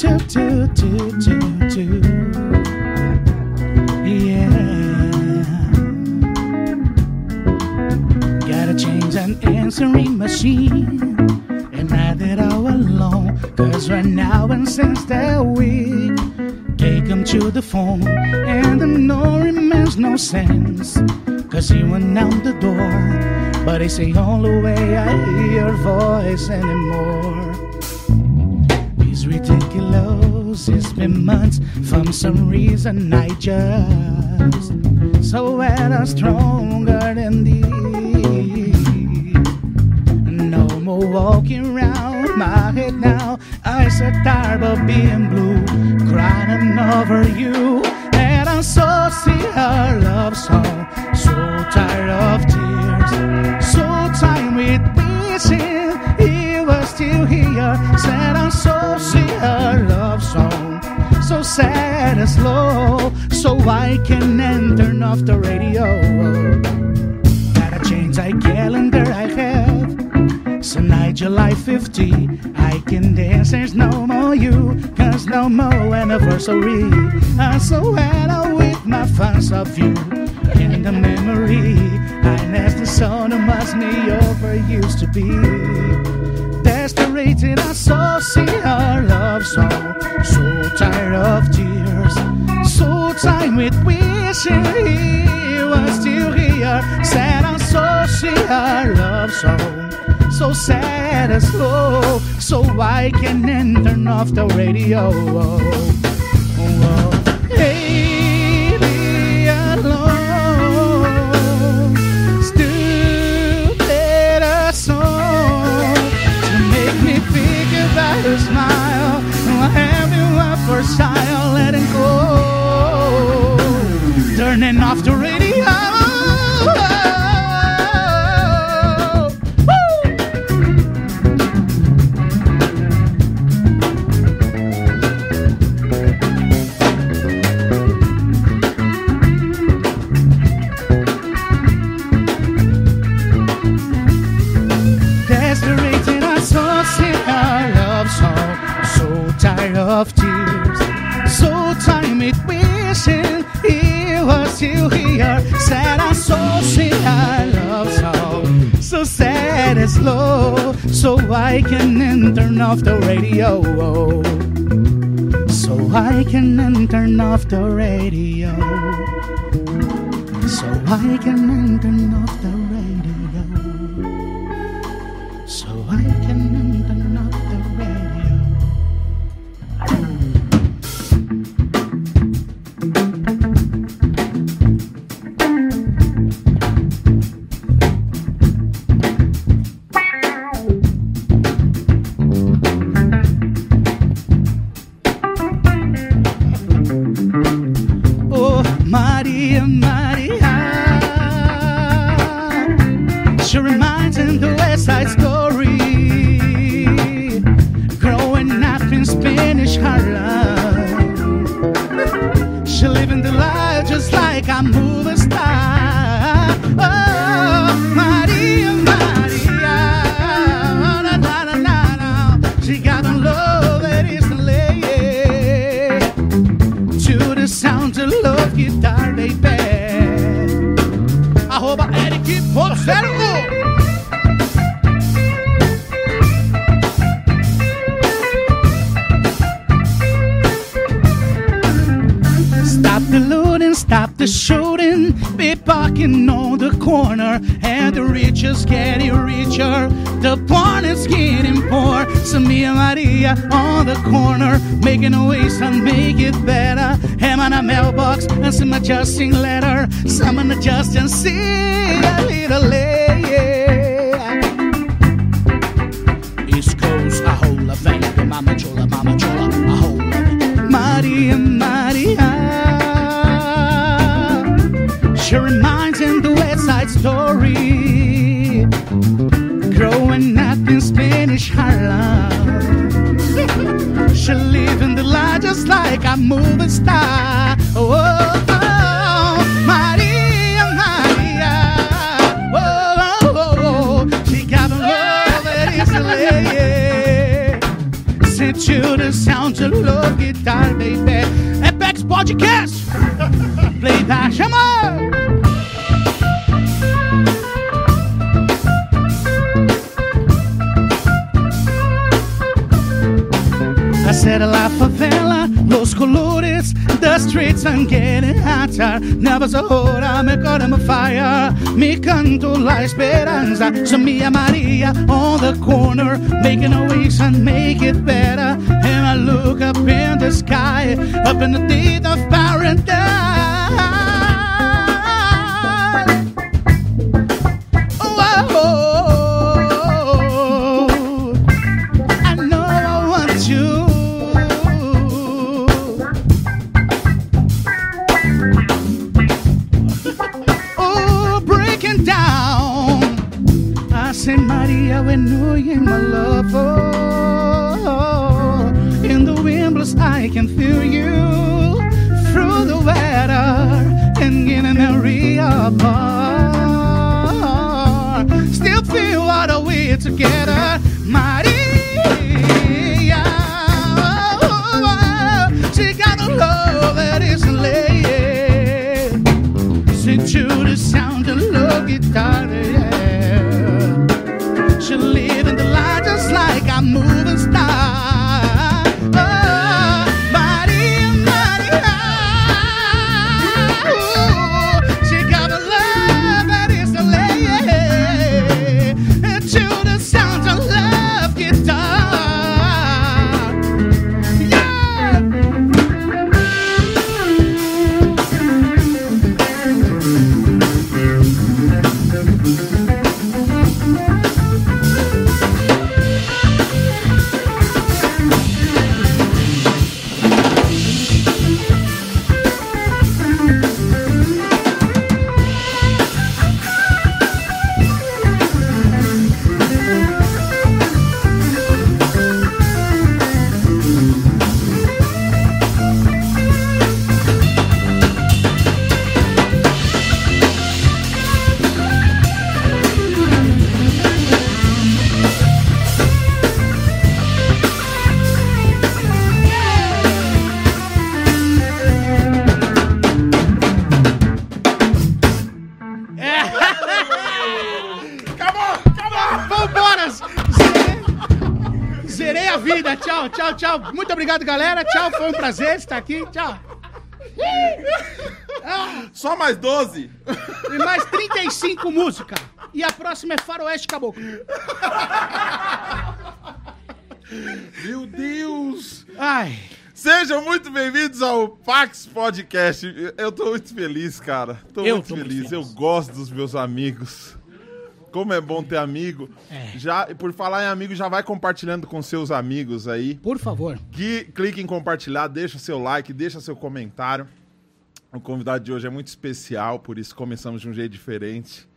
do, do, do, do, do. Yeah. Gotta change an answering machine. And I it all alone. Cause right now, and since that week, take him to the phone. And the no remains no sense. Cause he went out the door. But it's the only way I hear your voice anymore. It's. Been months. For some reason, I just so better, stronger than these. No more walking around my head now. I said tired of being blue, crying over you. And I'm so sick of love song, sad and slow, so I can turn off the radio. Gotta change my calendar I have. So night July 50, I can dance, there's no more you, cause no more anniversary. I'm so glad with my fans of you in the memory. I never saw no much me over used to be. Saw see our love song, so tired of tears, so tired with wishing he was still here. Sad see our love song so sad and slow, so I can then turn off the radio. A smile. I have you up for style, letting go, turning off the radio. So I can turn off the radio. So I can turn off the radio. So I can turn off letter. Someone adjust and see la esperanza. So me and Maria on the corner, making a wish and make it better. And I look up in the sky, up in the obrigado, galera. Tchau, foi um prazer estar aqui. Tchau. Só mais 12? E mais 35 músicas. E a próxima é Faroeste Caboclo. Meu Deus! Ai, Sejam muito bem-vindos ao Pax Podcast. Eu tô muito feliz, cara. Tô Eu muito tô muito feliz. feliz. Eu gosto dos meus amigos. Como é bom ter amigo. É. Já, por falar em amigo, já vai compartilhando com seus amigos aí. por favor. Que clique em compartilhar, deixa seu like, deixa seu comentário. O convidado de hoje é muito especial, por isso começamos de um jeito diferente.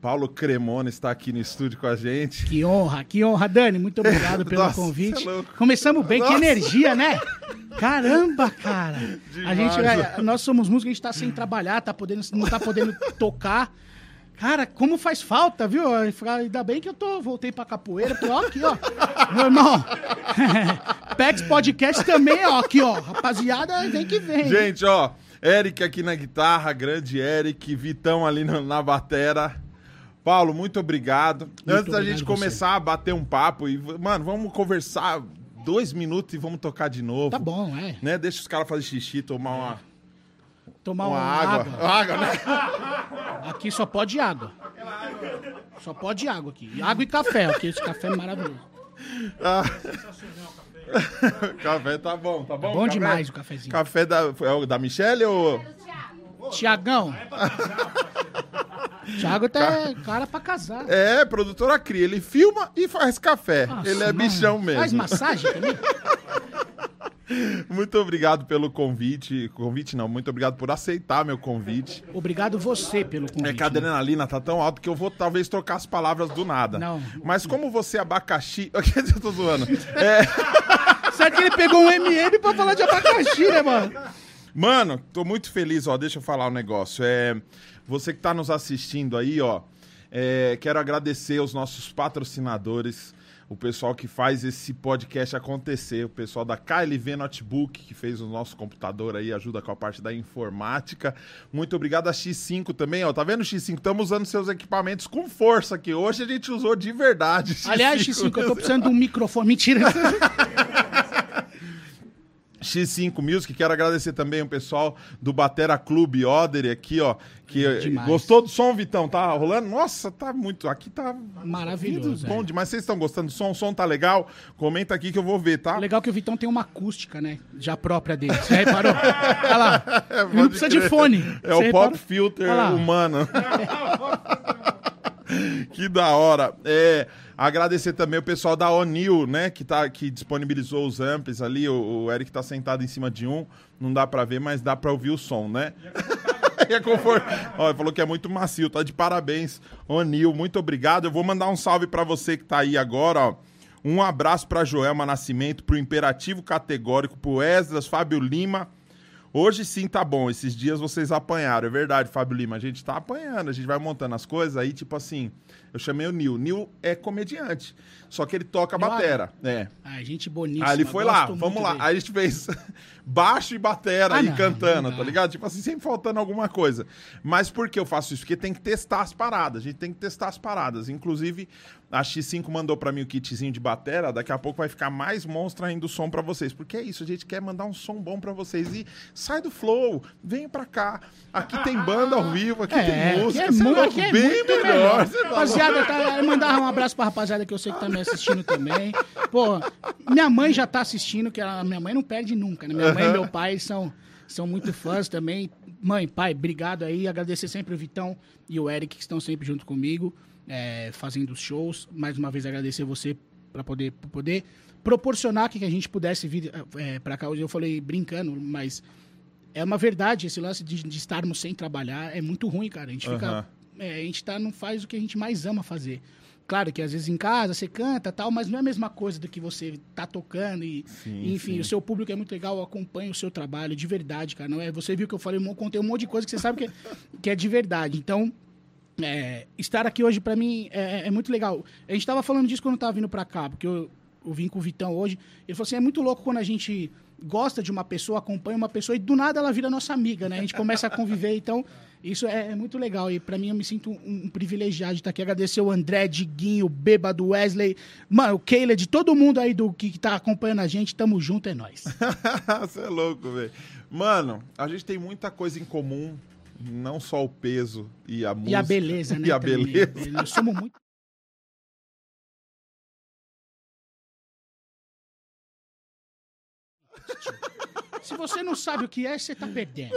Paulo Cremona está aqui no estúdio com a gente. Que honra, que honra, Dani. Muito obrigado pelo Nossa, convite. é. Começamos bem, que Nossa. energia, né? Caramba, cara. A gente, Demais. nós somos músicos, a gente tá sem trabalhar, tá podendo, não tá podendo tocar. Cara, como faz falta, viu? Ainda bem que eu tô, voltei pra capoeira, porque, ó, aqui, ó. Meu irmão. Pex Podcast também, ó, aqui, ó. Rapaziada, vem que vem. Gente, ó, Eric aqui na guitarra, grande Eric, Vitão ali na, na batera. Paulo, muito obrigado. Antes da gente você. começar a bater um papo, e, mano, vamos conversar dois minutos e vamos tocar de novo. Tá bom, é. Né? Deixa os caras fazer xixi, tomar uma, Tomar uma uma, água. água. Água, né? Aqui só pode água. Só pode água aqui. Água e café, ok? Esse café é maravilhoso. Ah. café tá bom, tá bom? Bom Café? demais o cafezinho. Café da, é o da Michelle ou. Tiagão. Thiago tá é cara pra casar. É, produtora cria. Ele filma e faz café. Nossa, ele é mano. bichão mesmo. Faz massagem também? Muito obrigado pelo convite. Convite não, muito obrigado por aceitar meu convite. Obrigado você pelo convite. É que a né? adrenalina tá tão alta que eu vou talvez trocar as palavras do nada. Não. Mas como você é abacaxi. Eu tô zoando. É, Sabe que ele pegou um MM pra falar de abacaxi, né, mano? Mano, tô muito feliz, ó. Deixa eu falar um negócio. É, você que tá nos assistindo aí, ó. é, quero agradecer aos nossos patrocinadores, o pessoal que faz esse podcast acontecer, o pessoal da KLV Notebook, que fez o nosso computador aí, ajuda com a parte da informática. Muito obrigado a X5 também, ó. Tá vendo, X5? Estamos usando seus equipamentos com força aqui. Hoje a gente usou de verdade. X5. Aliás, X5, eu tô precisando de um microfone. Mentira. X5 Music, quero agradecer também o pessoal do Batera Clube Oder aqui, ó, que Demais. gostou do som, Vitão, tá rolando? Nossa, tá muito, aqui tá Maravilhoso. bom é. demais. Vocês estão gostando do som? O som tá legal? Comenta aqui que eu vou ver, tá? Legal que o Vitão tem uma acústica, né? Já própria dele. Você reparou? Olha lá. Ele não precisa crer. de fone. É Você o pop reparou? filter Olha lá. humano. que da hora. É, agradecer também o pessoal da O'Neill, né, que, tá, que disponibilizou os amps ali. O, o Eric tá sentado em cima de um, não dá pra ver, mas dá pra ouvir o som, né? É confort... Ó, ele falou que é muito macio, tá de parabéns, O'Neill, muito obrigado. Eu vou mandar um salve pra você que tá aí agora, ó. Um abraço pra Joelma Nascimento, pro Imperativo Categórico, pro Esdras, Fábio Lima, Hoje sim tá bom, esses dias vocês apanharam, é verdade, Fábio Lima. A gente tá apanhando, a gente vai montando as coisas, aí tipo assim, eu chamei o Nil. Nil é comediante, só que ele toca Nil batera. É. Ai, gente boníssima. Aí ele foi lá, vamos lá. dele. Aí a gente fez baixo e batera Ah, aí não, cantando, não tá ligado? Tipo assim, sempre faltando alguma coisa. Mas por que eu faço isso? Porque tem que testar as paradas, a gente tem que testar as paradas. Inclusive, a X5 mandou pra mim o kitzinho de batera, daqui a pouco vai ficar mais monstro ainda o som pra vocês. Porque é isso, a gente quer mandar um som bom pra vocês. E sai do flow, vem pra cá. Aqui tem banda ao vivo, aqui É, tem música, aqui é, cê mu- louco, é bem muito melhor. melhor. tá Rapaziada, tá, eu mandar um abraço pra rapaziada que eu sei que tá me assistindo também. Pô, minha mãe já tá assistindo, que ela, minha mãe não perde nunca, né? Minha mãe e meu pai são, são muito fãs também. Mãe, pai, obrigado aí. Agradecer sempre o Vitão e o Eric, que estão sempre junto comigo, é, fazendo os shows. Mais uma vez agradecer você pra poder, pra poder proporcionar que a gente pudesse vir é, pra cá. Hoje eu falei brincando, mas é uma verdade esse lance de, de estarmos sem trabalhar. É muito ruim, cara. A gente fica Aham. é, a gente tá, não faz o que a gente mais ama fazer. Claro que às vezes em casa você canta tal, mas não é a mesma coisa do que você tá tocando e, Sim, enfim, sim. o seu público é muito legal, eu acompanho o seu trabalho de verdade, cara. Não é, você viu que eu falei, eu contei um monte de coisa que você sabe que é, que é de verdade. Então, é, estar aqui hoje pra mim é, é muito legal. A gente tava falando disso quando eu tava vindo pra cá, porque eu, eu vim com o Vitão hoje. Ele falou assim: é muito louco quando a gente gosta de uma pessoa, acompanha uma pessoa e do nada ela vira nossa amiga, né? A gente começa a conviver, então isso é, é muito legal. E pra mim eu me sinto um, um privilegiado de estar aqui. Agradecer o André, Diguinho, o Bêbado, Wesley, mano, o Keila, de todo mundo aí do que, que tá acompanhando a gente. Tamo junto, é nóis. Você é louco, velho. Mano, a gente tem muita coisa em comum. Não só o peso e a música. E a beleza, né? E a também. beleza. Nós somos muito. Se você não sabe o que é, você tá perdendo.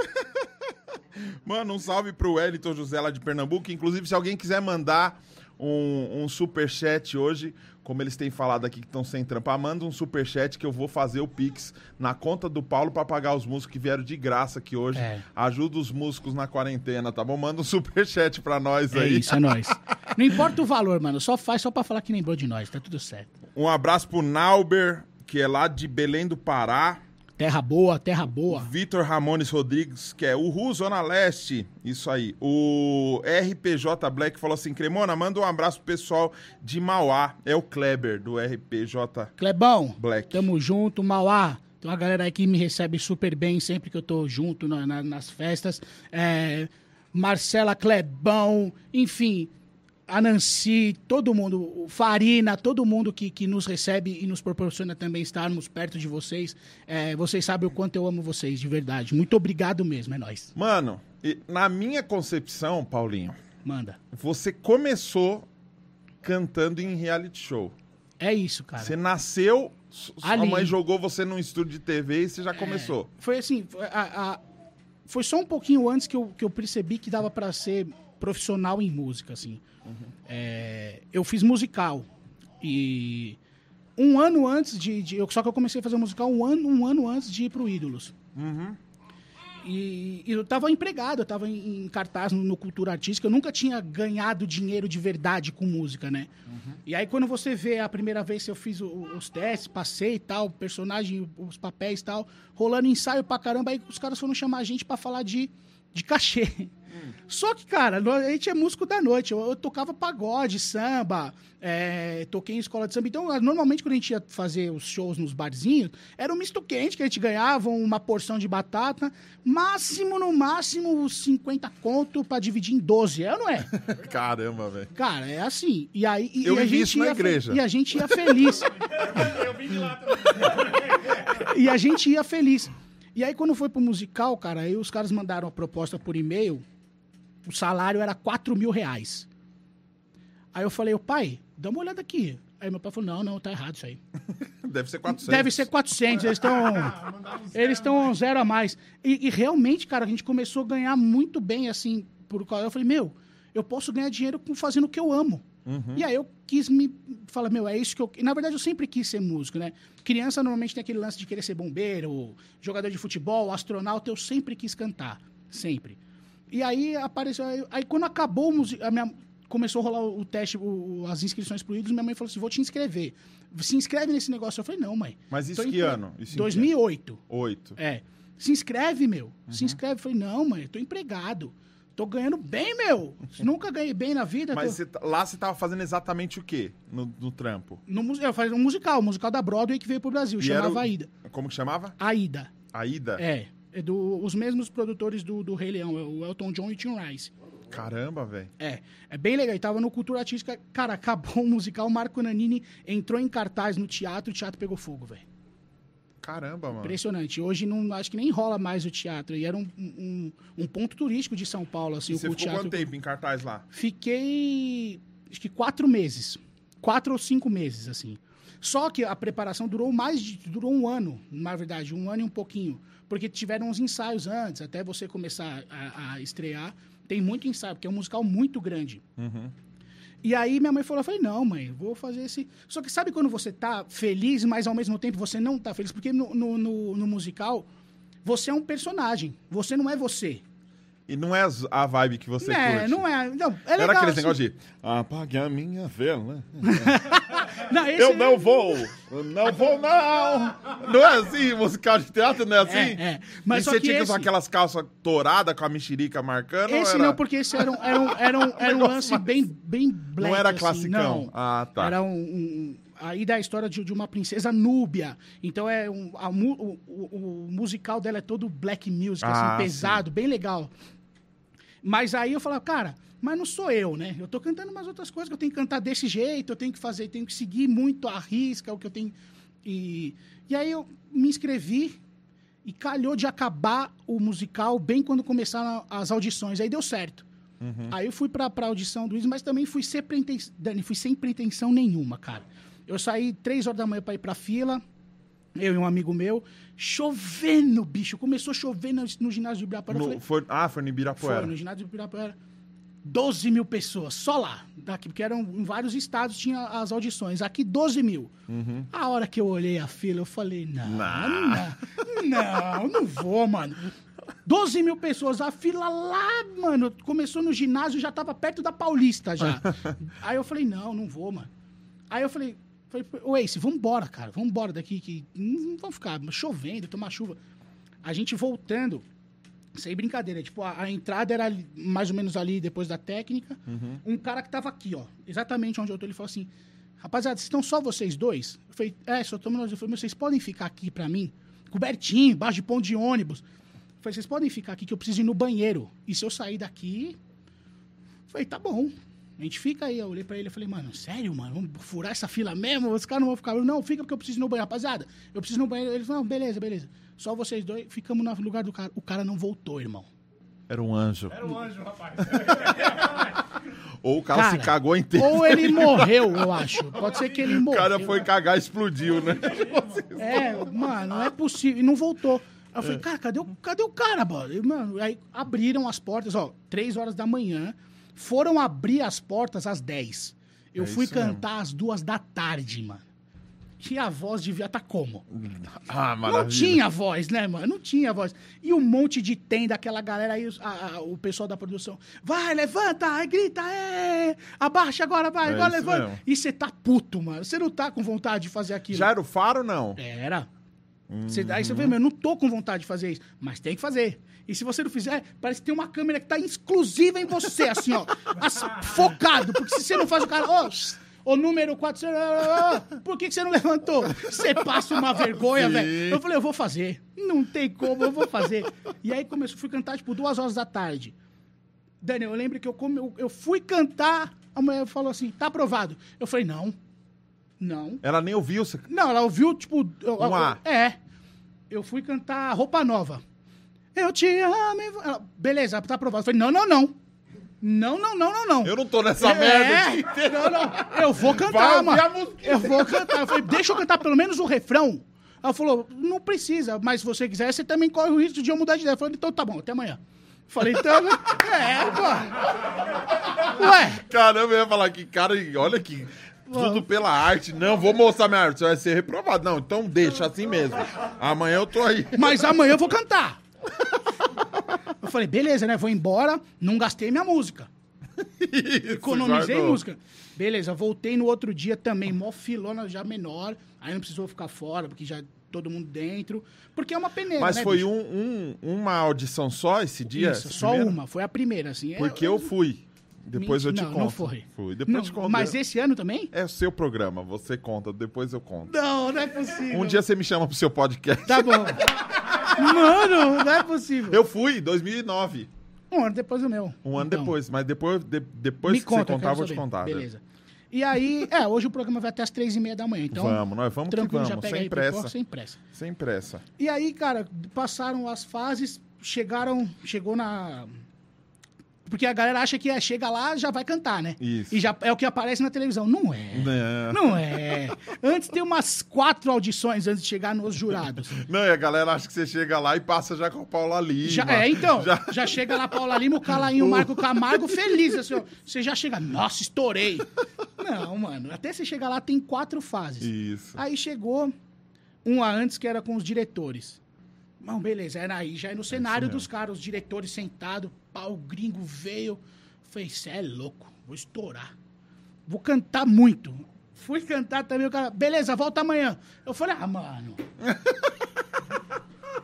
Mano, um salve pro Wellington José lá de Pernambuco. Inclusive, se alguém quiser mandar um, um superchat hoje, como eles têm falado aqui que estão sem trampar, manda um superchat que eu vou fazer o Pix na conta do Paulo pra pagar os músicos que vieram de graça aqui hoje. É. Ajuda os músicos na quarentena, tá bom? Manda um superchat pra nós É aí. isso, é nóis. Não importa o valor, mano. Só faz só pra falar que lembrou de nós. Tá tudo certo. Um abraço pro Nauber, que é lá de Belém do Pará. Terra boa, terra boa. Vitor Ramones Rodrigues, que é o Ru Zona Leste. Isso aí. O RPJ Black falou assim: Cremona, manda um abraço pro pessoal de Mauá. É o Kleber, do RPJ Clebão, Black. tamo junto, Mauá. Tem uma galera aí que me recebe super bem sempre que eu tô junto na- na- nas festas. É, Marcela Clebão, enfim. A Nancy, todo mundo, Farina, todo mundo que, que nos recebe e nos proporciona também estarmos perto de vocês. É, vocês sabem o quanto eu amo vocês, de verdade. Muito obrigado mesmo, é nóis. Mano, na minha concepção, Paulinho, Manda. você começou cantando em reality show. É isso, cara. Você nasceu, su- sua Ali. mãe jogou você num estúdio de TV e você já começou. Foi assim, foi, a- a- foi só um pouquinho antes que eu, que eu percebi que dava pra ser profissional em música, assim. É, eu fiz musical e um ano antes de, de- eu, só que eu comecei a fazer musical um ano, um ano antes de ir pro Ídolos. E, e eu tava empregado, eu tava em, em cartaz no, no Cultura Artística, eu nunca tinha ganhado dinheiro de verdade com música, né? E aí quando você vê a primeira vez que eu fiz o- os testes, passei e tal, personagem, os papéis e tal, rolando ensaio pra caramba, aí os caras foram chamar a gente pra falar de, de cachê. Só que, cara, a gente é músico da noite. Eu, eu tocava pagode, samba, é, toquei em escola de samba. Então, normalmente, quando a gente ia fazer os shows nos barzinhos, era um misto quente que a gente ganhava, uma porção de batata, máximo, no máximo, 50 conto pra dividir em 12. É ou não é? Caramba, velho. Cara, é assim. E aí. E, Eu e a vivi gente isso na ia igreja. E a gente ia feliz. Eu vim de lá também. e a gente ia feliz. E aí, quando foi pro musical, cara, aí os caras mandaram a proposta por e-mail. O salário era 4 mil reais. Aí eu falei, ô pai, dá uma olhada aqui. Aí meu pai falou, não, não, tá errado isso aí. Deve ser 400. Deve ser 400, eles estão eles estão zero a mais. E, e realmente, cara, a gente começou a ganhar muito bem, assim, por causa. Eu falei, meu, eu posso ganhar dinheiro com- fazendo o que eu amo. E aí eu quis me falar, meu, é isso que eu. e, Na verdade, eu sempre quis ser músico, né? Criança normalmente tem aquele lance de querer ser bombeiro, jogador de futebol, astronauta. Eu sempre quis cantar. Sempre. E aí apareceu. Aí, aí quando acabou a minha, começou a rolar o teste, o- as inscrições pro Ídolos, minha mãe falou assim: vou te inscrever. Se inscreve nesse negócio. Eu falei, não, mãe. Mas isso que ano? Isso em que 2008. Oito. É. Se inscreve, meu. Se Uhum. inscreve. Eu falei, não, mãe, eu tô empregado. Tô ganhando bem, meu. Nunca ganhei bem na vida. Mas tô- você tá- lá você tava fazendo exatamente o quê no, no trampo? no, eu fazia um musical, um musical da Broadway que veio pro Brasil, E chamava o- Aida. Como que chamava? Aida. Aida? É. É do, os mesmos produtores do, do Rei Leão, é o Elton John e o Tim Rice. Caramba, velho. É, é bem legal. E tava no Cultura Artística. Cara, acabou o musical, Marco Nanini entrou em cartaz no teatro, o teatro pegou fogo, velho. Caramba, mano. Impressionante. Hoje não acho que nem rola mais o teatro. E era um, um, um ponto turístico de São Paulo, assim, E o você ficou teatro. quanto tempo em cartaz lá? Fiquei acho que quatro meses. Quatro ou cinco meses, assim. Só que a preparação durou mais de. durou um ano, na verdade, um ano e um pouquinho. Porque tiveram uns ensaios antes, até você começar a, a estrear. Tem muito ensaio, porque é um musical muito grande. E aí minha mãe falou, eu falei, não, mãe, vou fazer esse. Só que sabe quando você tá feliz, mas ao mesmo tempo você não tá feliz? Porque no, no, no- no musical, você é um personagem. Você não é você. E não é a vibe que você é, curte. não é. Não, é legal. Era aquele assim. negócio de apague a minha vela. Não, Eu não vou! Não vou, não! Não é assim, musical de teatro não é assim? É, é. Mas e você tinha que esse- usar aquelas calças touradas com a mexerica marcando? Esse era... não, porque esse era um, era um, era um, era um lance mais- bem, bem black. Não era assim, classicão. não. Ah, tá. Era um, um- aí da história de, de uma princesa núbia. Então é um, a o, o- o musical dela é todo black music, Ah, assim, pesado, bem legal. Mas aí eu falava, cara, mas não sou eu, né? Eu tô cantando umas outras coisas que eu tenho que cantar desse jeito, eu tenho que fazer, tenho que seguir muito a risca, o que eu tenho. E, e aí eu me inscrevi e calhou de acabar o musical bem quando começaram as audições. Aí deu certo. Aí eu fui pra, pra audição do Wiz, mas também fui sem, pretensão, Dani, fui sem pretensão nenhuma, cara. Eu saí três horas da manhã pra ir pra fila, eu e um amigo meu, chovendo, bicho. Começou a chover no, no ginásio de Ibirapuera. No- falei, foi- ah, foi no Ibirapuera. foi, no ginásio de Ibirapuera. 12 mil pessoas, só lá. Daqui, porque eram em vários estados, tinha as audições. Aqui, 12 mil. A hora que eu olhei a fila, eu falei, não, Nah. não, não, não vou, mano. 12 mil pessoas, a fila lá, mano, começou no ginásio, já tava perto da Paulista já. Aí eu falei, não, não vou, mano. Aí eu falei, falei ô Ace, vambora, cara, vambora daqui, que não vamos ficar chovendo, tomar chuva. A gente voltando, sem brincadeira, tipo, a, a entrada era mais ou menos ali depois da técnica. Um cara que tava aqui, ó, exatamente onde eu tô, ele falou assim: Rapaziada, estão só vocês dois? Eu falei, é, só estamos nós. Eu falei, "Meu, vocês podem ficar aqui pra mim? Cobertinho, embaixo de ponto de ônibus. Eu falei, vocês podem ficar aqui que eu preciso ir no banheiro. E se eu sair daqui. Eu falei, tá bom. A gente fica aí. Eu olhei pra ele e falei, mano, sério, mano? Vamos furar essa fila mesmo? Os caras não vão ficar. Eu, Não, fica porque eu preciso ir no banheiro. Rapaziada, eu preciso ir no banheiro. Ele falou, não, beleza, beleza. Só vocês dois. Ficamos no lugar do cara. O cara não voltou, irmão. Era um anjo. Era um anjo, rapaz. Ou o cara, Cara, se cagou inteiro. Ou ele morreu, eu acho. Pode ser que ele O morreu. cara foi cagar e explodiu, né? É, mano, não é possível. E não voltou. Aí eu falei, cara, cadê o, cadê o cara, mano? Mano? Aí abriram as portas, ó, três horas da manhã. Foram abrir as portas às 10. Eu É fui isso mesmo. cantar às duas da tarde, mano. E a voz devia estar como? Ah, Não maravilha. tinha voz, né, mano? Não tinha voz. E um monte de tenda, aquela galera aí, a- a- o pessoal da produção. Vai, levanta, grita, é, abaixa agora, vai, É agora levanta. mesmo. E você tá puto, mano. Você não tá com vontade de fazer aquilo. Já era o faro, não? Era. Você- aí você Uhum. vê, meu, eu não tô com vontade de fazer isso, mas tem que fazer. E se você não fizer, parece que tem uma câmera que tá exclusiva em você, assim, ó. focado. Porque se você não faz o cara, ó, o número 4, por que, que você não levantou? Você passa uma vergonha, velho. Eu falei, eu vou fazer. Não tem como, eu vou fazer. E aí começou, fui cantar, tipo, duas horas da tarde. Daniel, eu lembro que eu, come- eu, eu fui cantar, a mulher falou assim, tá aprovado. Eu falei, não, não. Ela nem ouviu. Você... Não, ela ouviu, tipo. eu- Um A. É. Eu fui cantar Roupa Nova. Eu te amo. ela, Beleza, tá aprovado. Eu falei, não, não, não. Não, não, não, não, não. Eu não tô nessa É, merda. Não, não. Eu vou cantar, mano. Eu vou cantar. Eu falei, deixa eu cantar pelo menos o refrão. Ela falou, não precisa, mas se você quiser, você também corre o risco de eu mudar de ideia. Eu falei, então tá bom, até amanhã. Falei, então. é, pô. Ué. Caramba, eu ia falar que, cara, olha aqui. Tudo pela arte. Não, vou mostrar minha arte. Você vai ser reprovado. Não, então deixa assim mesmo. Amanhã eu tô aí. Mas amanhã eu vou cantar. Eu falei, beleza, né? Vou embora, não gastei minha música. Economizei guardou. música. Beleza, voltei no outro dia também, mó filona já menor. Aí não precisou ficar fora, porque já todo mundo dentro. Porque é uma peneira, Mas né, foi um, um- uma audição só esse dia? Isso, esse só primeiro? uma. Foi a primeira, assim. É- Porque eu fui. Depois eu te Não, conto. não foi. Fui. Depois Não, eu te conto. Mas esse ano também? É o seu programa, você conta, depois eu conto. Não, não é possível. Um dia você me chama pro seu podcast. Tá bom. Mano, não é possível. Eu fui, 2009. Um ano depois do meu. Um ano Então. depois. Mas depois, de- depois Me que conta, você contar, eu vou te contar. né? Beleza. E aí, é, hoje o programa vai até as três e meia da manhã, então... vamos, nós vamos que tranquilo, já vamos. pega Sem pressa. pipoca, sem pressa. Sem pressa. E aí, cara, passaram as fases, chegaram, chegou na... Porque a galera acha que é, chega lá, já vai cantar, né? Isso. E já é o que aparece na televisão. Não é. Não. Não é. Antes tem umas quatro audições antes de chegar nos jurados. Não, e a galera acha que você chega lá e passa já com a Paula Lima. Já, é, então. Já- Já... chega lá Paula Lima, o Calainho, o Marco Camargo, feliz. Assim, você já chega, nossa, estourei. Não, mano. Até você chegar lá tem quatro fases. Isso. Aí chegou uma antes que era com os diretores. Não, beleza, era aí, já é no cenário mesmo. dos caras, os diretores sentados, pau gringo veio. Falei, cê é louco, vou estourar. Vou cantar muito. Fui cantar também, o cara, beleza, volta amanhã. Eu falei, ah, mano.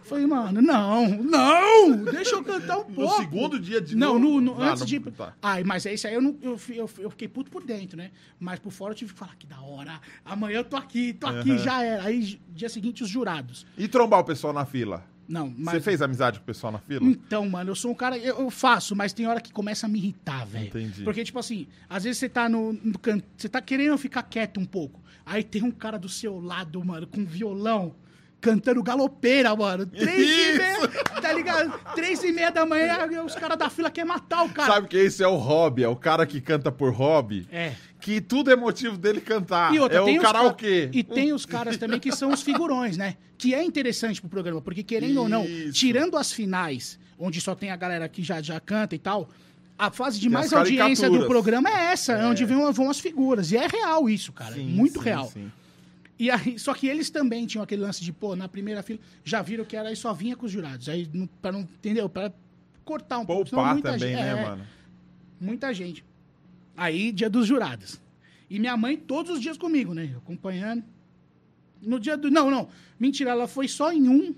Falei, mano, não, não, deixa eu cantar um pouco. No segundo dia de Não, novo? no, no- Ah, antes no- de. tá. Ai, mas é isso aí, eu, não, eu, eu, eu fiquei puto por dentro, né? Mas por fora eu tive que falar que da hora. Amanhã eu tô aqui, tô aqui, já era. Aí, dia seguinte, os jurados. E trombar o pessoal na fila? Não, mas. Você fez amizade com o pessoal na fila? Então, mano, eu sou um cara. Eu, eu faço, mas tem hora que começa a me irritar, velho. Entendi. Porque, tipo assim, às vezes você tá no, no canto. Você tá querendo ficar quieto um pouco. Aí tem um cara do seu lado, mano, com violão. Cantando galopeira, mano. Três e Isso! meia, tá ligado? Três e meia da manhã, os caras da fila querem matar o cara. Sabe que esse é o hobby, é o cara que canta por hobby. É. Que tudo é motivo dele cantar. E outra, é o os ca- karaokê. E tem os caras também que são os figurões, né? Que é interessante pro programa, porque querendo ou não, Isso. tirando as finais, onde só tem a galera que já, já canta e tal, a fase de Tem mais audiência do programa é essa, é. onde vão, vão as figuras. E é real isso, cara. Sim, muito sim, real. sim. E aí, só que eles também tinham aquele lance de, pô, na primeira fila, já viram que era aí só vinha com os jurados. Aí, não, pra não, entendeu? Pra cortar um pouco. senão Poupar muita também, gente- né, é, mano? muita gente. Aí, dia dos jurados. E minha mãe todos os dias comigo, né? Acompanhando. No dia do. Não, não. Mentira, ela foi só em um.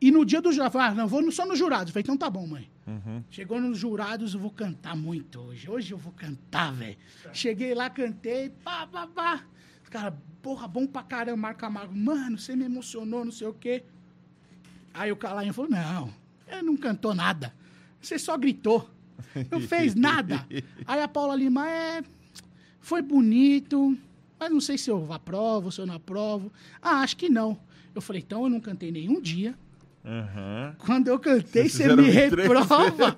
E no dia do jurado, ah, não, vou no- só nos jurados. Eu Falei, então tá bom, mãe. Uhum. Chegou nos jurados, eu vou cantar muito hoje. Hoje eu vou cantar, velho. Cheguei lá, cantei, pá, pá, pá. Os caras, porra, bom pra caramba, Marco Amargo. Mano, você me emocionou, não sei o quê. Aí o Calainho falou, não, ele não cantou nada. Você só gritou. Não fez nada. Aí a Paula Lima é. Foi bonito, mas não sei se eu aprovo, se eu não aprovo. Ah, acho que não. Eu falei, então eu não cantei nenhum dia. Aham. Quando eu cantei, você me reprova.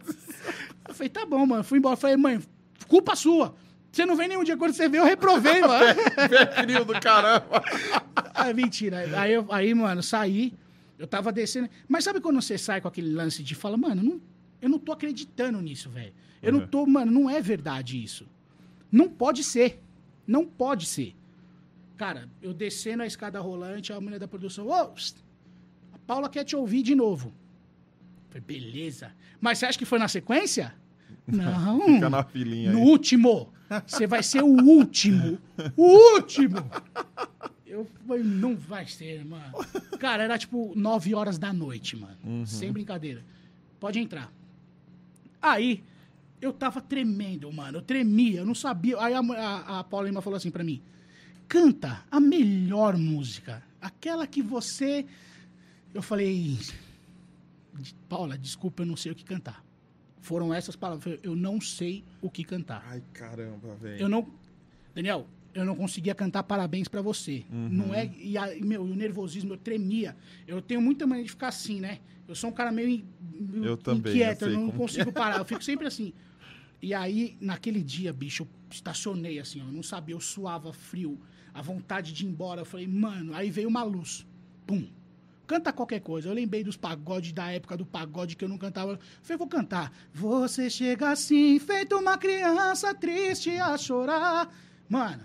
Eu falei, tá bom, mano. Fui embora. Falei, mãe, culpa sua. Você não vem nenhum dia. Quando você veio, eu reprovei, mano. Pé frio do caramba. ah, mentira. Aí, eu- aí, mano, saí. Eu tava descendo. Mas sabe quando você sai com aquele lance de fala, mano, não- eu não tô acreditando nisso, velho. Eu não Uhum. tô, mano, não é verdade isso. Não pode ser. Não pode ser. Cara, eu descendo a escada rolante, a mulher da produção, ô, a Paula quer te ouvir de novo. Falei, beleza. Mas você acha que foi na sequência? Não. Fica na filinha No aí. último. Você vai ser o último. O último. Eu falei, não vai ser, mano. Cara, era tipo 9 horas da noite, mano. Uhum. Sem brincadeira. Pode entrar. Aí, eu tava tremendo, mano. Eu tremia, eu não sabia. Aí a, a, a Paula Lima falou assim pra mim: canta a melhor música. Aquela que você. Eu falei, Paula, desculpa, eu não sei o que cantar. Foram essas palavras. Eu não sei o que cantar. Ai, caramba, velho. Eu não. Daniel, eu não conseguia cantar parabéns pra você. Não é. E, a- meu, e o nervosismo, eu tremia. Eu tenho muita mania de ficar assim, né? Eu sou um cara meio, in- meio Eu também, inquieto, eu eu, não consigo parar. Eu fico sempre assim. E aí, naquele dia, bicho, eu estacionei assim, ó, eu não sabia, eu suava frio, a vontade de ir embora. Eu falei, mano, aí veio uma luz. Pum. Canta qualquer coisa. Eu lembrei dos pagodes da época do pagode que eu não cantava. Falei, vou cantar. Você chega assim, feito uma criança triste a chorar. Mano,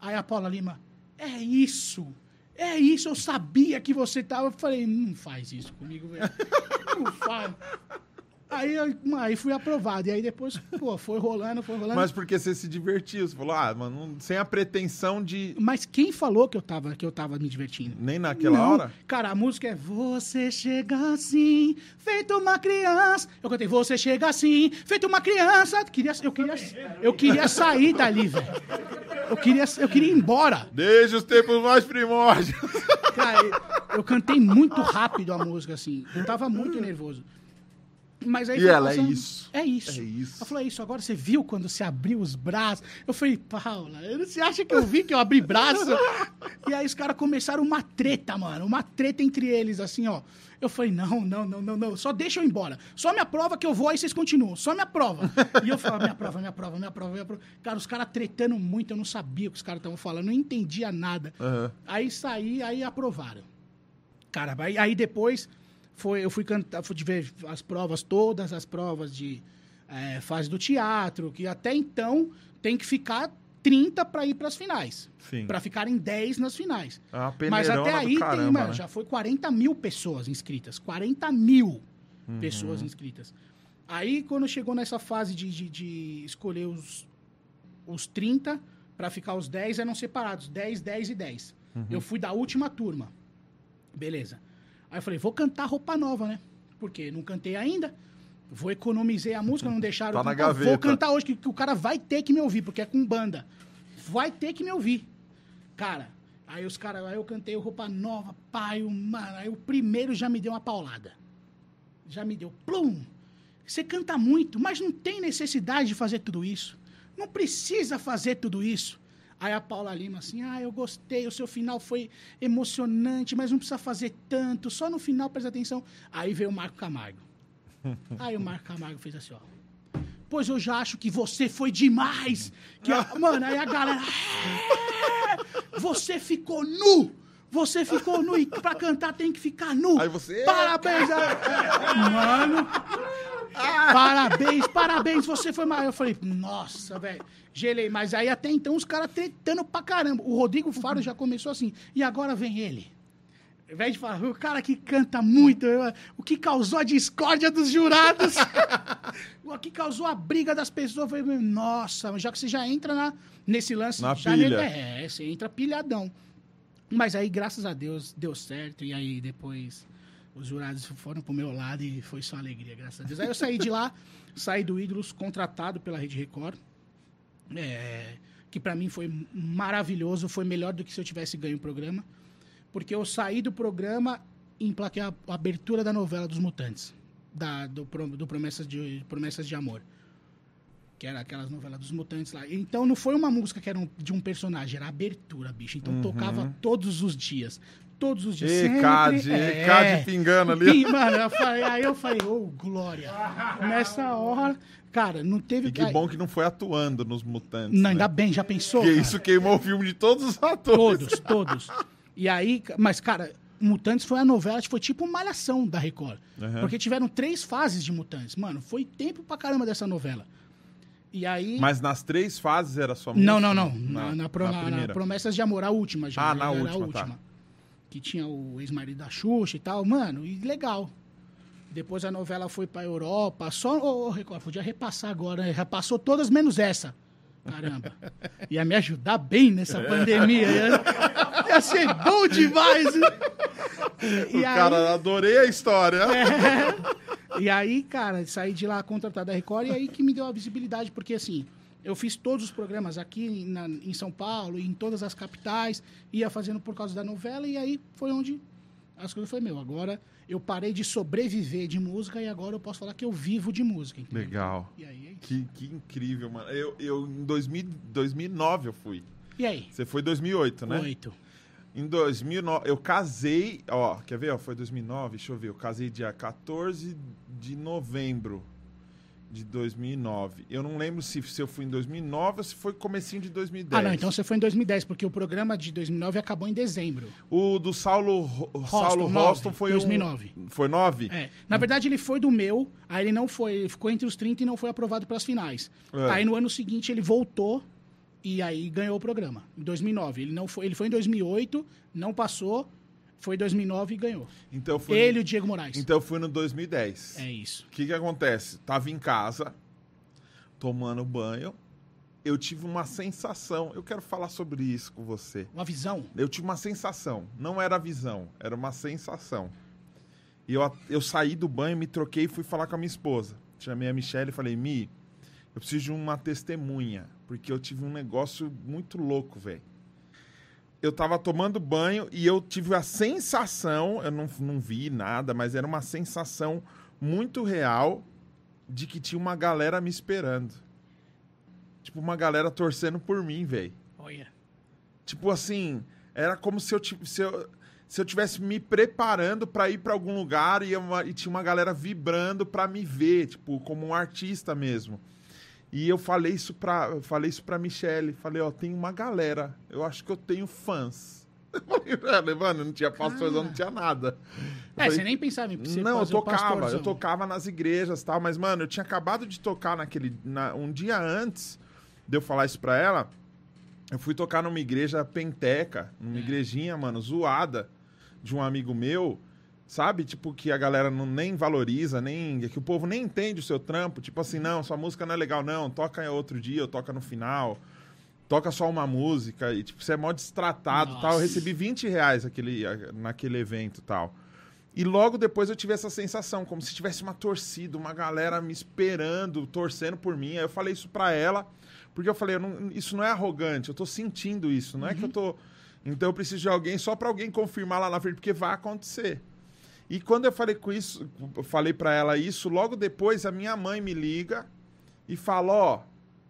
aí a Paula Lima, é isso. É isso, eu sabia que você tava. Eu falei, não faz isso comigo, velho. Não faz. Aí, eu- aí fui aprovado. E aí depois, pô, foi rolando, foi rolando. Mas porque você se divertiu. Você falou, ah, mano, sem a pretensão de. Mas quem falou que eu tava, que eu tava me divertindo? Nem naquela Não. hora? Cara, a música é Você chega assim, feito uma criança. Eu cantei Você chega assim, feito uma criança. Queria, eu, queria, eu queria sair dali, velho. Eu queria, eu queria ir embora. Desde os tempos mais primórdios. Cara, eu, eu cantei muito rápido a música, assim. Eu tava muito nervoso. Mas aí E ela, é passando- isso. É isso. É isso. Ela falou, é isso. Agora você viu quando você abriu os braços? Eu falei, Paula, você acha que eu vi que eu abri braço? e aí os caras começaram uma treta, mano. Uma treta entre eles, assim, ó. Eu falei, não, não, não, não, não. Só deixa eu ir embora. Só me aprova que eu vou, aí vocês continuam. Só me aprova. e eu falava, me aprova, me aprova, me aprova, me aprova. Cara, os caras tretando muito, eu não sabia o que os caras estavam falando, não entendia nada. Aham. Aí saí, aí aprovaram. Cara, aí, aí depois foi, eu fui cantar, fui ver as provas, todas as provas de eh, fase do teatro, que até então tem que ficar 30 para ir para as finais. Para ficarem 10 nas finais. É uma Mas até aí tem, caramba, mano, né? já foi 40 mil pessoas inscritas. 40 mil Uhum. pessoas inscritas. Aí, quando chegou nessa fase de, de, de escolher os, os 30, para ficar os 10 eram separados. 10, 10 e 10. Uhum. Eu fui da última turma. Beleza. Aí eu falei, vou cantar roupa nova, né? Porque não cantei ainda. Vou economizei a música, não deixaram Tá na cantar. Vou gaveta. cantar hoje, que, que o cara vai ter que me ouvir, porque é com banda. Vai ter que me ouvir. Cara, aí os caras, aí eu cantei roupa nova, pai, mano, aí o primeiro já me deu uma paulada. Já me deu plum. Você canta muito, mas não tem necessidade de fazer tudo isso. Não precisa fazer tudo isso. Aí a Paula Lima assim, ah, eu gostei, o seu final foi emocionante, mas não precisa fazer tanto, só no final presta atenção. Aí veio o Marco Camargo. Aí o Marco Camargo fez assim, ó. Pois eu já acho que você foi demais. Que a- mano, aí a galera. "É, Você ficou nu! Você ficou nu e pra cantar tem que ficar nu. Aí você- Parabéns! a- Mano. Parabéns, parabéns, você foi maior. Eu falei, nossa, velho. Gelei. Mas aí até então os caras tretando pra caramba. O Rodrigo Faro já começou assim. E agora vem ele. Ao invés de falar, o cara que canta muito, o que causou a discórdia dos jurados, o que causou a briga das pessoas, eu falei, nossa, já que você já entra na, nesse lance, Na já pilha. É, você entra pilhadão. Mas aí, graças a Deus, deu certo, e aí depois os jurados foram pro meu lado e foi só alegria, graças a Deus. Aí eu saí de lá, saí do Ídolos, contratado pela Rede Record, é, que pra mim foi maravilhoso, foi melhor do que se eu tivesse ganho o programa, porque eu saí do programa e emplaquei a, a abertura da novela dos Mutantes, da, do, do Promessas, de, Promessas de Amor. Que era aquelas novelas dos mutantes lá. Então não foi uma música que era um- de um personagem, era a abertura, bicho. Então tocava todos os dias. Todos os dias. E Cade, é. Cade pingando ali. Mano, eu falei- aí eu falei, ô, glória. Nessa hora, cara, não teve... E que bom que não foi atuando nos Mutantes. Não, né? ainda bem, já pensou? Porque isso queimou o filme de todos os atores. Todos, todos. E aí, mas, cara, Mutantes foi a novela, foi tipo uma malhação da Record. Uhum. Porque tiveram três fases de Mutantes. Mano, foi tempo pra caramba dessa novela. E aí. Mas nas três fases era música? não, não, não. Na, na, na na- na. Promessas de Amor, a última já. Ah, na era última, a tá. Que tinha o ex-marido da Xuxa e tal. Mano, e legal. Depois a novela foi pra Europa. Só, ô, ô, Record, podia repassar agora. né? Repassou todas menos essa. Caramba. Ia me ajudar bem nessa pandemia. Ia, ia ser bom demais. né? O cara, adorei a história. É. E aí, cara, saí de lá contratado da Record e aí que me deu a visibilidade, porque assim, eu fiz todos os programas aqui na- em São Paulo, em todas as capitais, ia fazendo por causa da novela, e aí foi onde as coisas foi meu. Agora eu parei de sobreviver de música e agora eu posso falar que eu vivo de música. entendeu? Legal. E aí, é isso. Que, que incrível, mano. Eu, eu em 2000, 2009 eu fui. E aí? Você foi em 2008, né? Oito. Em 2009, eu casei, ó, quer ver, ó, foi 2009, deixa eu ver, eu casei dia 14 de novembro de 2009. Eu não lembro se, se eu fui em 2009 ou se foi comecinho de 2010. Ah, não, então você foi em 2010, porque o programa de 2009 acabou em dezembro. O do Saulo, Ro- Saulo Roston foi 2009. Um, foi 9? É. Na verdade, ele foi do meu, aí ele não foi, ele ficou entre os 30 e não foi aprovado para as finais. É. Aí no ano seguinte ele voltou e aí ganhou o programa, em 2009. Ele não foi, ele foi em 2008, não passou, foi em 2009 e ganhou. Então foi Ele e o Diego Moraes. Então eu fui no 2010. É isso. O que que acontece? Tava em casa, tomando banho, eu tive uma sensação, eu quero falar sobre isso com você. Uma visão. Eu tive uma sensação, não era visão, era uma sensação. E eu, eu saí do banho, me troquei e fui falar com a minha esposa. Chamei a Michelle e falei, Mi, eu preciso de uma testemunha, porque eu tive um negócio muito louco, velho. Eu tava tomando banho e eu tive a sensação, eu não, não vi nada, mas era uma sensação muito real de que tinha uma galera me esperando. Tipo, uma galera torcendo por mim, velho. Olha. Tipo assim, era como se eu, se eu, se eu tivesse me preparando pra ir pra algum lugar e, e tinha uma galera vibrando pra me ver, tipo, como um artista mesmo. E eu falei isso pra, falei isso pra Michelle. Falei, ó, tem uma galera. Eu acho que eu tenho fãs. Eu falei, mano, não tinha pastorzão, não tinha nada. Eu É, falei, você nem pensava em ser não, eu tocava, eu tocava nas igrejas e tal, mas, mano, eu tinha acabado de tocar naquele. na- um dia antes de eu falar isso pra ela, eu fui tocar numa igreja penteca, numa igrejinha, mano, zoada, de um amigo meu, sabe? Tipo, que a galera não, nem valoriza, nem. que o povo nem entende o seu trampo. Tipo assim, não, sua música não é legal, não, toca outro dia, ou toca no final. Toca só uma música e, tipo, você é mó destratado tal. Eu recebi 20 reais aquele, naquele evento e tal. E logo depois eu tive essa sensação, como se tivesse uma torcida, uma galera me esperando, torcendo por mim. Aí eu falei isso pra ela, porque eu falei, eu não- isso não é arrogante, eu tô sentindo isso, não é que eu tô. Então eu preciso de alguém só pra alguém confirmar lá na frente, porque vai acontecer. E quando eu falei com isso, falei pra ela isso, logo depois a minha mãe me liga e fala, ó,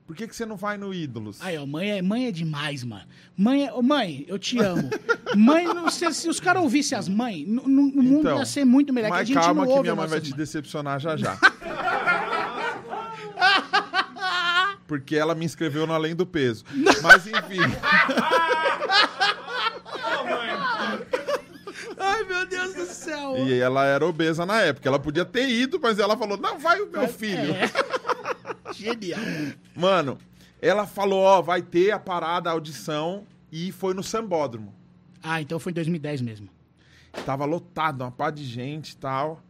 por que, que você não vai no Ídolos? Aí, ó, mãe é, mãe é demais, mano. Mãe, é, mãe, eu te amo. mãe, não, se, se os caras ouvissem as mães, no, no- no mundo Então, ia ser muito melhor. que Mas gente calma que minha mãe vai nossas te decepcionar já já. Porque ela me inscreveu no Além do Peso. Mas enfim. Ai, meu Deus E ela era obesa na época. Ela podia ter ido, mas ela falou: não, vai o meu filho. É. Genial. Mano, ela falou: ó, vai ter a parada, a audição. E foi no Sambódromo. Ah, então foi em 2010 mesmo. Tava lotado, uma pá de gente e tal.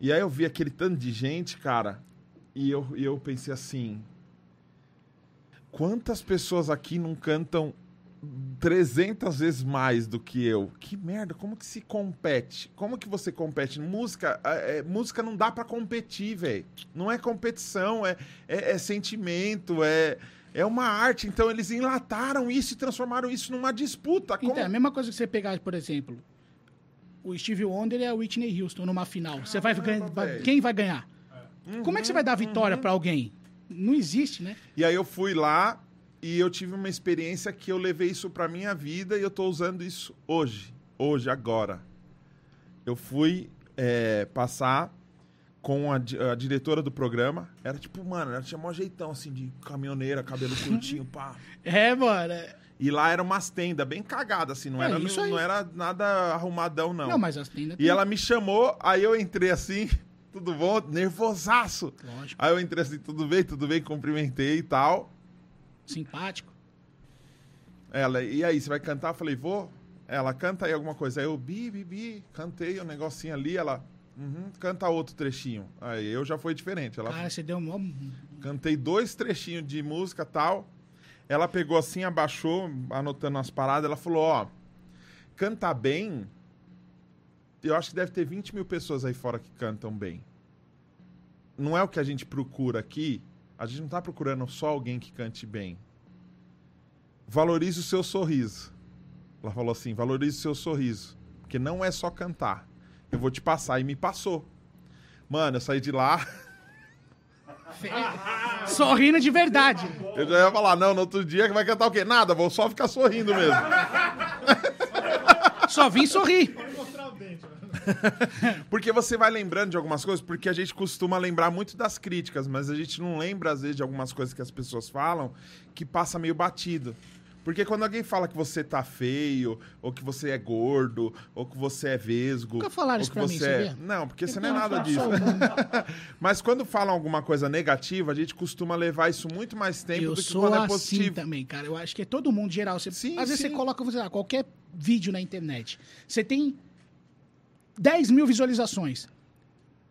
E aí eu vi aquele tanto de gente, cara. E eu, e eu pensei assim: quantas pessoas aqui não cantam 300 vezes mais do que eu? Que merda, como que se compete? Como que você compete? Música, é, música não dá pra competir, velho. Não é competição, é, é, é sentimento, é. É uma arte, então eles enlataram isso e transformaram isso numa disputa. Como... Então, é a mesma coisa que você pegar, por exemplo, o Steve Wonder e a Whitney Houston numa final. Você vai ganhar, quem vai ganhar? Como é que você vai dar vitória pra alguém? não existe, né? E aí eu fui lá e eu tive uma experiência que eu levei isso pra minha vida e eu tô usando isso hoje. Hoje, agora. Eu fui é, passar com a, a diretora do programa. Era tipo, mano, ela tinha mó jeitão, assim, de caminhoneira, cabelo curtinho, pá. É, mano. é- E lá eram umas tendas bem cagadas, assim, não, É, era, não, não era nada arrumadão, não. Não, mas as tendas E ela me chamou, aí eu entrei assim, tudo bom? Nervosaço. Lógico. Aí eu entrei assim, tudo bem, tudo bem, cumprimentei e tal. Simpático. Ela, e aí, você vai cantar? Eu falei, vou. Ela, canta aí alguma coisa. Aí eu, bi, bi, bi, cantei um negocinho ali. Ela, uhum, canta outro trechinho. Aí eu já foi diferente. Ela, Cara, você deu um... cantei dois trechinhos de música tal. Ela pegou assim, abaixou, anotando as paradas. Ela falou, ó, cantar bem, eu acho que deve ter 20 mil pessoas aí fora que cantam bem. Não é o que a gente procura aqui. A gente não tá procurando só alguém que cante bem. Valorize o seu sorriso. Ela falou assim: valorize o seu sorriso. Porque não é só cantar. Eu vou te passar. E me passou. Mano, eu saí de lá. Sorrindo de verdade. Eu já ia falar: não, no outro dia que vai cantar o quê? Nada, vou só ficar sorrindo mesmo. Só vim sorrir. Mostrar o dente. né? Porque você vai lembrando de algumas coisas, porque a gente costuma lembrar muito das críticas, mas a gente não lembra, às vezes, de algumas coisas que as pessoas falam que passa meio batido. Porque quando alguém fala que você tá feio, ou que você é gordo, ou que você é vesgo. Nunca falaram isso que pra mim, você é... sabia? Não, porque você não é nada disso. Mas quando falam alguma coisa negativa, a gente costuma levar isso muito mais tempo Eu do que quando é assim positivo. também, cara. Eu acho que é todo mundo geral. Você, Sim, às vezes sim. você coloca, sei lá, qualquer vídeo na internet. Você tem 10 mil visualizações.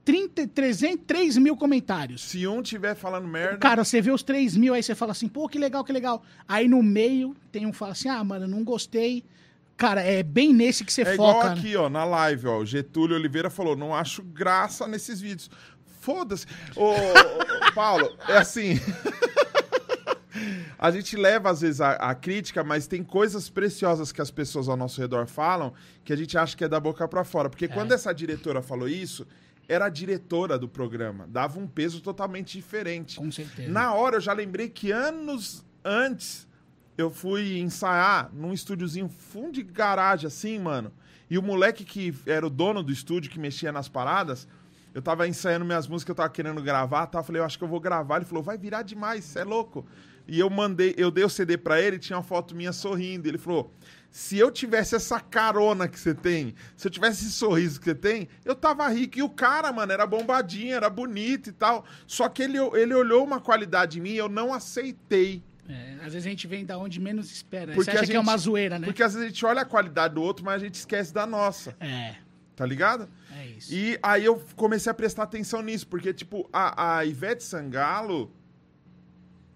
30, 300, 3 mil comentários. Se um tiver falando merda. Cara, você vê os 3 mil, aí você fala assim, pô, que legal, que legal. Aí no meio tem um que fala assim, ah, mano, não gostei. Cara, é bem nesse que você É igual foca. né? aqui, ó, na live, ó. O Getúlio Oliveira falou: não acho graça nesses vídeos. Foda-se. Ô, Paulo, é assim. a gente leva, às vezes, a, a crítica, mas tem coisas preciosas que as pessoas ao nosso redor falam que a gente acha que é da boca pra fora. Porque quando essa diretora falou isso, era a diretora do programa. Dava um peso totalmente diferente. Com certeza. Na hora, eu já lembrei que anos antes eu fui ensaiar num estúdiozinho fundo de garagem, assim, mano. E o moleque que era o dono do estúdio, que mexia nas paradas, eu tava ensaiando minhas músicas, eu tava querendo gravar, tá? Eu falei, eu acho que eu vou gravar. Ele falou, vai virar demais, você é louco. E eu mandei, eu dei o CD pra ele, tinha uma foto minha sorrindo. Ele falou: se eu tivesse essa carona que você tem, se eu tivesse esse sorriso que você tem, eu tava rico. E o cara, mano, era bombadinho, era bonito e tal. Só que ele, ele olhou uma qualidade em mim e eu não aceitei. É, às vezes a gente vem da onde menos espera. Porque você a acha que é uma gente- zoeira, né? Porque às vezes a gente olha a qualidade do outro, mas a gente esquece da nossa, É, tá ligado? é isso. E aí eu comecei a prestar atenção nisso, porque, tipo, a, a Ivete Sangalo,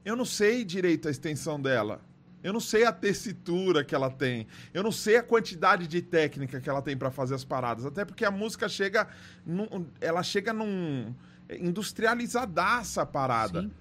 eu não sei direito a extensão dela. Eu não sei a tessitura que ela tem. Eu não sei a quantidade de técnica que ela tem pra fazer as paradas. Até porque a música chega. Num, ela chega num. Industrializadaça a parada. Sim.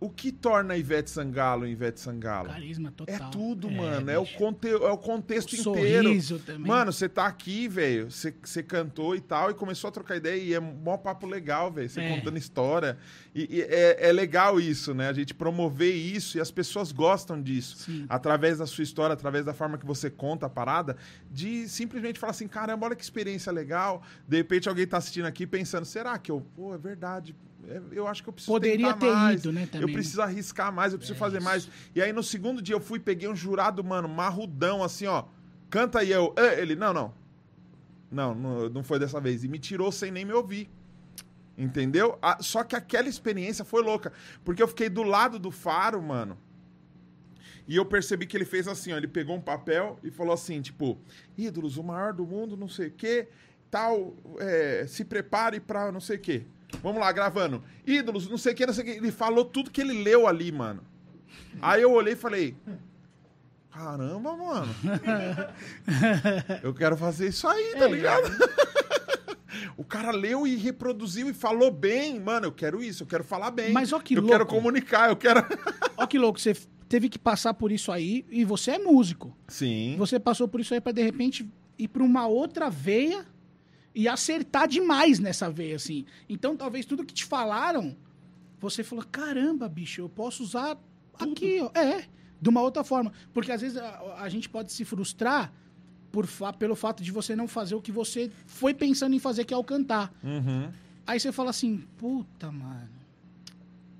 O que torna a Ivete Sangalo Ivete Sangalo? Carisma total. É tudo, mano. É o, bicho. conte é o contexto O inteiro. sorriso também. Mano, você tá aqui, velho. Você cantou e tal, e começou a trocar ideia, e é um mó papo legal, velho. Você É. contando história. E, e é, é legal isso, né? A gente promover isso e as pessoas gostam disso. Sim. Através da sua história, através da forma que você conta a parada, de simplesmente falar assim: caramba, olha que experiência legal. De repente alguém tá assistindo aqui pensando: será que eu. Pô, é verdade. É, Eu acho que eu preciso Poderia ter mais. ido, né, Eu também. preciso arriscar mais, eu preciso É fazer isso. mais. E aí no segundo dia eu fui, peguei um jurado, mano, marrudão, assim, ó. Canta aí, eu. Ele, não, não. Não, não, não foi dessa vez. E me tirou sem nem me ouvir. Entendeu? Ah, só que aquela experiência foi louca. Porque eu fiquei do lado do faro, mano. E eu percebi que ele fez assim, ó. Ele pegou um papel e falou assim, tipo, ídolos, o maior do mundo, não sei o quê, tal, é, se prepare pra não sei o quê. Vamos lá, gravando. Ídolos, não sei o quê, não sei o quê. Ele falou tudo que ele leu ali, mano. Aí eu olhei e falei, caramba, mano. Eu quero fazer isso aí, tá É, ligado? O cara leu e reproduziu e falou bem. Mano, eu quero isso, eu quero falar bem. Mas ó que Eu louco. quero comunicar, eu quero. Ó que louco, você teve que passar por isso aí e você é músico. Sim. Você passou por isso aí pra de repente ir pra uma outra veia e acertar demais nessa veia, assim. Então talvez tudo que te falaram você falou, caramba, bicho, eu posso usar aqui, ó. É, de uma outra forma. Porque às vezes a, a gente pode se frustrar por fa- pelo fato de você não fazer o que você foi pensando em fazer, que é o cantar. Uhum. Aí você fala assim, puta, mano,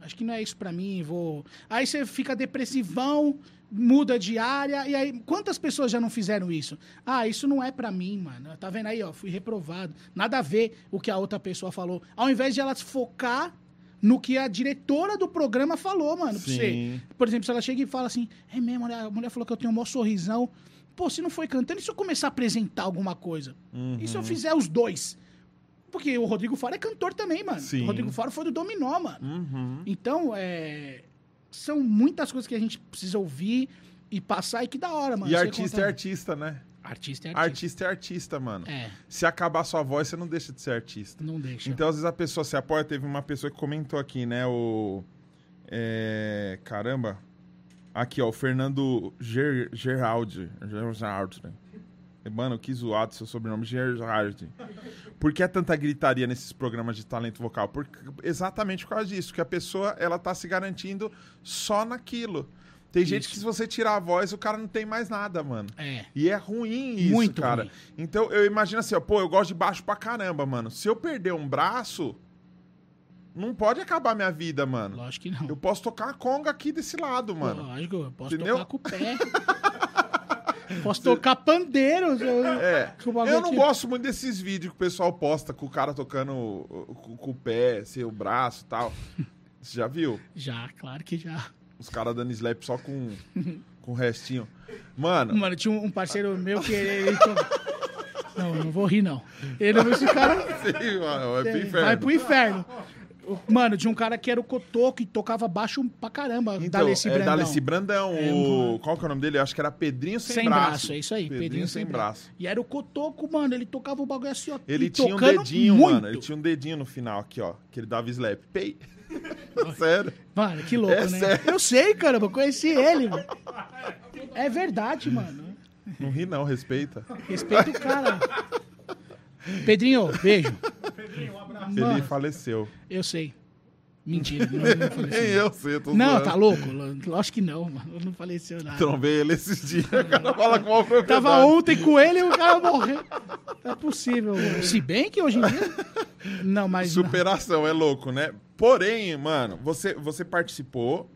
acho que não é isso pra mim, vou... Aí você fica depressivão, muda de área, e aí, quantas pessoas já não fizeram isso? Ah, isso não é pra mim, mano, tá vendo aí, ó, fui reprovado, nada a ver o que a outra pessoa falou. Ao invés de ela focar no que a diretora do programa falou, mano, pra você. Por exemplo, se ela chega e fala assim, é mesmo, a mulher falou que eu tenho um maior sorrisão, pô, se não foi cantando, e se eu começar a apresentar alguma coisa? Uhum. E se eu fizer os dois? Porque o Rodrigo Faro é cantor também, mano. Sim. O Rodrigo Faro foi do Dominó, mano. Uhum. Então, é... São muitas coisas que a gente precisa ouvir e passar e que da hora, mano. E artista conta- é artista, né? Artista é artista. Artista é artista, mano. É, Se acabar sua voz, você não deixa de ser artista. não deixa. Então, às vezes a pessoa se apoia. Teve uma pessoa que comentou aqui, né? O. é, caramba. Aqui, ó. O Fernando Ger, Geraldi. Geraldi. Mano, que zoado seu sobrenome, Geraldi. Por que é tanta gritaria nesses programas de talento vocal? Por, exatamente por causa disso, que a pessoa ela tá se garantindo só naquilo. Tem gente Isso. que se você tirar a voz, o cara não tem mais nada, mano. É. E é ruim isso, Muito cara. ruim. Então eu imagino assim, ó, pô, eu gosto de baixo pra caramba, mano. Se eu perder um braço, não pode acabar minha vida, mano. Lógico que não. Eu posso tocar a conga aqui desse lado, mano. Lógico, eu posso Entendeu? tocar com o pé. posso tocar pandeiro. É. Eu não gosto muito desses vídeos que o pessoal posta com o cara tocando com, com o pé, assim, o braço e tal. Você já viu? Já, claro que já. Os caras dando slap só com, com o restinho. Mano, Mano, tinha um parceiro meu que ele... ele Não, eu não vou rir, não. Ele, esse cara... sim, mano, é pro Vai inferno. pro inferno. Mano, tinha um cara que era o Cotoco e tocava baixo pra caramba. Então, Daleci é Brandão. Daleci Brandão. É, o... mano. Qual que é o nome dele? Eu acho que era Pedrinho Sem, Sem, braço. é isso aí. Pedrinho, Sem braço. E era o Cotoco, mano. Ele tocava o bagulho assim, ó. Ele tinha um dedinho, muito. mano. Ele tinha um dedinho no final aqui, ó. Que ele dava slap. Pei. Sério. Mano, que louco, É né? sério. Eu sei, caramba. Eu conheci ele, velho. É verdade, mano. Não ri não, respeita. Respeita o cara. Pedrinho, beijo. Pedrinho, um abraço. Ele Mano. faleceu. Eu sei. Mentira. Não, não faleceu. Nem eu sei, eu tô Não, zoando. tá louco? Lógico que não, mano. Não faleceu nada. Trombei ele esses dias. O cara fala com uma propriedade. Tava ontem com ele e o cara morreu. Não é possível. Se bem que hoje em dia. Não, mas. não. Superação, é louco, né? Porém, mano, você, você participou,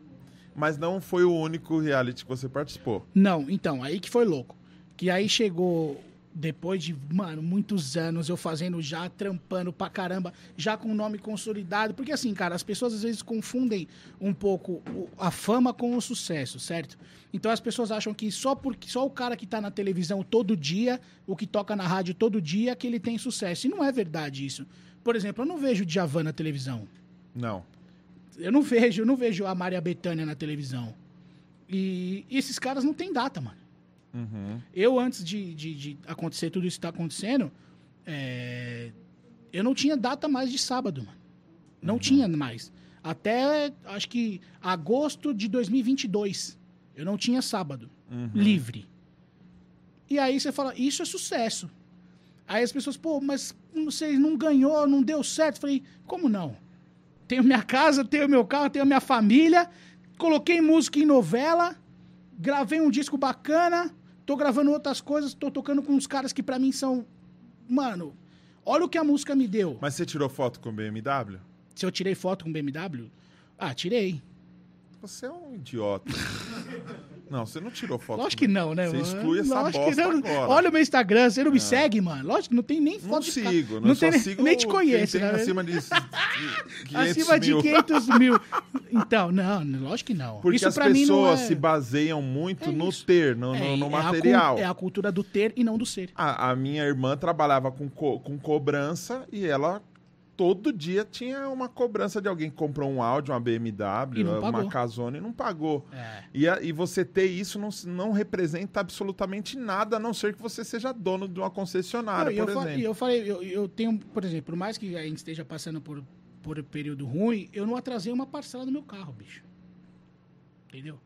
mas não foi o único reality que você participou. Não, então, aí que foi louco. Que aí chegou, depois de, mano, muitos anos eu fazendo já, trampando pra caramba, já com o nome consolidado. Porque assim, cara, as pessoas às vezes confundem um pouco a fama com o sucesso, certo? Então as pessoas acham que só porque só o cara que tá na televisão todo dia, o que toca na rádio todo dia, que ele tem sucesso. E não é verdade isso. Por exemplo, eu não vejo o Djavan na televisão. Não. Eu não vejo, eu não vejo a Maria Bethânia na televisão. E, e esses caras não têm data, mano. Uhum. Eu, antes de, de, de acontecer tudo isso que tá acontecendo, é, eu não tinha data mais de sábado, mano. Não tinha mais. Até, acho que, agosto de 2022. Eu não tinha sábado. Livre. E aí você fala, isso é sucesso. Aí as pessoas, pô, mas você não ganhou, não deu certo. Eu falei, como não? Tenho minha casa, tenho meu carro, tenho minha família, coloquei música em novela, gravei um disco bacana, tô gravando outras coisas, tô tocando com uns caras que pra mim são. Mano, olha o que a música me deu. Mas você tirou foto com o BMW? Se eu tirei foto com BMW? Ah, tirei. Você é um idiota. não, você não tirou foto. Lógico com- que não, né? Você exclui essa Lógico bosta não. agora. Olha o meu Instagram, você não me segue, mano? Lógico que não tem nem não foto de ca- sigo, não, não tem, nem- sigo nem te conheço, né? acima de 500 Acima de mil. 500 mil. Então, não, lógico que não. Porque Isso as não pessoas é... se baseiam muito É no ter, no, no- É, no é a cu- material. É a cultura do ter e não do ser. A, a minha irmã trabalhava com, co- com cobrança e ela todo dia tinha uma cobrança de alguém que comprou um áudio, uma BMW, uma. Casone e não pagou. É. E, a- e você ter isso não, não representa absolutamente nada, a não ser que você seja dono de uma concessionária, Não, eu, por fa- exemplo. e eu falei, eu, eu tenho, por exemplo, por mais que a gente esteja passando por, por um período ruim, eu não atrasei uma parcela do meu carro, bicho. Entendeu?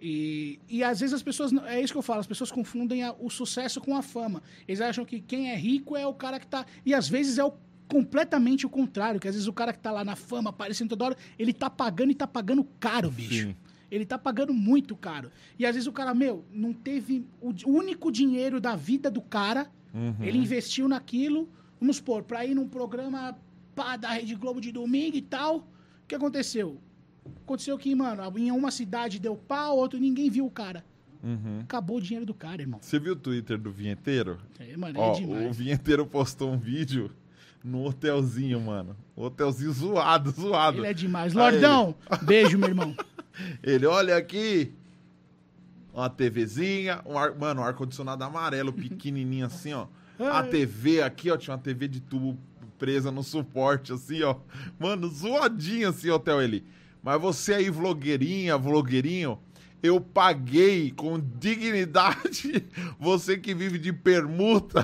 E, e às vezes as pessoas, é isso que eu falo, as pessoas confundem a- o sucesso com a fama. Eles acham que quem é rico é o cara que tá. E às vezes é o completamente o contrário, que às vezes o cara que tá lá na fama, aparecendo toda hora, ele tá pagando e tá pagando caro, bicho. Sim. Ele tá pagando muito caro. E às vezes o cara, meu, não teve o único dinheiro da vida do cara, Uhum. ele investiu naquilo, vamos supor, pra ir num programa pá, da Rede Globo de domingo e tal. O que aconteceu? Aconteceu que, mano, em uma cidade deu pau, outro ninguém viu o cara. Uhum. Acabou o dinheiro do cara, irmão. Você viu o Twitter do vinheteiro? É, mano, Ó, é demais. o vinheteiro postou um vídeo no hotelzinho, mano. Hotelzinho zoado, zoado. Ele é demais. Lordão, beijo, meu irmão. Ele, olha aqui. Uma TVzinha, um ar, mano, um ar-condicionado amarelo, pequenininho assim, ó. A. TV aqui, ó, tinha uma TV de tubo presa no suporte, assim, ó. Mano, zoadinho assim, o hotel ele. Mas você aí, vlogueirinha, vlogueirinho, eu paguei com dignidade você que vive de permuta,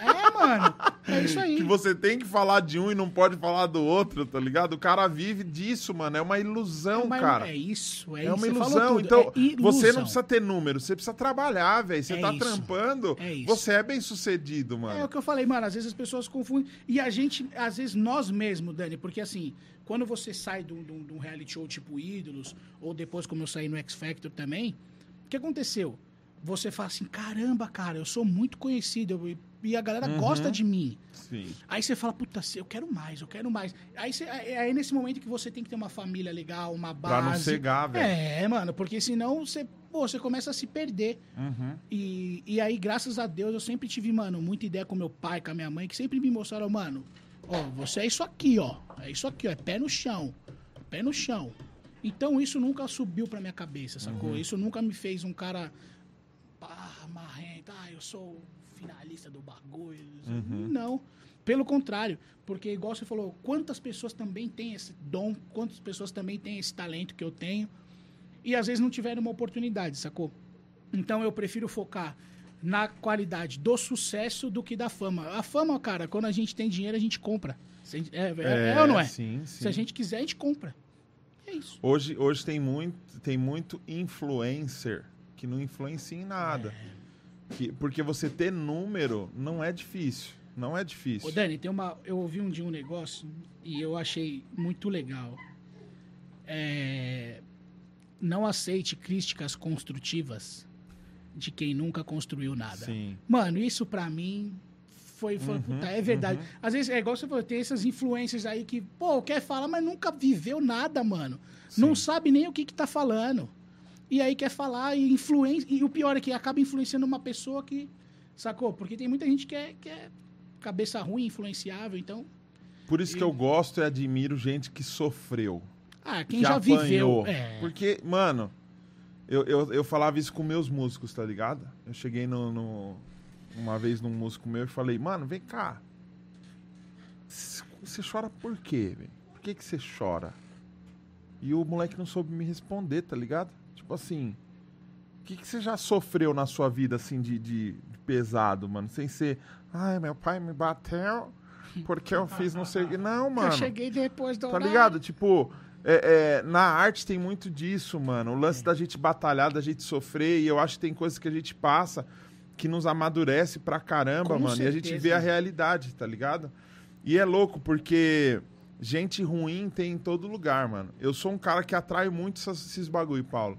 É, mano. É isso aí. que você tem que falar de um e não pode falar do outro, tá ligado? O cara vive disso, mano. É uma ilusão, Mas cara. É isso, é, É isso. uma ilusão. Então, É ilusão. você não precisa ter número, você precisa trabalhar, velho. Você É tá isso. trampando, É isso. você é bem sucedido, É o mano. que eu falei, mano. Às vezes as pessoas confundem. E a gente, às vezes nós mesmos, Dani, porque assim, quando você sai de um, reality show tipo Ídolos, ou depois, como eu saí no X Factor também, o que aconteceu? Você fala assim: caramba, cara, eu sou muito conhecido eu- e a galera Uhum. gosta de mim. Sim. Aí você fala, puta, eu quero mais, eu quero mais. Aí você, é aí nesse momento que você tem que ter uma família legal, uma base. Pra não cegar, velho. É, mano, porque senão você, pô, você começa a se perder. Uhum. E, e aí, graças a Deus, eu sempre tive, mano, muita ideia com meu pai, com a minha mãe, que sempre me mostraram, mano, ó, você é isso aqui, ó. É isso aqui, ó, é pé no chão. Pé no chão. Então isso nunca subiu pra minha cabeça, sacou? Uhum. Isso nunca me fez um cara pá, marrento, ah, eu sou finalista do bagulho. Uhum. Não. Pelo contrário, porque igual você falou, quantas pessoas também têm esse dom, quantas pessoas também têm esse talento que eu tenho e às vezes não tiveram uma oportunidade, sacou? Então eu prefiro focar na qualidade do sucesso do que da fama. A fama, cara, quando a gente tem dinheiro, a gente compra. É, é- é ou não é? Sim, sim. Se a gente quiser, a gente compra. É isso. Hoje, hoje tem, muito, tem muito influencer que não influencia em nada. É. Que, porque você ter número não é difícil. Não é difícil. Ô, Dani, tem uma. Eu ouvi um dia um negócio e eu achei muito legal. É, Não aceite críticas construtivas de quem nunca construiu nada. Sim. Mano, isso pra mim foi. foi Uhum, puta, é verdade. uhum. Às vezes é igual você falou, tem essas influências aí que, pô, quer falar, mas nunca viveu nada, mano. Não Sim. sabe nem o que, que tá falando. E aí quer falar e influencia. E o pior é que acaba influenciando uma pessoa que. Sacou? Porque tem muita gente que é, que é cabeça ruim, influenciável, então. Por isso que eu gosto e admiro gente que sofreu. Ah, quem que já apanhou. viveu. É. Porque, mano, eu, eu, eu falava isso com meus músicos, tá ligado? Eu cheguei no, no- uma vez num músico meu e falei, mano, vem cá. Você chora por quê, velho? Por que, que você chora? E o moleque não soube me responder, tá ligado? Tipo assim, o que, que você já sofreu na sua vida, assim, de, de- de pesado, mano? Sem ser, ai, meu pai me bateu porque eu fiz não sei o que. Não, mano. Eu cheguei depois do Tá horário. ligado? Tipo, é, é, na arte tem muito disso, mano. O lance da gente batalhar, da gente sofrer. E eu acho que tem coisas que a gente passa que nos amadurece pra caramba, Com mano. E a gente certeza. vê a realidade, tá ligado? E é louco, porque gente ruim tem em todo lugar, mano. Eu sou um cara que atrai muito esses bagulho, Paulo.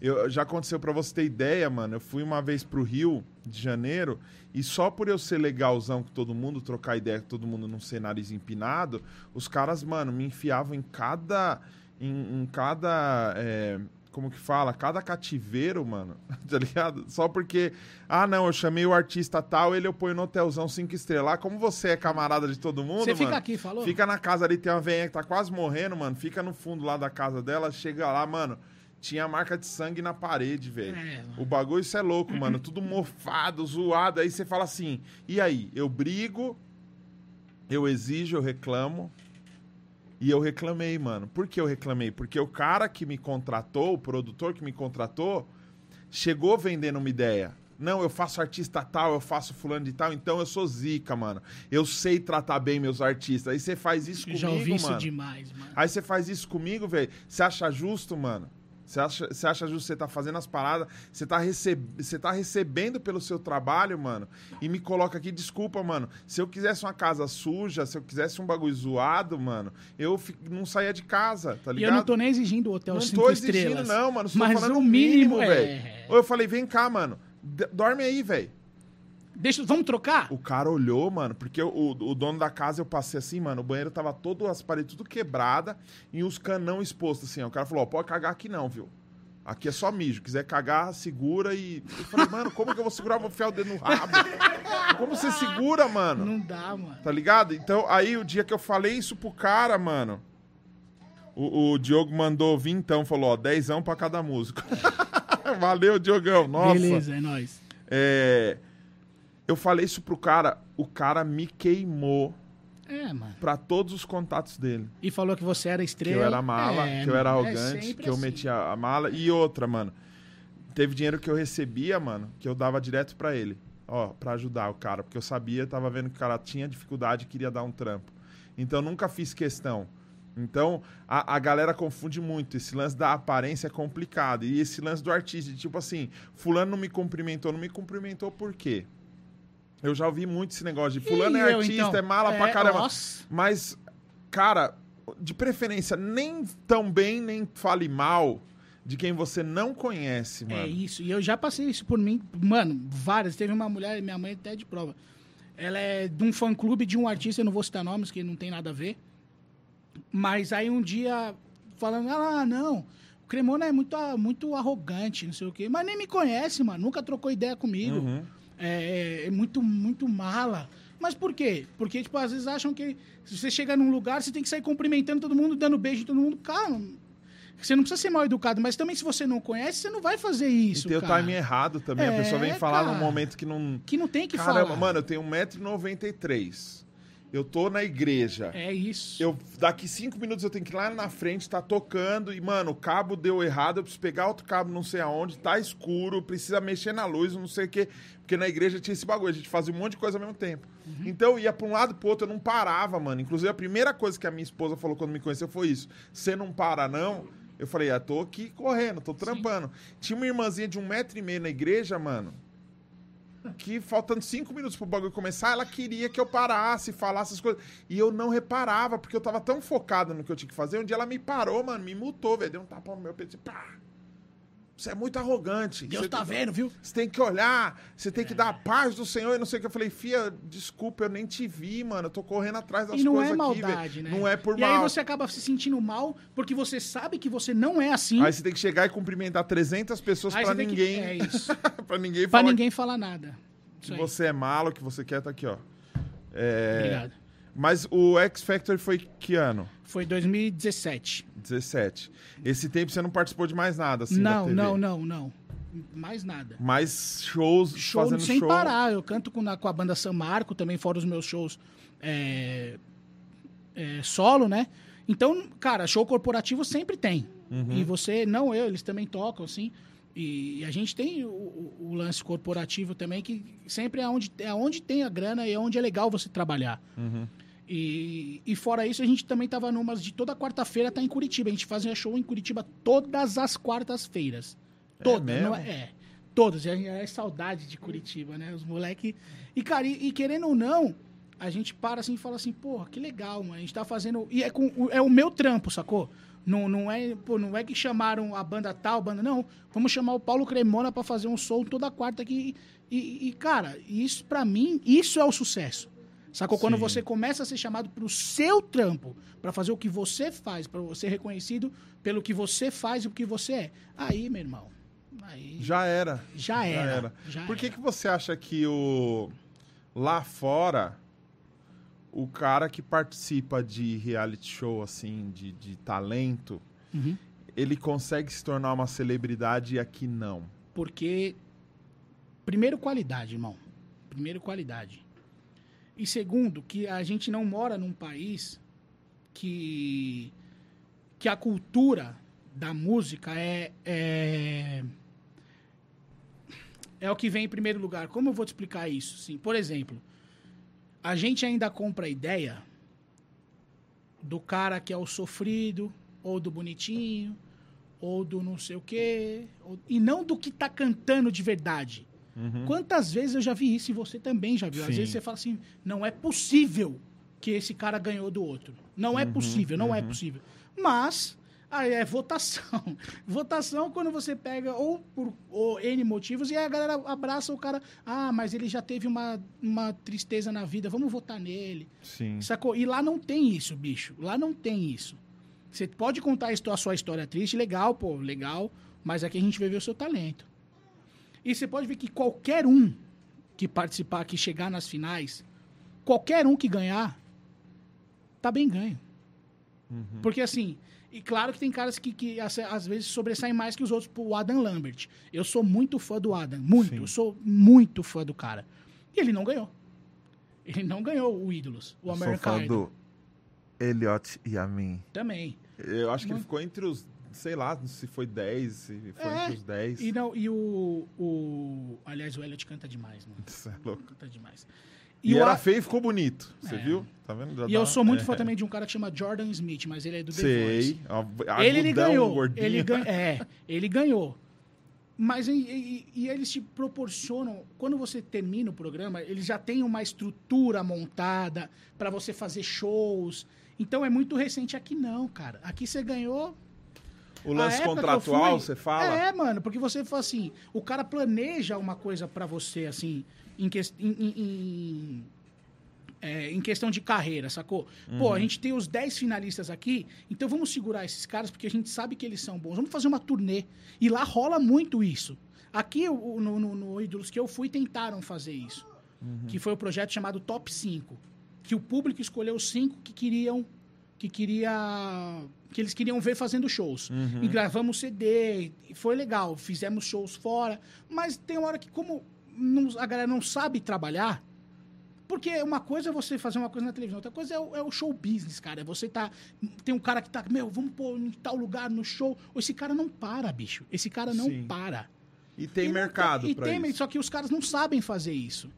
Eu, já aconteceu pra você ter ideia, mano. Eu fui uma vez pro Rio de Janeiro e só por eu ser legalzão com todo mundo, trocar ideia com todo mundo num cenário empinado, os caras, mano, me enfiavam em cada. Em, em cada. é, como que fala? Cada cativeiro, mano. Tá ligado? Só porque. Ah, não, eu chamei o artista tal, ele eu ponho no hotelzão cinco estrelas. Como você é camarada de todo mundo, Você fica mano, aqui, falou? Fica na casa ali, tem uma velhinha que tá quase morrendo, mano. Fica no fundo lá da casa dela, chega lá, mano. Tinha marca de sangue na parede, velho. É, mano. o bagulho, isso é louco, mano. Tudo mofado, zoado. Aí você fala assim: e aí? Eu brigo, eu exijo, eu reclamo. E eu reclamei, mano. Por que eu reclamei? Porque o cara que me contratou, o produtor que me contratou, chegou vendendo uma ideia. Não, eu faço artista tal, eu faço fulano de tal, então eu sou zica, mano. Eu sei tratar bem meus artistas. Aí você faz isso Eu comigo, já ouvi isso mano. demais, mano. Aí você faz isso comigo, velho. Você acha justo, mano? Você acha, você acha justo você tá fazendo as paradas, você tá, receb, você tá recebendo pelo seu trabalho, mano, e me coloca aqui, desculpa, mano. Se eu quisesse uma casa suja, se eu quisesse um bagulho zoado, mano, eu fi- não saía de casa, tá E ligado? eu não tô nem exigindo o hotel Não cinco tô exigindo, estrelas. não, mano. Só Mas falando o mínimo, é- velho. Eu falei, vem cá, mano. Dorme aí, velho. Deixa, vamos trocar? O cara olhou, mano, porque o, o dono da casa eu passei assim, mano, o banheiro tava todo, as paredes tudo quebrada e os canão expostos assim. ó. O cara falou, ó, pode cagar aqui não, viu? Aqui é só mijo. Quiser cagar, segura e. Eu falei, mano, como que eu vou segurar? Eu Vou enfiar o dedo no rabo. Como você segura, mano? Não dá, mano. Tá ligado? Então, aí o dia que eu falei isso pro cara, mano, o, o Diogo mandou vintão, falou, ó, dezão pra cada músico. Valeu, Diogão. Nossa. Beleza, é nóis. É, eu falei isso pro cara, o cara me queimou É, mano. pra todos os contatos dele. E falou que você era Que estrela. eu era mala, É, que eu era é arrogante, sempre que eu assim. metia a mala. E outra, mano. Teve dinheiro que eu recebia, mano, que eu dava direto pra ele. Ó, pra ajudar o cara. Porque eu sabia, tava vendo que o cara tinha dificuldade e queria dar um trampo. Então eu nunca fiz questão. Então a, a galera confunde muito. Esse lance da aparência é complicado. E esse lance do artista, de tipo assim, fulano não me cumprimentou, não me cumprimentou por quê? Eu já ouvi muito esse negócio de fulano E é eu, artista, então? é mala pra É, caramba. Nossa. Mas, cara, de preferência, nem tão bem, nem fale mal de quem você não conhece, mano. É isso. E eu já passei isso por mim. Mano, várias. Teve uma mulher, minha mãe até de prova. Ela é de um fã-clube de um artista, eu não vou citar nomes, que não tem nada a ver. Mas aí um dia, falando, ah, não, o Cremona é muito, muito arrogante, não sei o quê. Mas nem me conhece, mano. Nunca trocou ideia comigo. Uhum. É, é muito, muito mala. Mas por quê? Porque, tipo, às vezes acham que se você chega num lugar, você tem que sair cumprimentando todo mundo, dando beijo em todo mundo. Calma. Você não precisa ser mal educado, mas também se você não conhece, você não vai fazer isso, e tem o cara. timing errado também. a É, pessoa vem falar cara. num momento que não. Que não tem que Caramba, falar. mano, eu tenho 1,93m. Eu tô na igreja. É isso. Eu, daqui cinco minutos eu tenho que ir lá na frente, tá tocando, e, mano, o cabo deu errado, eu preciso pegar outro cabo não sei aonde, tá escuro, precisa mexer na luz, não sei o quê. Porque na igreja tinha esse bagulho, a gente fazia um monte de coisa ao mesmo tempo. Uhum. Então eu ia pra um lado e pro outro, eu não parava, mano. Inclusive, a primeira coisa que a minha esposa falou quando me conheceu foi isso: você não para, não? Eu falei, ah, tô aqui correndo, tô trampando. Tinha uma irmãzinha de um metro e meio na igreja, mano que faltando cinco minutos pro bagulho começar, ela queria que eu parasse, falasse as coisas. E eu não reparava, porque eu tava tão focado no que eu tinha que fazer. Um dia ela me parou, mano, me multou, velho. Deu um tapa no meu peito e pá. Você é muito arrogante. Deus você tá tem- vendo, viu? Você tem que olhar, você tem que dar a paz do Senhor e não sei o que. Eu falei, fia, desculpa, eu nem te vi, mano. Eu tô correndo atrás das E não coisas é aqui, maldade, velho. né? Não é por e mal. aí você acaba se sentindo mal porque você sabe que você não é assim. Aí você tem que chegar e cumprimentar 300 pessoas pra você tem que- ninguém, É isso. pra ninguém pra falar ninguém falar nada. Isso que aí. você é malo, que você quer, tá aqui, ó. É... Obrigado. Mas o X Factor foi que ano? Foi 2017. 17. Esse tempo você não participou de mais nada, assim, não, não, não, não. Mais nada. Mais shows, Show fazendo sem show. parar. Eu canto com, na- com a banda San Marco, também fora os meus shows é, é, solo, né? Então, cara, show corporativo sempre tem. Uhum. E você, não eu, eles também tocam, assim. E a gente tem o, o- o lance corporativo também, que sempre é onde, é onde tem a grana e é onde é legal você trabalhar. Uhum. E, e fora isso, a gente também tava numas de toda quarta-feira tá em Curitiba. A gente fazia show em Curitiba todas as quartas-feiras. Todas, mesmo? não é? É. Todas. É, é saudade de Curitiba, né? Os moleque. E, cara, e, e querendo ou não, a gente para assim e fala assim, porra, que legal, mano. A gente tá fazendo. E é, com, é o meu trampo, sacou? Não, não, é, pô, não é que chamaram a banda tal, banda. Não. Vamos chamar o Paulo Cremona pra fazer um show toda quarta aqui. E, e, cara, isso pra mim, isso é o sucesso. Sacou? Quando Sim. você começa a ser chamado pro seu trampo, pra fazer o que você faz, pra você ser reconhecido pelo que você faz e o que você é. Aí, meu irmão, aí Já era. já era. Já Por que, era. que você acha que o lá fora o cara que participa de reality show assim, de, de talento, Uhum. ele consegue se tornar uma celebridade e aqui não? Porque, primeiro, qualidade, irmão. Primeiro, qualidade. E segundo, que a gente não mora num país que, que a cultura da música é, é, é o que vem em primeiro lugar. Como eu vou te explicar isso? Sim, por exemplo, a gente ainda compra a ideia do cara que é o sofrido, ou do bonitinho, ou do não sei o quê, ou- e não do que tá cantando de verdade. Quantas vezes eu já vi isso e você também já viu? Às Sim. vezes você fala assim, não é possível que esse cara ganhou do outro. Não é possível, não é possível. Mas aí é votação. votação quando você pega ou por ou N motivos e a galera abraça o cara, ah, mas ele já teve uma, uma tristeza na vida, vamos votar nele. Sim. Sacou? E lá não tem isso, bicho. Lá não tem isso. Você pode contar a sua história triste, legal, pô, legal, mas aqui a gente vai ver o seu talento. E você pode ver que qualquer um que participar, que chegar nas finais, qualquer um que ganhar, tá bem ganho. Porque assim, e claro que tem caras que, que às às vezes sobressaem mais que os outros, tipo o Adam Lambert. Eu sou muito fã do Adam, muito, Sim. eu sou muito fã do cara. E ele não ganhou. Ele não ganhou o Ídolos, o Eu sou American fã Idol. do Elliot e a mim. Também. Eu acho que ele ficou entre os, sei lá, se foi 10, se foi É, entre os 10. E, não, e o, o. Aliás, o Elliot canta demais, mano. Isso é louco. Canta demais. E, o era A- feio e ficou bonito. Você É. viu? Tá vendo? Já E dá- eu sou muito é. fã também de um cara que chama Jordan Smith, mas ele é do The Sei. Ele, ele ganhou. gordinho. Ele gan- É, ele ganhou. Mas e, e- e eles te proporcionam, quando você termina o programa, eles já têm uma estrutura montada pra você fazer shows. Então é muito recente. Aqui não, cara. Aqui você ganhou, O lance que contratual, fui- você fala? É, mano, porque você fala assim, o cara planeja uma coisa pra você, assim, em, ques- em- em- em- é, em questão de carreira, sacou? Pô, Uhum. a gente tem os 10 finalistas aqui, então vamos segurar esses caras porque a gente sabe que eles são bons. Vamos fazer uma turnê. E lá rola muito isso. Aqui, no, no, no Ídolos que eu fui, tentaram fazer isso. Uhum. Que foi o projeto chamado Top 5. Que o público escolheu os cinco que queriam que queria que eles queriam ver fazendo shows. Uhum. E gravamos CD, e foi legal, fizemos shows fora, mas tem uma hora que como não- a galera não sabe trabalhar, porque uma coisa é você fazer uma coisa na televisão, outra coisa é o, é o show business, cara. É você tá. Tem um cara que tá, meu, vamos pôr em tal lugar no show. Esse cara não para, bicho. Esse cara não Sim. para. E tem E não mercado e pra tem, isso. Só que os caras não sabem fazer isso.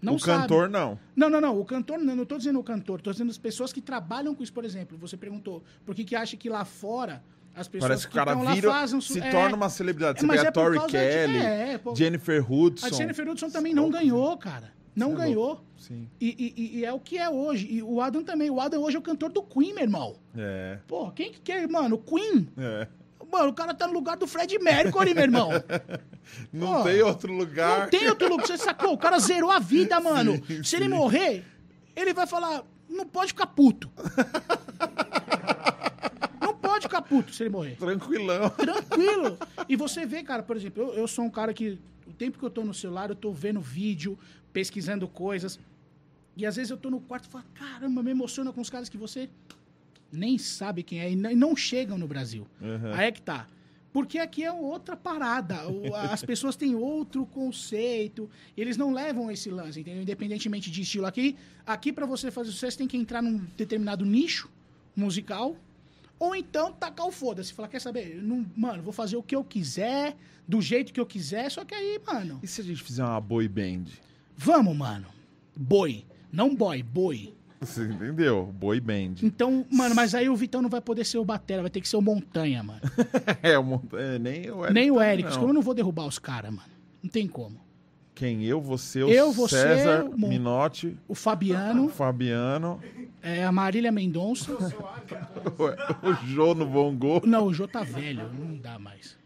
Não o sabem. cantor, não. Não, não, não. O cantor, não, não tô dizendo o cantor, tô dizendo as pessoas que trabalham com isso, por exemplo. Você perguntou por que, que acha que lá fora as pessoas Parece que o cara vira, fazem se é, torna uma celebridade. é, Você mas vê é a Tori causa de- Kelly, é, pô. Jennifer Hudson. A Jennifer Hudson também não ganhou, cara. Não Você é ganhou. Sim. E, e- e- e é o que é hoje. E o Adam também. O Adam hoje é o cantor do Queen, meu irmão. É. Pô, quem que quer, mano? O Queen. é. Mano, o cara tá no lugar do Fred Mercury, meu irmão. Não tem outro lugar. Não tem outro lugar. Você sacou? O cara zerou a vida, mano. Sim, Se ele sim. morrer, ele vai falar: não pode ficar puto. não pode ficar puto se ele morrer. Tranquilão. Tranquilo. E você vê, cara, por exemplo, eu, eu sou um cara que o tempo que eu tô no celular, eu tô vendo vídeo, pesquisando coisas. E às vezes eu tô no quarto e falo, caramba, me emociona com os caras que você nem sabe quem é e não- chegam no Brasil. Uhum. Aí é que tá. Porque aqui é outra parada. As pessoas têm outro conceito. Eles não levam esse lance, entendeu? Independentemente de estilo. Aqui, aqui para você fazer sucesso, tem que entrar num determinado nicho musical. Ou então tacar o foda-se. Falar, quer saber? Não, mano, vou fazer o que eu quiser, do jeito que eu quiser. Só que aí, mano, E se a gente fizer uma boy band? vamos, mano. Boi. Não boy, boi. Você entendeu? Boy band. Então, mano, mas aí o Vitão não vai poder ser o Batera, vai ter que ser o Montanha, mano. é, o Mont- é, nem o Eric. Nem o Eric, como eu não vou derrubar os caras, mano. Não tem como. Quem? Eu, você, o Eu, você, César, o Mon- Minotti, O o Fabiano, Fabiano, é, a Marília Mendonça. o, o Jô no Bongo. Não, o Jô tá velho, não dá mais.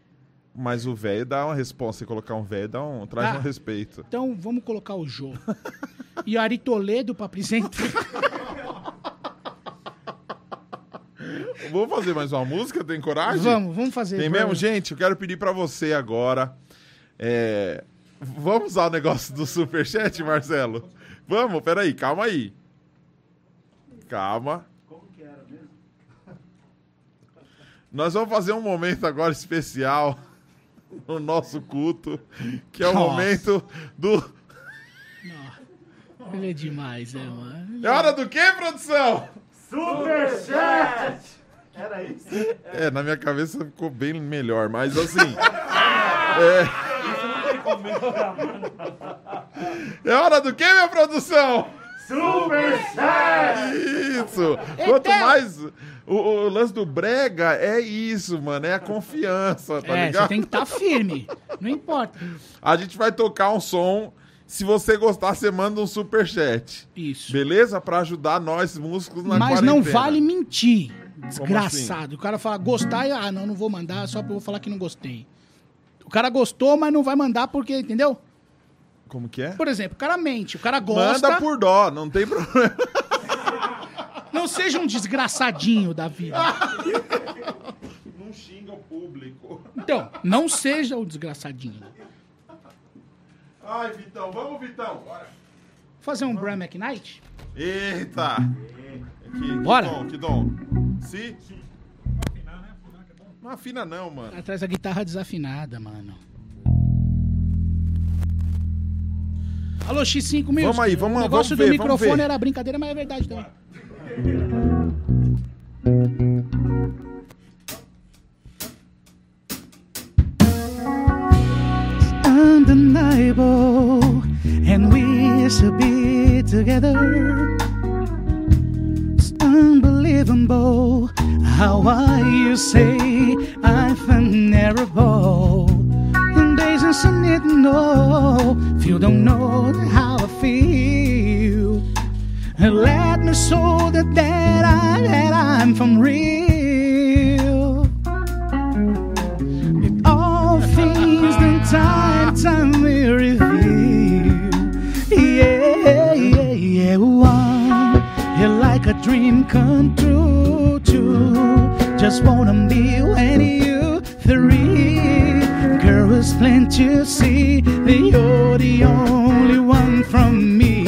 Mas o velho dá uma resposta. Se colocar um velho, dá um, traz Dá. um respeito. Então vamos colocar o Jô. E o Ari Toledo pra apresentar. Vou fazer mais uma música? Tem coragem? Vamos, vamos fazer. Tem mesmo? Gente, eu quero pedir pra você agora. é, Vamos usar o negócio do superchat, Marcelo? Vamos, peraí, calma aí. Calma. Como que era mesmo? Nós vamos fazer um momento agora especial no nosso culto, que é o Nossa. momento do. Não, ele é demais, né, mano? É hora do quê, produção? Superchat! Era isso? É, na minha cabeça ficou bem melhor, mas assim. é... é hora do quê, minha produção? Superchat! Isso! Quanto mais, O, o lance do brega é isso, mano. É a confiança, tá é, ligado? você tem que estar firme. Não importa. A gente vai tocar um som. Se você gostar, você manda um superchat. Isso. Beleza? Pra ajudar nós, músicos, na Mas não quarentena. vale mentir. assim? Desgraçado. O cara fala gostar e, ah, não, não vou mandar, só pra eu falar que não gostei. O cara gostou, mas não vai mandar porque, entendeu? Como que é? Por exemplo, o cara mente, o cara gosta. Manda por dó, não tem problema. Não seja um desgraçadinho da vida. Não xinga o público. Então, não seja o desgraçadinho. Ai, Vitão, vamos, Vitão. Bora. Fazer um Bram McKnight? Eita! Que, Bora. Que dom, que dom. Se? Não afina não, mano. Atrás da guitarra desafinada, mano. Alô, X5 Music. Vamos aí, vamos- O negócio vamos ver, do microfone ver. era brincadeira, mas é verdade também. Undeniable, and we should be together. It's unbelievable how I you say I'm vulnerable. And days to know if you don't know how I feel. And let me show that that, I, that I'm from real. It all things that time, time will reveal. Yeah, yeah, yeah. One, you're like a dream come true, too. Just wanna be when you three. Girl, it's plain to see that you're the only one from me.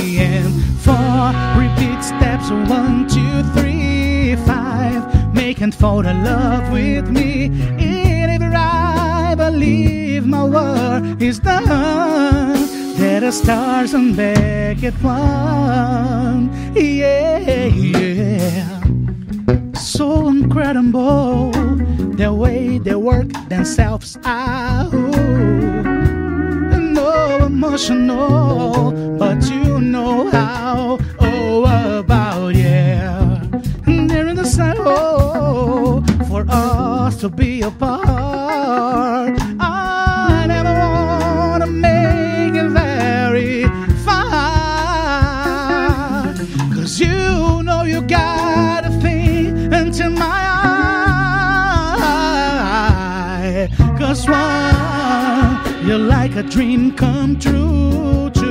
Four, repeat steps one, two, three, five. Make and fall in love with me. And if I believe my word is done, that the stars and back at one. Yeah, yeah so incredible the way they work themselves out. No emotional, but you know how. Oh, about yeah. There in the oh, for us to be apart. I never wanna make it very far. Cause you know you got a thing into my eye. Cause one, you're like a dream come true, true.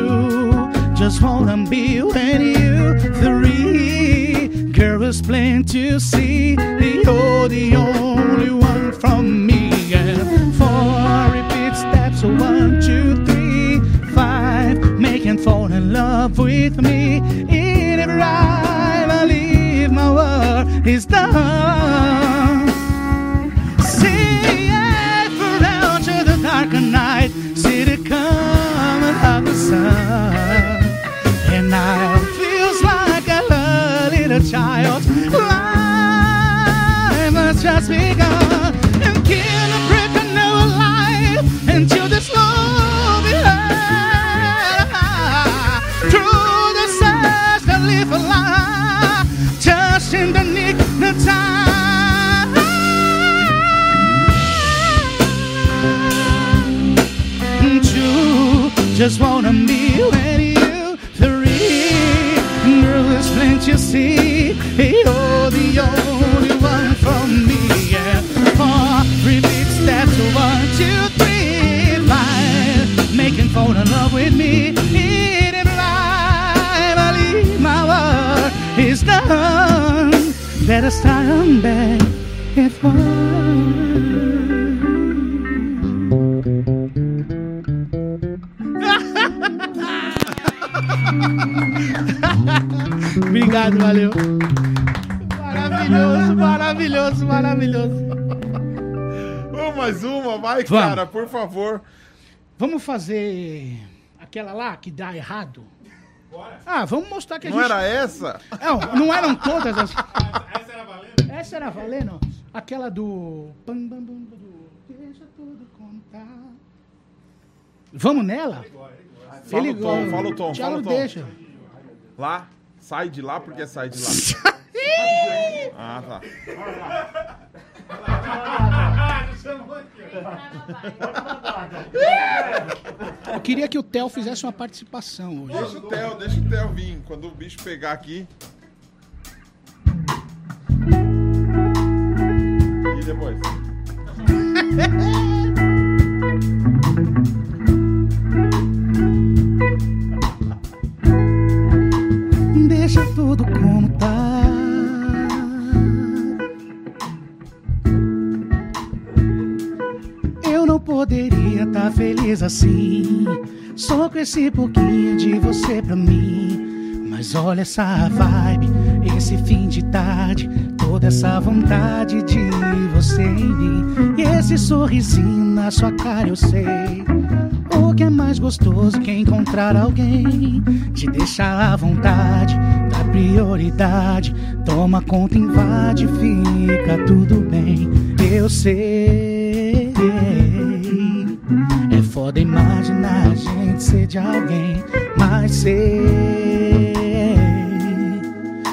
Just wanna be when you three. Girl, it's plain to see you're the only one from me. And four repeat steps, one, two, three, five. Making fall in love with me. In every rhyme I believe my word is done. Can I break a new life this love Through the search to live a. Just the time. True, just wanna be with you. Three, girl, it's plain to see you're the with me. Every life, I believe my word is done. Better stand back if one. Obrigado, valeu. Maravilhoso, maravilhoso, maravilhoso. Vamos mais uma, vai, Vamos. cara, por favor. Vamos fazer aquela lá que dá errado? Ah, vamos mostrar que a Não gente... era essa? Não, não eram todas as... Essa era valendo? Essa era valendo? Aquela do... Deixa tudo contar. Vamos nela? Fala o tom, fala o tom, fala o tom. deixa. Lá, sai de lá porque sai de lá. Ah, tá. Eu queria que o Theo fizesse uma participação hoje. Deixa o Theo, deixa o Theo vir. Quando o bicho pegar aqui. E depois? Deixa tudo como tá. Poderia estar feliz assim. Só com esse pouquinho de você pra mim. Mas olha essa vibe, esse fim de tarde. Toda essa vontade de você em mim. E esse sorrisinho na sua cara, eu sei. O que é mais gostoso que encontrar alguém Te deixar à vontade, dá prioridade Toma conta, invade, fica tudo bem Eu sei foda imaginar a gente ser de alguém Mas sei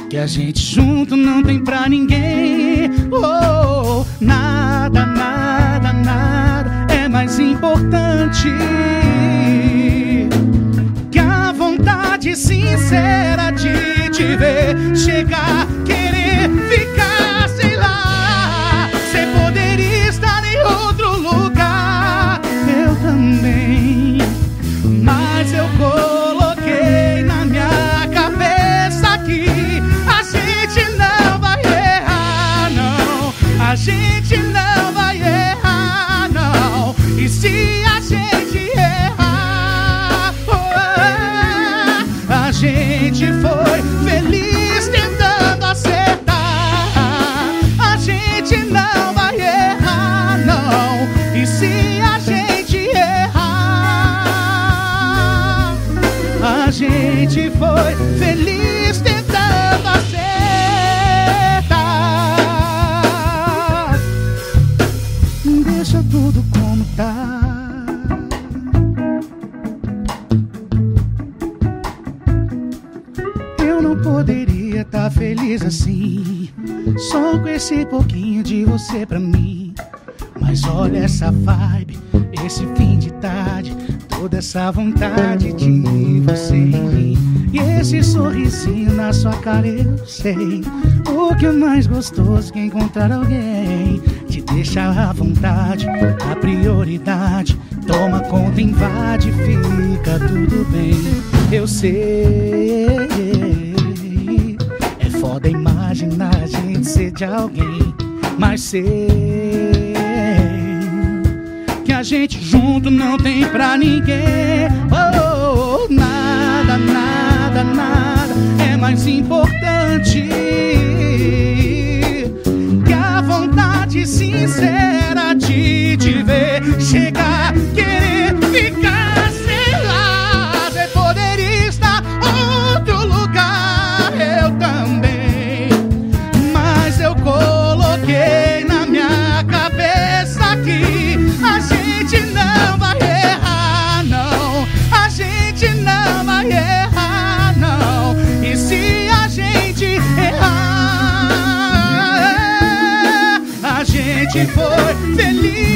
que a gente junto não tem pra ninguém. Oh, nada, nada, nada é mais importante que a vontade sincera de te ver chegar, Mas eu coloquei na minha cabeça que a gente não vai errar, não. A gente não gente foi feliz tentando acertar. Deixa tudo como tá. Eu não poderia estar feliz assim, só com esse pouquinho de você pra mim. Mas olha essa vibe, esse fim de tarde, toda essa vontade de você em mim. E esse sorrisinho na sua cara, eu sei. O que é mais gostoso que encontrar alguém te deixa à vontade, a prioridade. Toma conta, invade, fica tudo bem. Eu sei. É foda imaginar a gente ser de alguém, mas sei gente junto não tem pra ninguém. Oh, nada, nada, nada é mais importante que a vontade sincera de te ver chegar, querer ficar, sei lá. Você poderia estar outro lugar, gente não vai errar, não. A gente não vai errar, não. E se a gente errar, a gente foi feliz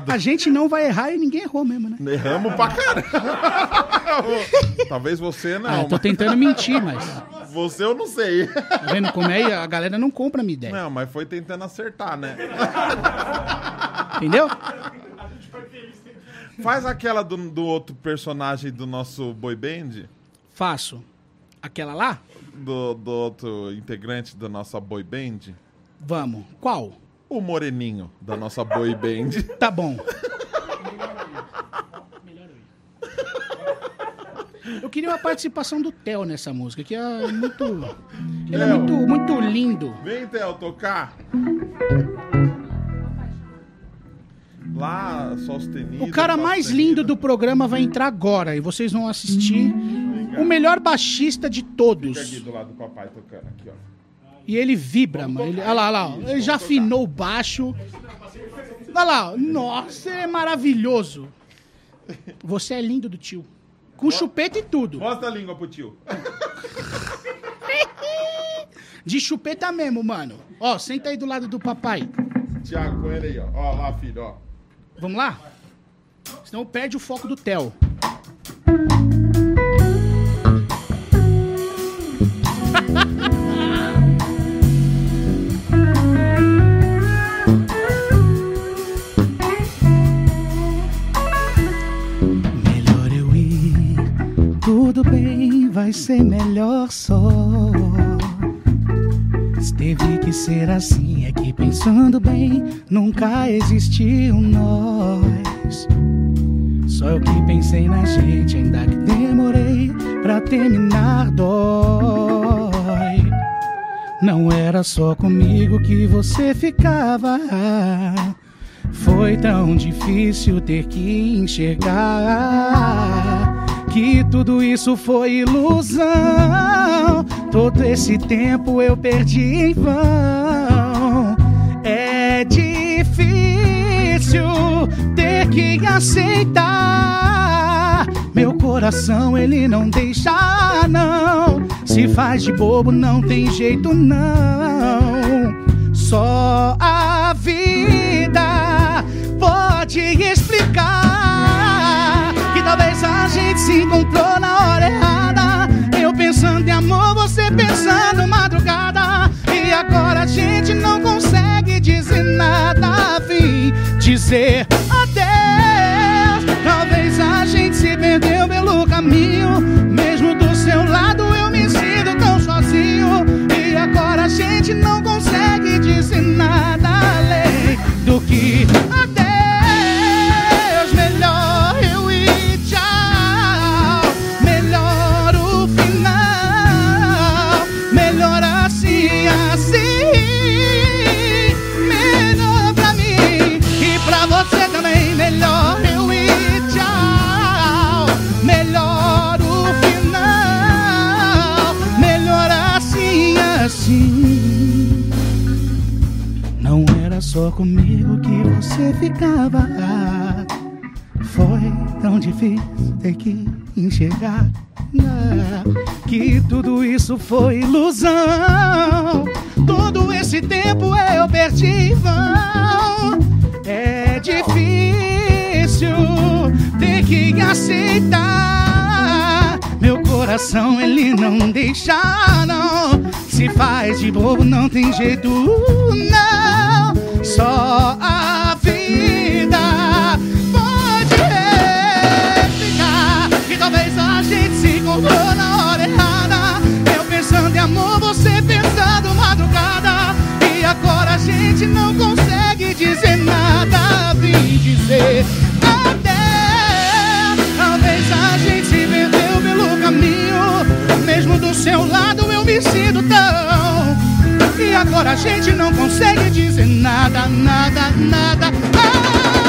emocionado. A gente não vai errar e ninguém errou mesmo, né? Erramos pra caramba. Talvez você Ah, não, eu tô tentando mentir, mas. mas você eu não sei. Tá vendo como é? A galera não compra a minha ideia. Não, mas foi tentando acertar, né? Entendeu? Faz aquela do, do outro personagem do nosso boy band, Faço. Aquela lá? do, do outro integrante da nossa boy band, Vamos. Qual? O moreninho da nossa boy band. Tá bom. Eu queria uma participação do Theo nessa música, que é muito. Ele é Theo. muito, muito lindo. Vem, Theo, tocar. Lá, sustenido. O cara mais lindo do programa vai entrar agora e vocês vão assistir o melhor baixista de Fica aqui todos. do lado do papai tocando, aqui, ó. E ele vibra, mano. Ele, olha lá, olha lá. Ele já afinou o baixo. Olha lá. Nossa, é maravilhoso. Você é lindo do tio. Com chupeta e tudo. Mostra a língua pro tio. De chupeta mesmo, mano. Ó, senta aí do lado do papai. Tiago, com ele aí, ó. Ó lá, filho, ó. Vamos lá? Senão perde o foco do Theo. vai ser melhor só. Teve que ser assim, é que pensando bem, nunca existiu nós. Só eu que pensei na gente, ainda que demorei pra terminar dói. Não era só comigo que você ficava. Foi tão difícil ter que enxergar que tudo isso foi ilusão. Todo esse tempo eu perdi em vão. É difícil ter que aceitar. Meu coração ele não deixa, não. Se faz de bobo, não tem jeito, não. Só a gente se encontrou na hora errada. Eu pensando em amor, você pensando madrugada. E agora a gente não consegue dizer nada. Vim dizer adeus. Talvez a gente se perdeu pelo caminho. Mesmo do seu lado eu me sinto tão sozinho. E agora a gente não consegue dizer nada além do que adeus. Só comigo que você ficava. Foi tão difícil ter que enxergar ah, que tudo isso foi ilusão. Todo esse tempo eu perdi em vão. É difícil ter que aceitar. Meu coração ele não deixa, não. Se faz de bobo, não tem jeito, não. Só a vida pode explicar que talvez a gente se encontrou na hora errada. Eu pensando em amor, você pensando madrugada. E agora a gente não consegue dizer nada. Vim dizer até. Talvez a gente se perdeu pelo caminho. Mesmo do seu lado eu me sinto tão. E agora a gente não consegue dizer nada, nada, nada. Ah,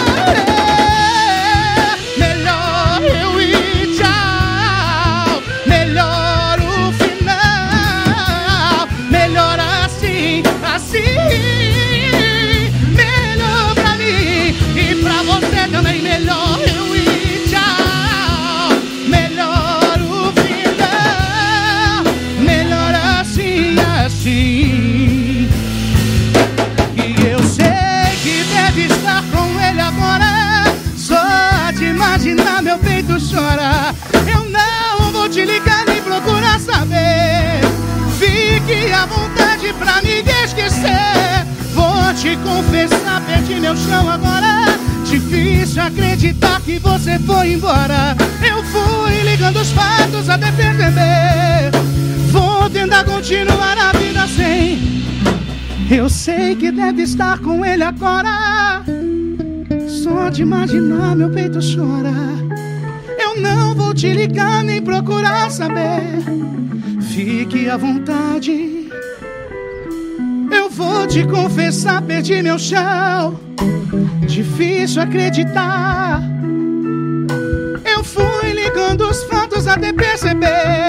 sei que deve estar com ele agora. Só de imaginar meu peito chora. Eu não vou te ligar nem procurar saber. Fique à vontade. Eu vou te confessar, perdi meu chão. Difícil acreditar. Eu fui ligando os fatos até perceber.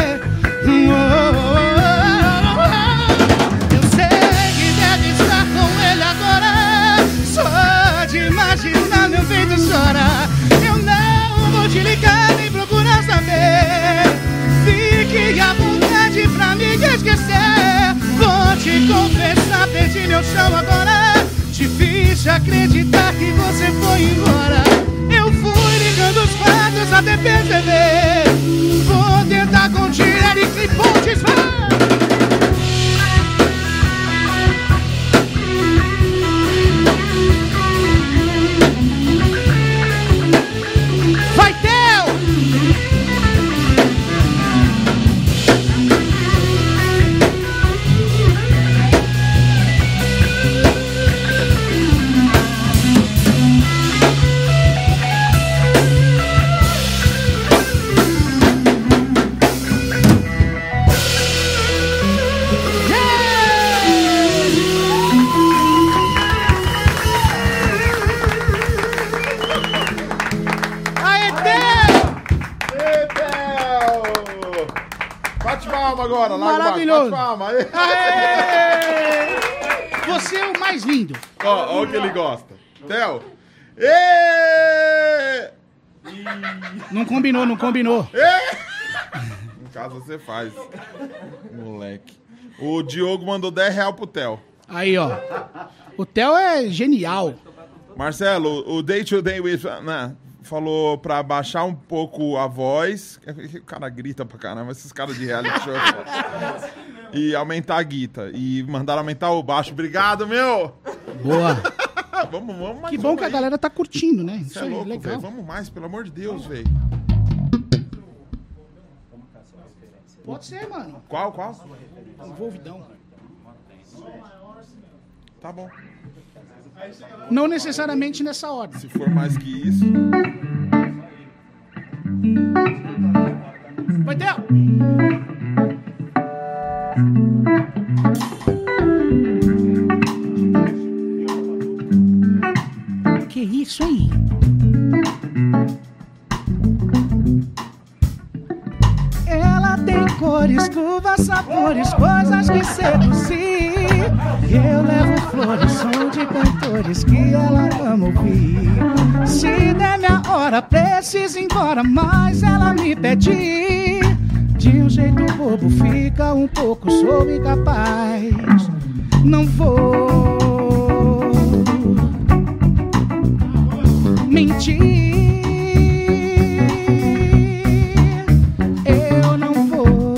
Te confessar, perdi meu chão agora. Difícil acreditar que você foi embora. Eu fui ligando os fatos até perceber. Vou tentar continuar e que pontes. Vai, Ó, ó o que ele gosta. Theo! Ê! Não combinou, não combinou. Em casa você faz. Moleque. O Diogo mandou 10 reais pro Theo. Aí, ó. O Theo é genial. Marcelo, o Day to Day with. Né, falou pra baixar um pouco a voz. O cara grita pra caramba, esses caras de reality show. e aumentar a guita. E mandaram aumentar o baixo. Obrigado, meu! Boa. vamos, vamos mais Que bom que a aí. galera tá curtindo, né? Isso é aí, louco, legal. velho. Vamos mais, pelo amor de Deus, velho. Pode ser, mano. Qual, qual? Envolvidão. Tá bom. Não necessariamente nessa ordem. Se for mais que isso. Vai, Theo! Isso aí? Ela tem cores, curvas, sabores, coisas que seduzir. Eu levo flores, som de cantores que ela ama ouvir. Se der minha hora, preciso ir embora, mas ela me pede. De um jeito bobo, fica um pouco, sou incapaz. Não vou mentir. Eu não vou,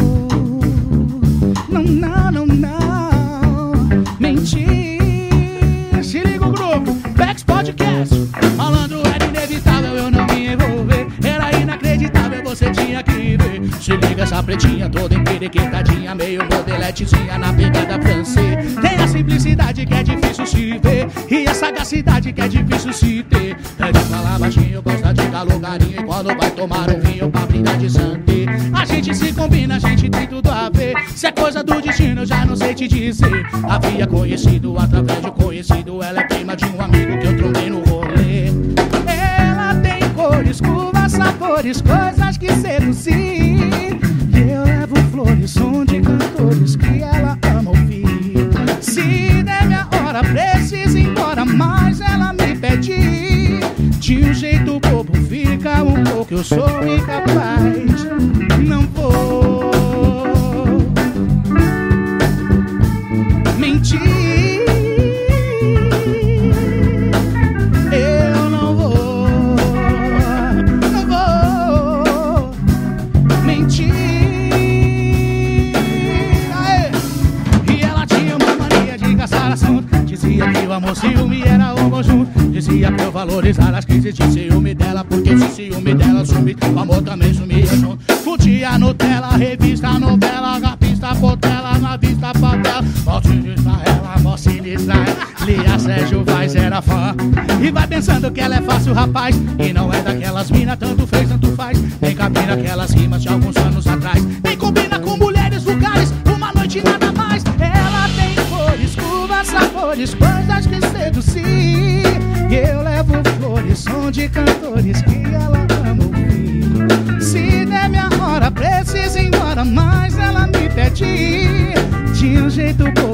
não, não, não, não, mentir. Se liga o grupo, Bex Podcast. Falando era inevitável eu não me envolver. Era inacreditável, você tinha que ver. Se liga essa pretinha toda empiriquitadinha, meio modeletezinha na pegada francês. Tem a simplicidade que é difícil se ver, e a sagacidade que é difícil se ter. De falar baixinho, gosta de carinho, e quando vai tomar um vinho pra brindar de santé. A gente se combina, a gente tem tudo a ver. Se é coisa do destino, eu já não sei te dizer. Havia conhecido através de conhecido, ela é prima de um amigo que eu trombei no rolê. Ela tem cores, curvas, sabores, coisas que seduzir. Eu levo flores, som de cantores que ela ama ouvir. Se der minha hora, preciso De um jeito bobo fica um pouco, eu sou incapaz. Não vou mentir. Eu não vou, não vou mentir. E ela tinha uma mania de caçar assunto. Dizia que o amor ciúme era o conjunto dizia pra eu valorizar as crises de ciúme dela Porque se ciúme dela sumir, o amor também sumia. Curtia Nutella, revista, novela, rapista potela, na vista, papel Volte de Israel, amor sinistra, Lia Sérgio Vaz era fã. E vai pensando que ela é fácil, rapaz. E não é daquelas mina, tanto fez, tanto faz. Nem cabina aquelas rimas de alguns anos atrás. Nem combina com mulheres vulgares, uma noite nada mais. Ela tem cores, curvas, sabores, bandas que seduzir. Eu levo flores, som de cantores que ela ama ouvir. Se der minha hora, preciso ir embora, mas ela me pede de um jeito bom.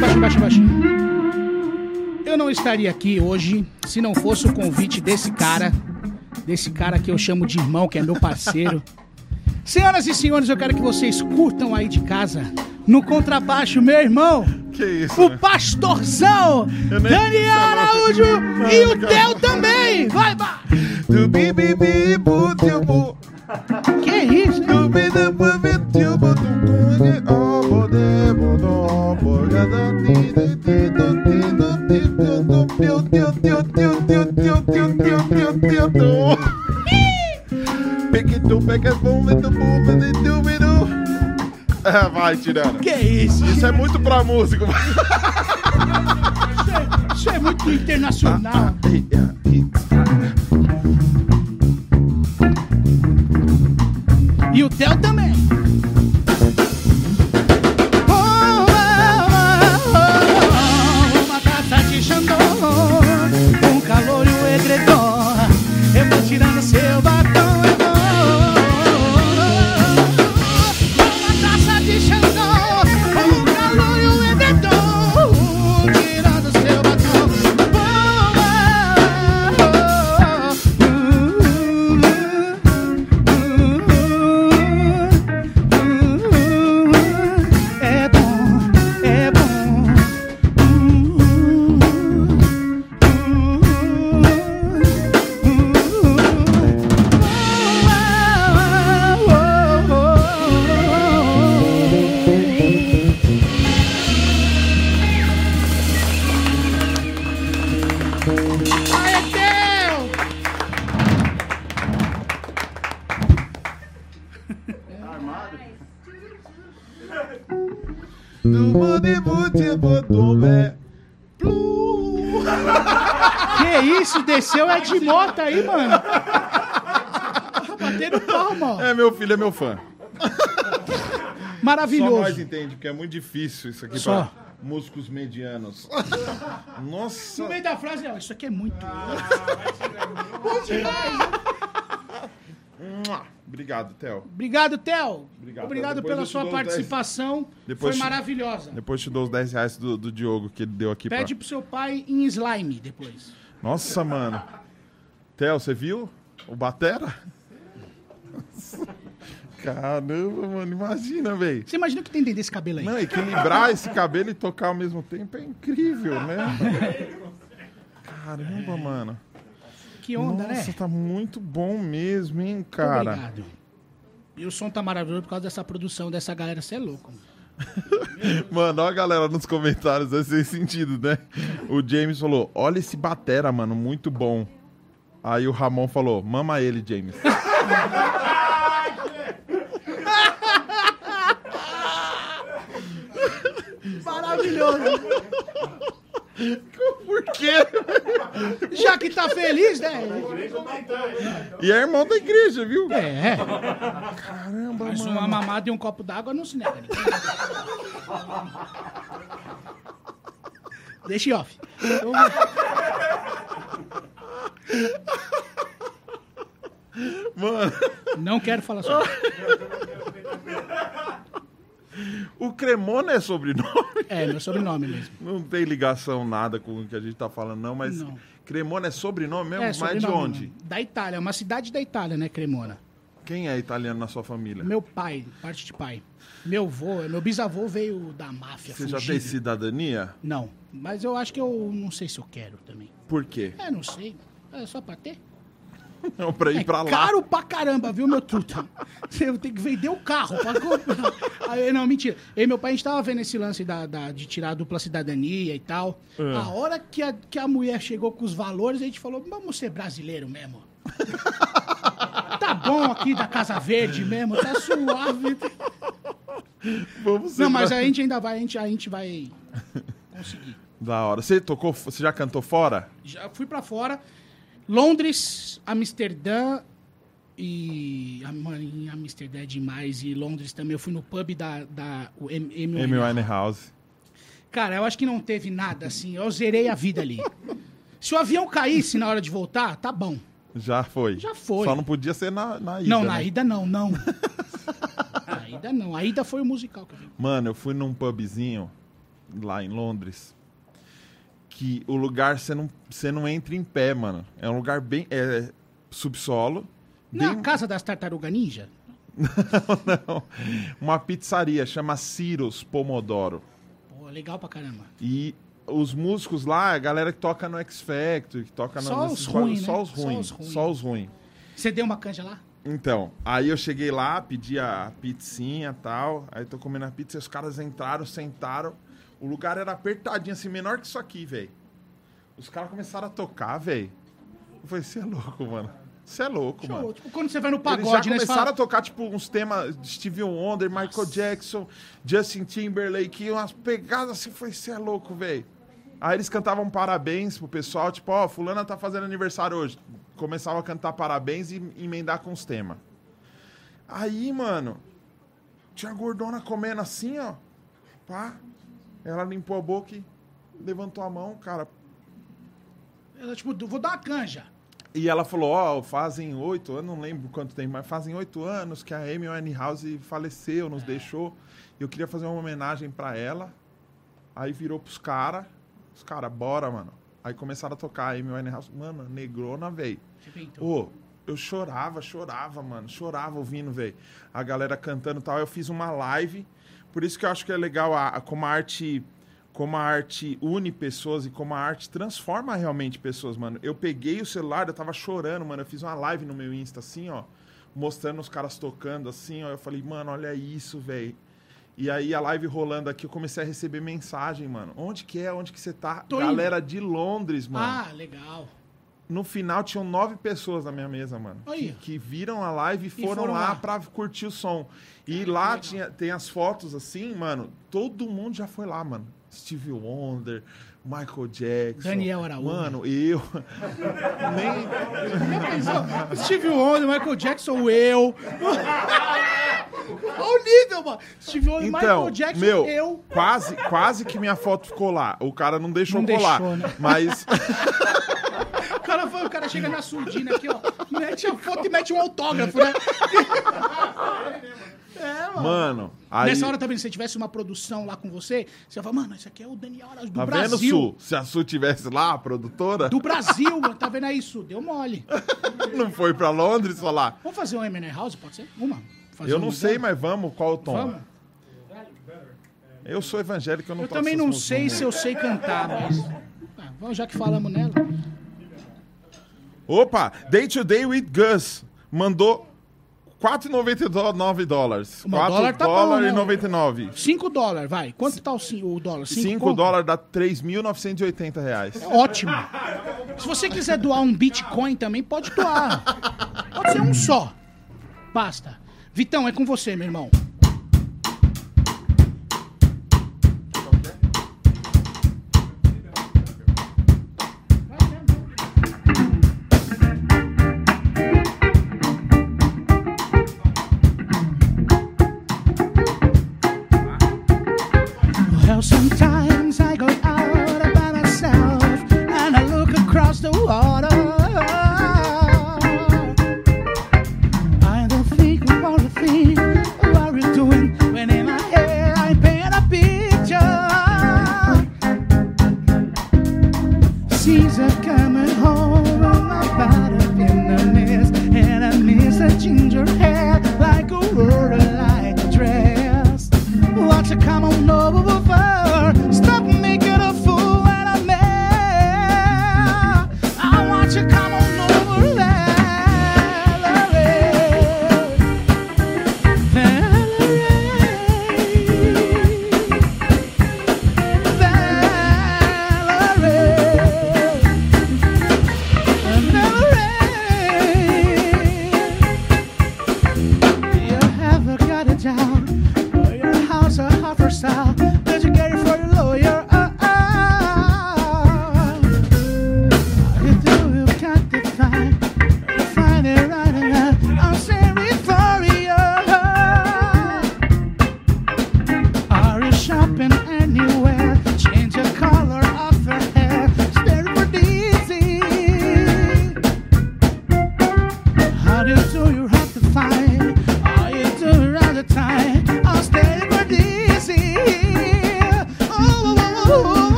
baixinho, baixinho, baixinho, baixinho. Eu não estaria aqui hoje se não fosse o convite desse cara, desse cara que eu chamo de irmão, que é meu parceiro. Senhoras e senhores, eu quero que vocês curtam aí de casa, no contrabaixo, meu irmão. Que isso? O pastorzão Daniel Araújo e o Theo É, vai, tirando. Que isso? Isso é muito pra músico. Isso é muito internacional. Que isso, desceu é de moto aí, mano. Tá Batendo palma. É, meu filho é meu fã. Só Maravilhoso. nós entende, porque é muito difícil isso aqui Só. pra músicos medianos. Nossa. No meio da frase, ó, isso aqui é muito. Mua. Obrigado, Theo. Obrigado, Theo. Obrigado. Obrigado pela sua participação. Depois Foi te- maravilhosa. Depois te dou os 10 reais do, do Diogo que ele deu aqui Pede pra... pro seu pai em slime depois. Nossa, mano. Theo, você viu? O Batera? Caramba, mano, imagina, velho. Você imagina o que tem dentro desse cabelo aí? Não, equilibrar esse cabelo e tocar ao mesmo tempo é incrível, né? Caramba, mano. Que onda, Nossa, né? tá muito bom mesmo, hein, cara. Obrigado. E o som tá maravilhoso por causa dessa produção dessa galera. Você é louco. Mano, olha a galera nos comentários, é sem sentido, né? O James falou: Olha esse batera, mano, muito bom. Aí o Ramon falou: Mama ele, James. Maravilhoso. Por quê? Já que tá feliz, né? E é irmão da igreja, viu? É. Caramba, Mas mano. uma mamada e um copo d'água não se nega. ninguém. Deixa em off. Eu- Mano, Não quero falar sobre. o Cremona é sobrenome? É, meu sobrenome mesmo. Não tem ligação nada com o que a gente tá falando, não, mas Não. Cremona é sobrenome mesmo? É, mas sobrenome. de onde? Da Itália, é uma cidade da Itália, né, Cremona? Quem é italiano na sua família? Meu pai, parte de pai. Meu avô, meu bisavô veio da máfia. Você já fugido. tem cidadania? Não, mas eu acho que eu não sei se eu quero também. Por quê? É, não sei. É só pra ter. Não, pra ir É pra lá. caro pra caramba, viu, meu truta? Você tem que vender o carro pra comprar. Aí, não, mentira. Eu e meu pai, a gente tava vendo esse lance da, da- de tirar a dupla cidadania e tal. É. A hora que a, que a mulher chegou com os valores, a gente falou, vamos ser brasileiro mesmo. tá bom aqui da Casa Verde mesmo, tá suave. Vamos ser Não, mas a gente ainda vai, a gente, a gente vai conseguir. Da hora. Você tocou, você já cantou fora? Já fui pra fora. Londres, Amsterdã e. em Amsterdã é demais. E Londres também. Eu fui no pub da. da o M- Winehouse. Winehouse. Cara, eu acho que não teve nada assim. Eu zerei a vida ali. Se o avião caísse na hora de voltar, tá bom. Já foi. Já foi. Só não podia ser na, na ida. não, né? na ida não, não. na ida não. A ida foi o musical que eu vi. Mano, eu fui num pubzinho lá em Londres que o lugar você não, você não entra em pé, mano. É um lugar bem. É, subsolo. Na bem- casa das tartaruga ninja? não, uma pizzaria, chama Ciros Pomodoro. Pô, legal pra caramba. E os músicos lá, a galera que toca no X Factor, que toca Só no, os ruim, só né? os Só ruins, os ruim. só os ruins. Você deu uma canja lá? Então, aí eu cheguei lá, pedi a pizzinha e tal, aí tô comendo a pizza, e os caras entraram, sentaram, o lugar era apertadinho, assim, menor que isso aqui, velho. Os caras começaram a tocar, velho. Eu falei, você é louco, mano. Você é louco, Show. mano. Tipo, quando você vai no Eles pagode, já né? Começaram fala, a tocar, tipo, uns temas de Stevie Wonder, Michael Jackson, Justin Timberlake, umas pegadas assim, foi, você é louco, velho. Aí eles cantavam parabéns pro pessoal, tipo, ó, fulana tá fazendo aniversário hoje. Começava a cantar parabéns e emendar com os temas. Aí, mano, tinha a gordona comendo assim, ó. Pá. Ela limpou a boca e levantou a mão, cara. ela, tipo, vou dar uma canja. E ela falou, ó, fazem oito anos, não lembro quanto tempo, mas fazem oito anos que a Amy Winehouse faleceu, nos deixou. E eu queria fazer uma homenagem pra ela. Aí virou pros caras. Os caras, bora, mano. Aí começaram a tocar a Amy Winehouse. Mano, negrona, velho. Ô, eu chorava, chorava, mano. Chorava ouvindo, velho. A galera cantando e tal. Eu fiz uma live. Por isso que eu acho que é legal a, a- como a arte. Como a arte une pessoas e como a arte transforma realmente pessoas, mano. Eu peguei o celular, eu tava chorando, mano. Eu fiz uma live no meu Insta, assim, ó. Mostrando os caras tocando, assim, ó. Eu falei, mano, olha isso, velho. E aí a live rolando aqui, eu comecei a receber mensagem, mano. Onde que é? Onde que você tá? Tô indo. Galera de Londres, mano. Ah, legal. No final tinham nove pessoas na minha mesa, mano. Aí. Que, que viram a live e foram, foram lá, lá. pra curtir o som. E lá tinha, tem as fotos assim, mano. Todo mundo já foi lá, mano. Stevie Wonder, Michael Jackson. Daniel Araújo. Mano, eu. Nem. Steve Wonder, Michael Jackson, eu. Olha o nível, mano. Steve Wonder, Então, Michael Jackson, meu, eu. quase, quase que minha foto ficou lá. O cara não deixou Não colar. deixou, né? Mas. O cara, foi, o cara chega na surdina aqui, ó. Mete a foto e mete um autógrafo, né? É, mano. Mano, aí. Nessa hora também, se você tivesse uma produção lá com você, você ia falar, mano, esse aqui é o Daniel Araújo do Tá vendo, Brasil. Su? Se a Su tivesse lá, a produtora, Do Brasil, mano. Tá vendo aí, Su? Deu mole. não foi pra Londres falar. Vamos fazer um M&A House, pode ser? Uma. Fazer Eu um não modelo? sei, mas vamos, qual o tom? Vamos. Eu sou evangélico, eu não Eu também não sei se eu sei cantar, mas... Ah, vamos, já que falamos nela. Opa, Day to Day with Gus mandou 4,99 dólares. Uma 4 dólar tá bom, dólares né? e 99. 5 dólares, vai. Quanto tá o, o dólar? 5 conto? dólares dá 3.980 reais. Ótimo. Se você quiser doar um Bitcoin também, pode doar. Pode ser um só. Basta. Vitão, é com você, meu irmão.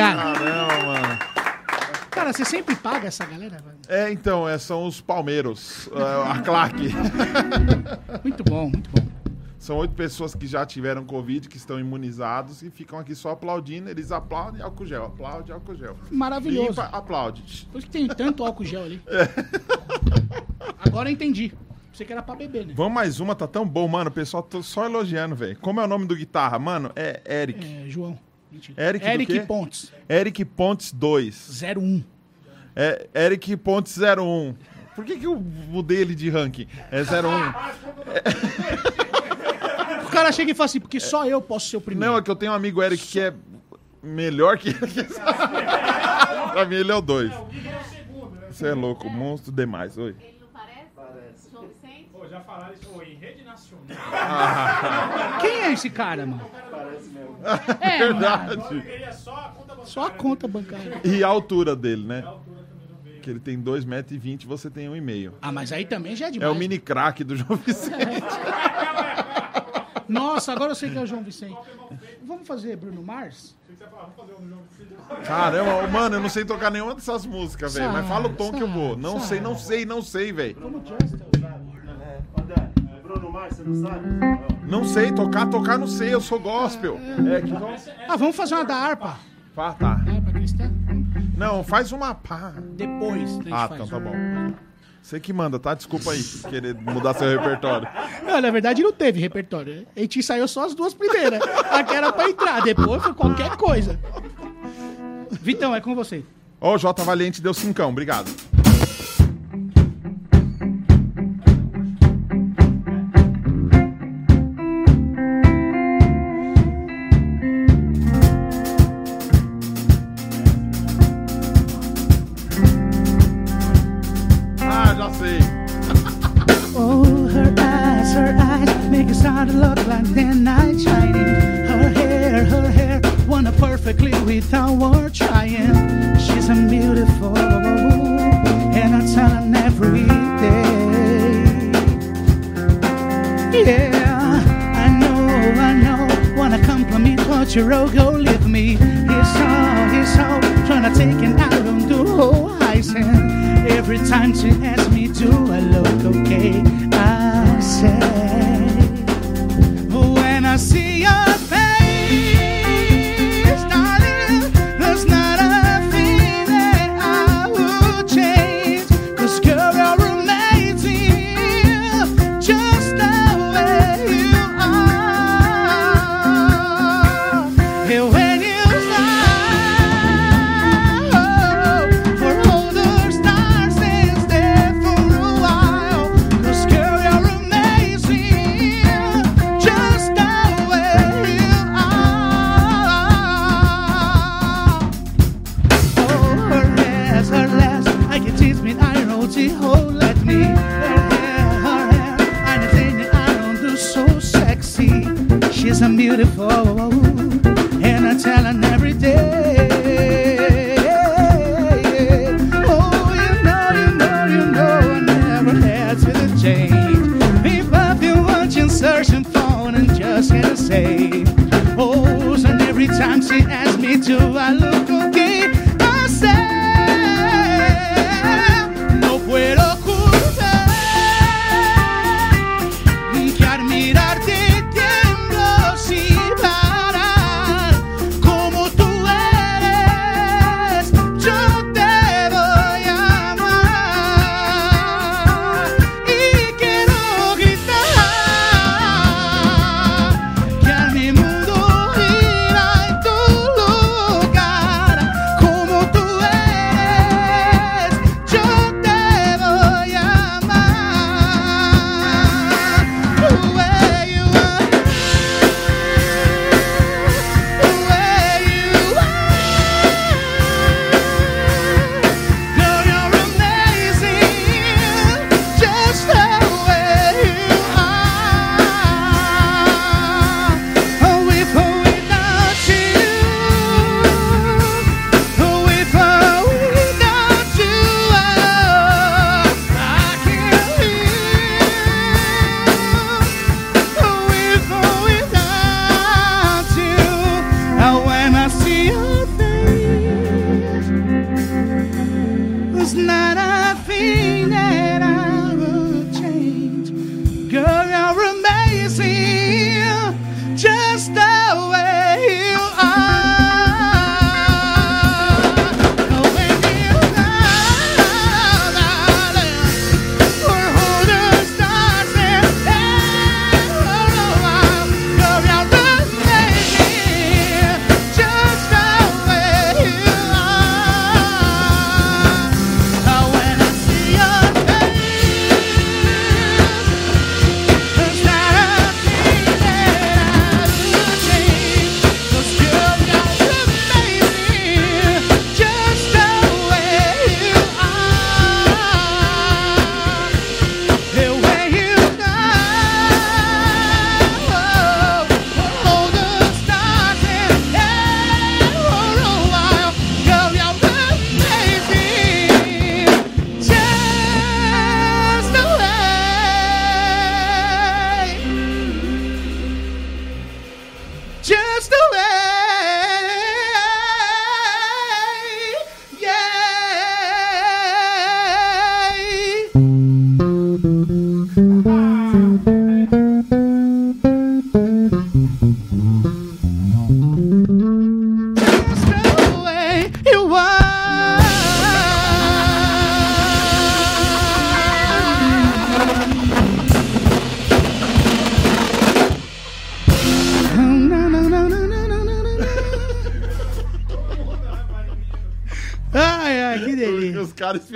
Obrigado. Caramba, mano. Cara, você sempre paga essa galera? mano? É, então, é, são os Palmeiros, é, a claque. Muito bom, muito bom. São oito pessoas que já tiveram Covid, que estão imunizados e ficam aqui só aplaudindo. Eles aplaudem álcool gel, aplaude álcool gel. Maravilhoso. Limpa, aplaude. Por que tem tanto álcool gel ali. Agora eu entendi. Você que era pra beber, né? Vamos mais uma, tá tão bom, mano. O pessoal tá só elogiando, velho. Como é o nome do guitarra? Mano, é Eric. É, João. Mentira. Eric Eric? Pontes. Eric Pontes 2. 01. É Eric Pontes 01. Por que, que eu mudei ele de ranking? É 01. O cara chega e fala assim, porque só eu posso ser o primeiro. Não, é que eu tenho um amigo Eric que é melhor que ele. pra mim, ele é o 2. Você é louco, monstro demais. Oi. Ele não parece? João Vicente? Pô, já falaram isso em rede nacional. Quem é esse cara, mano? É, Verdade. é só a conta bancária. Só a conta bancária. E a altura dele, né? Que ele tem 2,20m e você tem 1,5m. Ah, mas aí também já é É demais. o mini craque do João Vicente. Nossa, agora eu sei que é o João Vicente. Vamos fazer Bruno Mars? Caramba, mano, eu não sei tocar nenhuma dessas músicas, velho. Mas fala o tom que eu vou. Não Sabe, sei, não sei, não sei, velho. Vamos Justin. Bruno Mars, você não sabe? Não sei tocar, tocar não sei, eu sou gospel. É que vamos. Ah, vamos fazer uma da harpa. Pá, tá. Harpa cristã? Não, faz uma pá. Depois. a gente Ah, faz então tá uma. bom. Você que manda, tá? Desculpa aí, querer mudar seu repertório. Não, na verdade não teve repertório. A gente ensaiou só as duas primeiras. A que era pra entrar, depois foi qualquer coisa. Vitão, é com você. O J Valente deu cincão, obrigado. Without war trying. She's a beautiful, and I tell her every day. Yeah, I know, I know, wanna compliment what you wrote, go leave me. He's all, he's all, trying to take it out on the horizon. Every time she asks me, do I look okay? I say,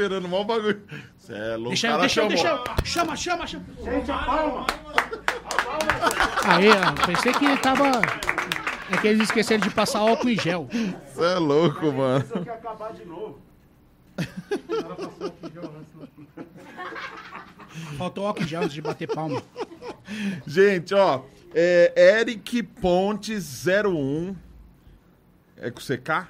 esperando mal bagulho. Cê é louco. Deixa cara deixa eu, chamou. deixa eu. Chama, chama, chama. Aí, ó, pensei que ele tava. É que eles esqueceram de passar álcool em gel. Cê é louco, mano. quer acabar de novo. Faltou álcool em gel antes de bater palma. Gente, ó. É Eric Pontes 01. É com CK?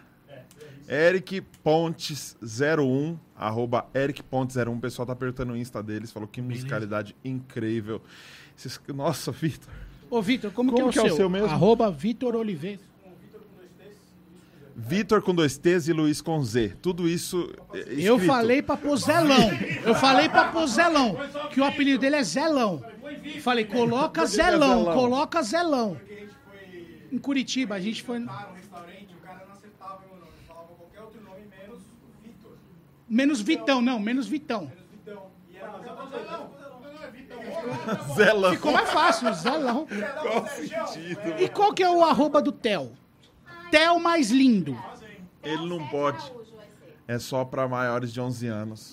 Eric Pontes 01. Arroba Eric Pontes 01. O pessoal tá apertando o Insta deles. Falou que musicalidade incrível. Esses- Nossa, Vitor. Ô, Vitor, como, Como que é o seu? mesmo? Arroba Vitor Oliveira. Vitor com dois T's e Luiz com Z. Tudo isso. é, Eu falei pra pôr Zelão. Eu falei pra pôr Zelão. Que o apelido dele é Zelão. Falei, coloca Zelão, Zelão. coloca Zelão. Em Curitiba, a gente foi. no restaurante, o cara não acertava meu nome. Falava qualquer outro nome, menos Vitor. Menos Vitão, não, menos Vitão. E Zelão. Não, é Vitão. Zelão. Ficou mais fácil, Zelão. Qual sentido? E qual que é o arroba do Theo? Theo mais lindo. Ele não pode. É só pra maiores de 11 anos.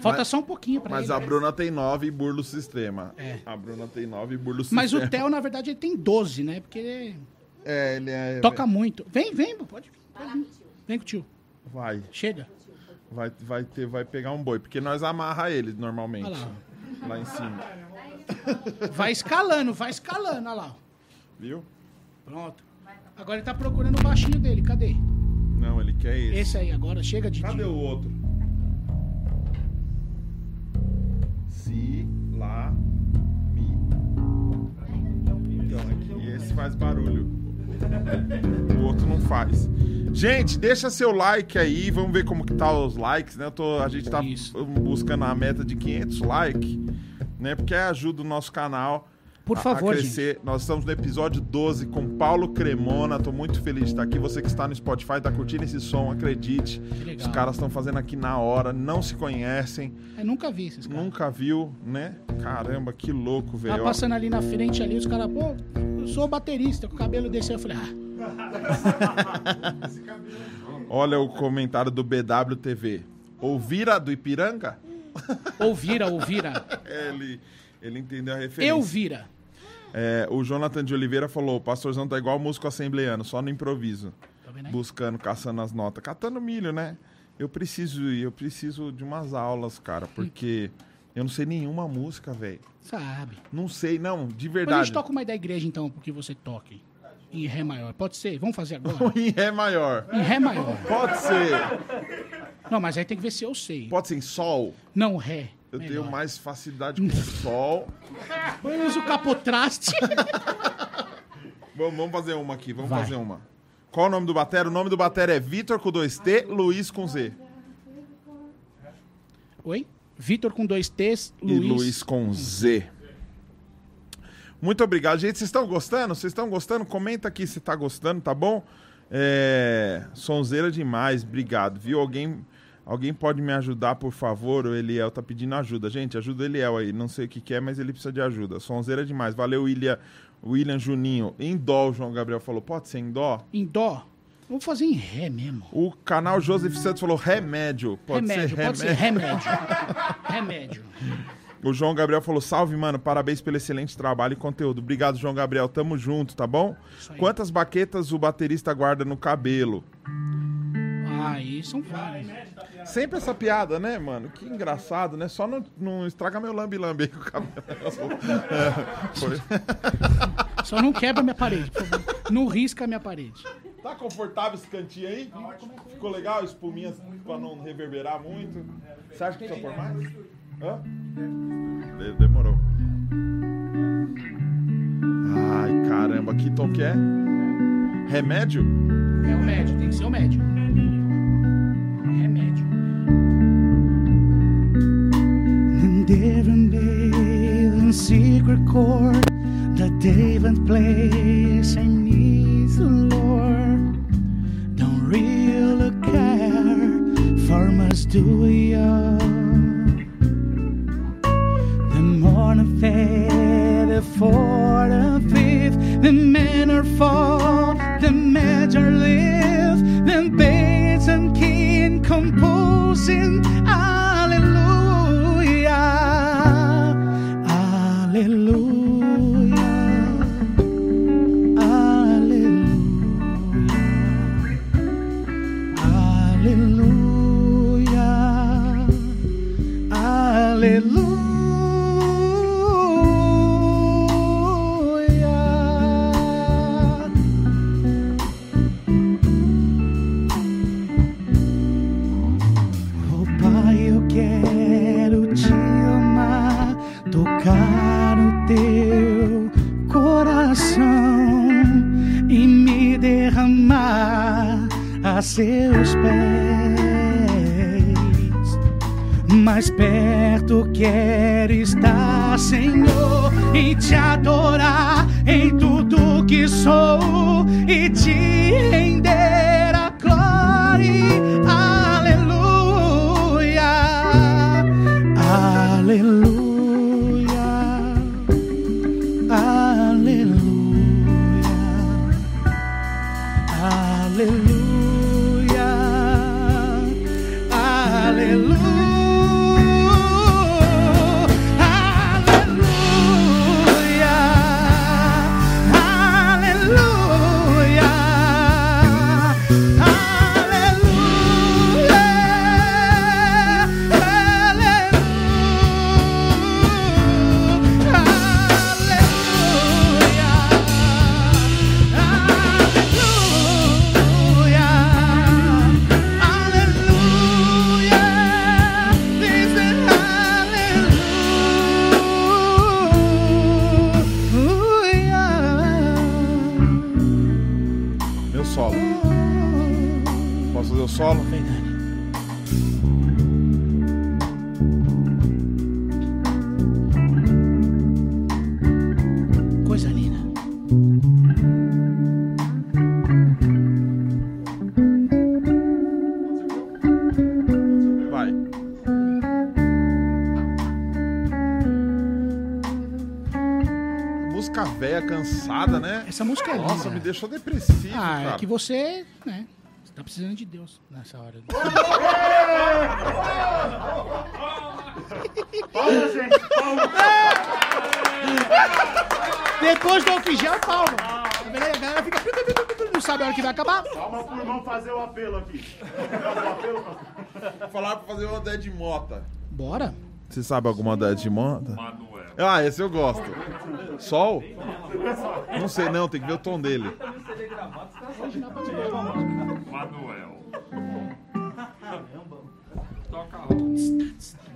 Falta Mas- só um pouquinho pra Mas ele. a Bruna tem 9 e burla o sistema. É. A Bruna tem 9 e burla o Mas sistema. o Theo, na verdade, ele tem 12, né? Porque ele É, ele é. toca muito. Vem, vem, pode vir. Pode vir. Vem com o tio. Vai, Chega. Vai, vai, ter, vai pegar um boi. Porque nós amarra ele normalmente. Lá. Lá em cima. Vai escalando, vai escalando. Olha lá. Viu? Pronto. Agora ele tá procurando o baixinho dele. Cadê? Não, ele quer esse. Esse aí, agora chega de. Cadê o outro? Si, lá, mi. Então, aqui esse faz barulho. O outro não faz. Gente, deixa seu like aí, vamos ver como que tá os likes, né? Tô, a gente tá Isso. buscando a meta de 500 likes, né? Porque ajuda o nosso canal Por a- favor, a crescer. Nós estamos no episódio 12 com Paulo Cremona. Tô muito feliz de estar aqui. Você que está no Spotify, tá curtindo esse som, acredite. Os caras estão fazendo aqui na hora, não se conhecem, Eu nunca vi esses caras. nunca viu, né? Caramba, que louco, velho. Ó, passando ali na frente ali, os caras, pô, eu sou baterista, com o cabelo desse. Eu falei, ah, Olha o comentário do BWTV. Ouvira do Ipiranga? ouvira, ouvira. É, Ele, ele entendeu a referência. Eu vira. É, o Jonathan de Oliveira falou: o pastorzão tá igual músico assembleano, só no improviso. Tá? Buscando, caçando as notas. Catando milho, né? Eu preciso ir, eu preciso de umas aulas, cara, porque eu não sei nenhuma música, velho. Sabe. Não sei, não, de Depois a verdade. gente toca uma da igreja, então, porque você toque. Em Ré maior. Pode ser? Vamos fazer agora? Em Ré maior. em Ré maior. Pode ser. Não, mas aí tem que ver se eu sei. Pode ser em Sol. Não, Ré. Eu Melhor. tenho mais facilidade com Sol. Eu uso o capotraste. Vamos, vamos fazer uma aqui, vamos Vai. fazer uma. Qual o nome do batera? O nome do batera é Vitor com 2T, Luiz com Z. Oi? Vitor com dois T's, E Luiz. Luiz com Z. Muito obrigado, gente. Vocês estão gostando? Vocês estão gostando? Comenta aqui se tá gostando, tá bom? É... Sonzeira demais, obrigado. Viu? Alguém, alguém pode me ajudar, por favor? O Eliel tá pedindo ajuda. Gente, ajuda o Eliel aí. Não sei o que, que é, mas ele precisa de ajuda. Sonzeira demais. Valeu, William, William Juninho. Em dó, o João Gabriel falou. Pode ser em dó? Em Dó. Vamos fazer em Ré mesmo. O canal Joseph Santos falou remédio. Pode remédio, ser pode ser remédio. remédio. O João Gabriel falou: salve, mano, parabéns pelo excelente trabalho e conteúdo. Obrigado, João Gabriel. Tamo junto, tá bom? Isso. Quantas baquetas o baterista guarda no cabelo? Ah, aí são vários. Sempre essa piada, né, mano? Que engraçado, né? Só não, não estraga meu lambi-lambi aí com o cabelo. É, foi. Só não quebra minha parede, por favor. Não risca a minha parede. Tá confortável esse cantinho aí? Ficou legal? Espuminha pra não reverberar muito? Você acha que precisa por mais? Hã? De- Demorou. Ai, caramba, que tom que é? Remédio? É o médio, tem que ser o médio. Remédio. And different in secret chord that David plays and needs the Lord. Don't really care for much do you? The morning faded for the fifth, the manner fall, the major live, then baits and king composing Hallelujah, Hallelujah, a seus pés. Mais perto quero estar, Senhor, e te adorar em tudo que sou e te render cansada, né? Essa música é linda. Nossa, me deixou depressivo, Ah, cara. é que você, né? Você tá precisando de Deus nessa hora. Depois do oficial, palma. A galera fica. Não sabe a hora que vai acabar. Calma pro irmão fazer o apelo aqui. Falar pra fazer uma Dead Mota. Bora. Você sabe alguma Dead Mota? Manuel. Ah, esse eu gosto. Sol? Não sei não, tem que ver o tom dele. Manuel. Alright.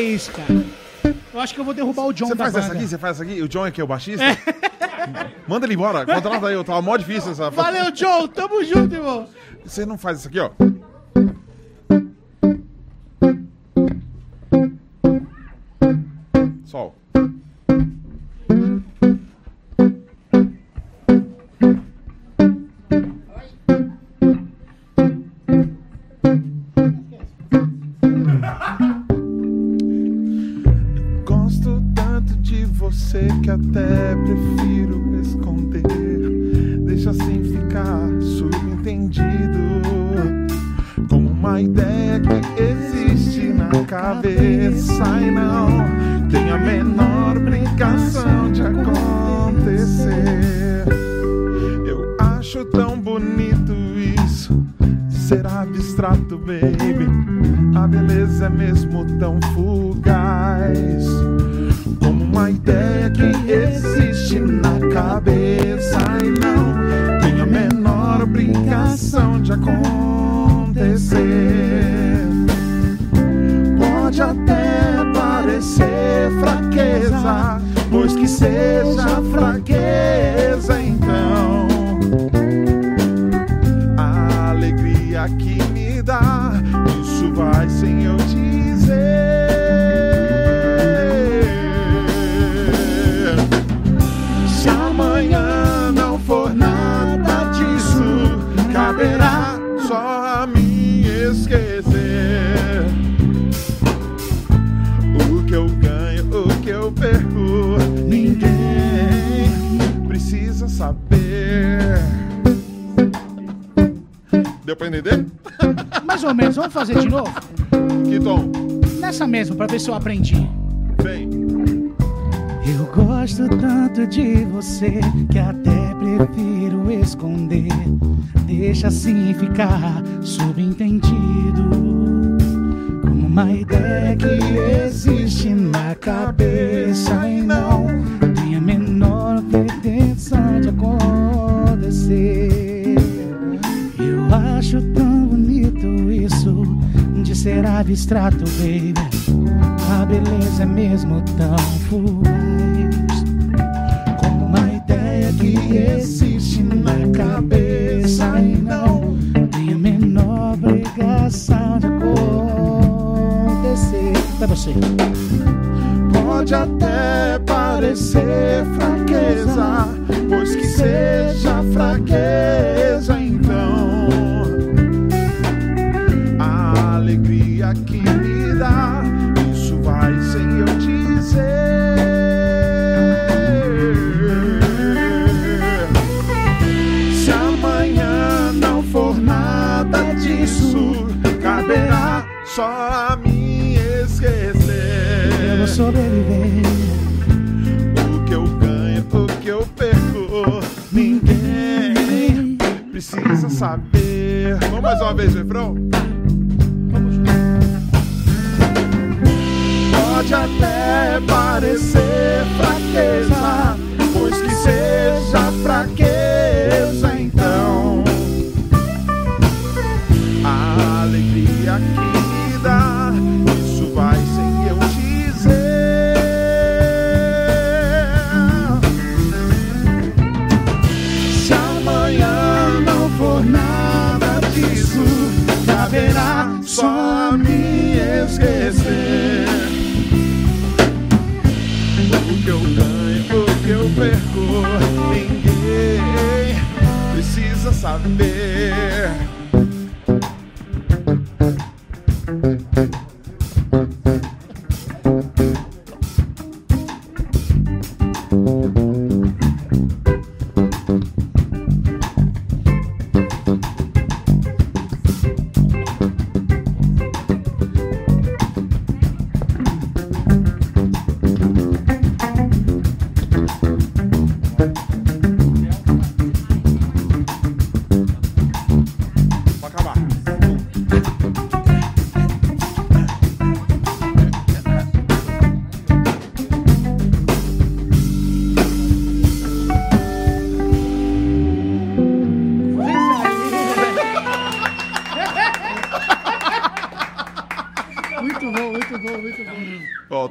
isso, cara. Eu acho que eu vou derrubar o John Você faz banda. essa aqui? Você faz essa aqui? O John é que é o baixista? Manda ele embora, contrata aí, eu tava mó difícil essa. Valeu, John, tamo junto, irmão. Você não faz isso aqui, ó. Sol. Eu aprendi. Vem. Eu gosto tanto de você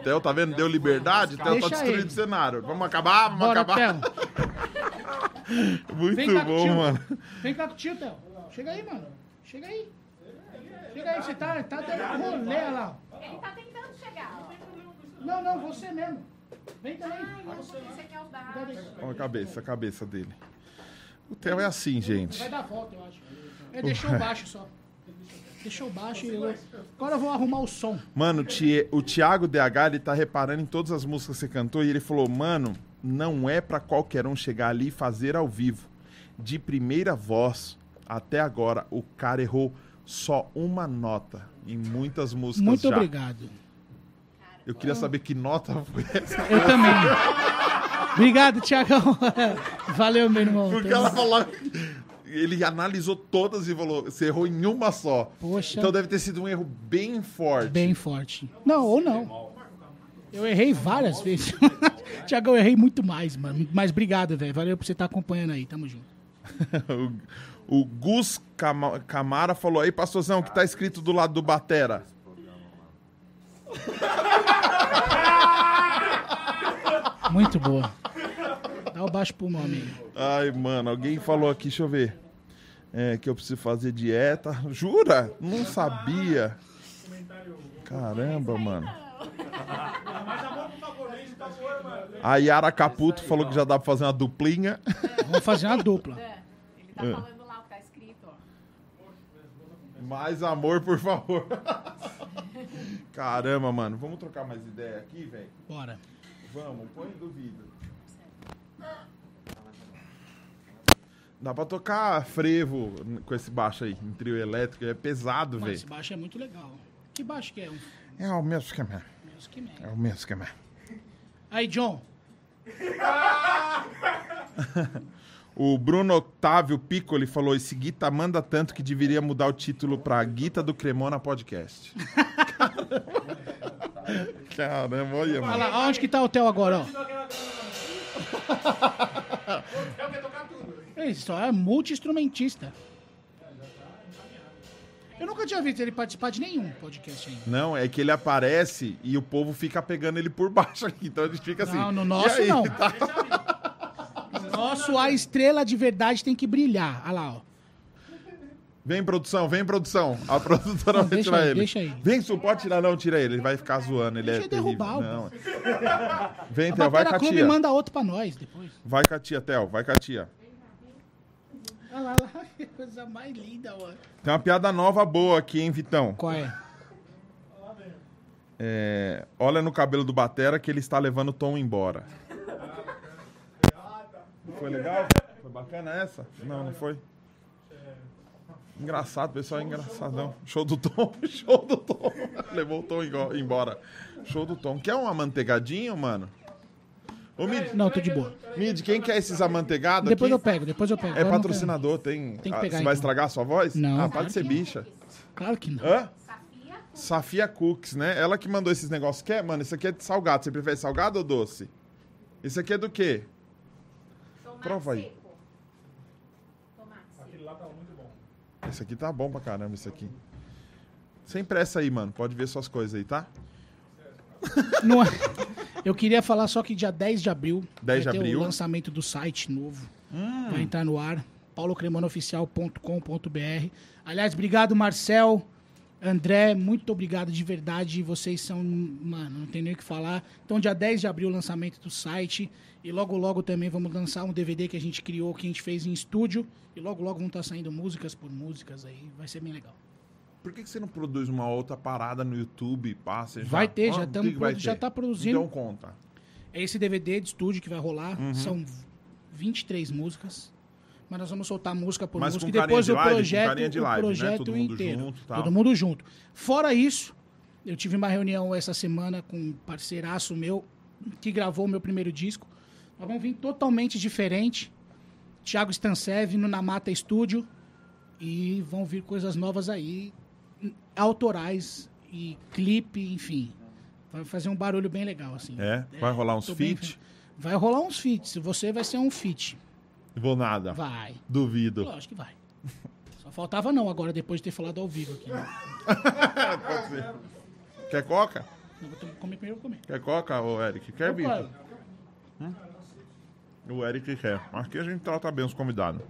Theo, tá vendo? Deu liberdade, o Theo tá Deixa destruindo ele. o cenário. Vamos acabar? Vamos Bora, acabar? Theo. Muito Vem cá com o bom, tio. mano. Vem cá com o tio, Theo. Chega aí, mano. Chega aí. Chega aí, você tá, tá dando rolê lá. Ele tá tentando chegar, ó. Não, não, você mesmo. Vem também. Ai, não, você quer os dados. Ó a cabeça, a cabeça dele. O Theo é assim, gente. Vai dar volta, eu acho. É, deixou baixo só. Deixou baixo e eu... Agora eu vou arrumar o som. Mano, o Thiago DH, ele tá reparando em todas as músicas que você cantou e ele falou, mano, não é pra qualquer um chegar ali e fazer ao vivo. De primeira voz até agora, o cara errou só uma nota em muitas músicas Muito já. obrigado. Eu queria saber que nota foi essa. Eu também. Obrigado, Tiagão. Valeu, meu irmão. Porque ela falou... Ele analisou todas e falou, você errou em uma só. Poxa. Então deve ter sido um erro bem forte. Bem forte. Não, ou não. Eu errei várias vezes. Tiagão, eu errei muito mais, mano. Mas obrigado, velho. Valeu por você estar acompanhando aí. Tamo junto. o, o Gus Cama- Camara falou aí, pastorzão, que tá escrito do lado do Batera. Muito boa. Dá o baixo pro meu amigo. Ai, mano, alguém falou aqui, deixa eu ver. É, que eu preciso fazer dieta. Jura? Não sabia. Caramba, mano. A Yara Caputo falou que já dá pra fazer uma duplinha. Vamos fazer uma dupla. Ele tá falando lá o que tá escrito, ó. Mais amor, por favor. Caramba, mano. Vamos trocar mais ideia aqui, velho? Bora. Vamos, põe duvido. Dá pra tocar frevo com esse baixo aí, em trio elétrico. É pesado, Mas velho. esse baixo é muito legal. Que baixo que é? É o mesmo. Music Man. É o mesmo esquema. Aí, John. O Bruno Otávio Piccoli falou: esse Guita manda tanto que deveria mudar o título pra Guita do Cremona Podcast. Caramba, olha, Olha mano. lá, onde que tá o hotel agora, ó? Esse só é multi-instrumentista. Eu nunca tinha visto ele participar de nenhum podcast ainda. Não, é que ele aparece e o povo fica pegando ele por baixo aqui. Então ele fica assim. Não, no "E nosso aí?" não. No nosso, a estrela de verdade tem que brilhar. Olha lá, ó. Vem, produção, vem, produção. A produtora Não, vai deixa tirar aí, ele. deixa aí. Vem, Su, pode tirar, não, tira ele. Ele vai ficar zoando. Ele Deixa é eu terrível. derrubar o- Não. Vem, Theo, vai com Batera a Clube tia. manda outro pra nós depois. Vai com a tia, Theo, vai com a tia. Olha lá, olha lá. Que coisa mais linda, mano. Tem uma piada nova boa aqui, hein, Vitão? Qual é? É, olha no cabelo do Batera que ele está levando o Tom embora. Foi legal? Foi bacana essa? Não, não foi? Engraçado, pessoal é engraçadão. Show do Tom, show do Tom. Levou o Tom embora. Show do Tom. Quer um amanteigadinho, mano? Ô, Mid, Não, tô de boa. Mid, quem quer esses amanteigados Depois eu aqui? pego, depois eu pego. É Agora eu não patrocinador, tem. Tem que Ah, pegar, Você vai então. estragar a sua voz? Não. Ah, pode ser que bicha. Claro que não. Hã? Safia, Safia Cooks, né? Ela que mandou esses negócios. Quer, mano? Isso aqui é de salgado. Você prefere salgado ou doce? Isso aqui é do quê? tomate Prova aí. seco. Tomate seco. Esse aqui tá bom pra caramba, esse aqui. Sem pressa aí, mano. Pode ver suas coisas aí, tá? Não é- Eu queria falar só que dia 10 de abril 10 de vai ter abril. Hum. o lançamento do site novo. Vai entrar no ar, paulocremanooficial.com.br. Aliás, obrigado, Marcel, André, muito obrigado de verdade. Vocês são, mano, não tem nem o que falar. Então, dia 10 de abril, o lançamento do site. E logo, logo também vamos lançar um DVD que a gente criou, que a gente fez em estúdio. E logo, logo vão estar saindo músicas por músicas aí. Vai ser bem legal. Por que, que você não produz uma outra parada no YouTube? Passa, Vai ter, já o tamo vai produ- já ter? tá produzindo. Então conta. É esse DVD de estúdio que vai rolar. Uhum. São 23 músicas. Mas nós vamos soltar música por Mas música e depois carinha o de live, projeto, de o live, né? projeto Todo mundo inteiro. junto. Todo mundo junto. Fora isso, eu tive uma reunião essa semana com um parceiraço meu que gravou o meu primeiro disco. Nós vamos vir totalmente diferente. Thiago Stansev no Namata Studio. E vão vir coisas novas aí, autorais e clipe, enfim. Vai fazer um barulho bem legal, assim. É? Vai rolar uns tô bem Vai rolar uns feats. Você vai ser um feat. Vou nada. Vai. Duvido. Lógico que vai. Só faltava não agora, depois de ter falado ao vivo aqui. né? Quer coca? Não, vou comer primeiro, comer. Quer coca, ô Eric? Quer, Vitor? Claro. O Eric quer. Aqui a gente trata bem os convidados.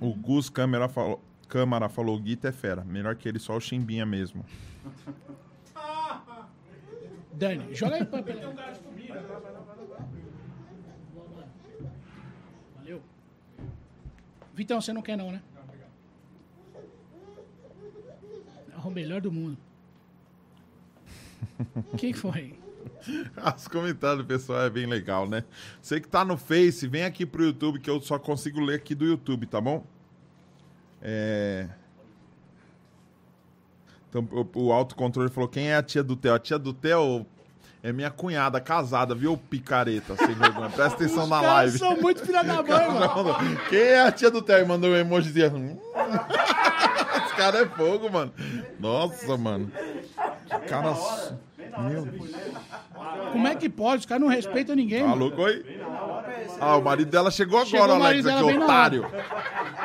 O Gus Câmara falou, Câmara falou: Guita é fera. Melhor que ele, só o Chimbinha mesmo. Dani, joga aí pra... pra- Valeu. Vitão, você não quer não, né? É o melhor do mundo. Quem foi? Os comentários do pessoal é bem legal, né? Você que tá no Face, vem aqui pro YouTube, que eu só consigo ler aqui do YouTube, tá bom? É... Então, o, o autocontrole falou: quem é a tia do Theo? A tia do Theo é minha cunhada, casada, viu, picareta, sem vergonha. Presta atenção na Os caras live. são muito filha da mãe, mano. Quem é a tia do Theo? E mandou um emojizinho. Hum. Esse cara é fogo, mano. Nossa, mano. Que cara. Meu Deus. Como é que pode? Os caras não respeitam ninguém, Tá mano. louco aí? Ah, o marido dela chegou agora, Chegou o Alex, aqui, na otário.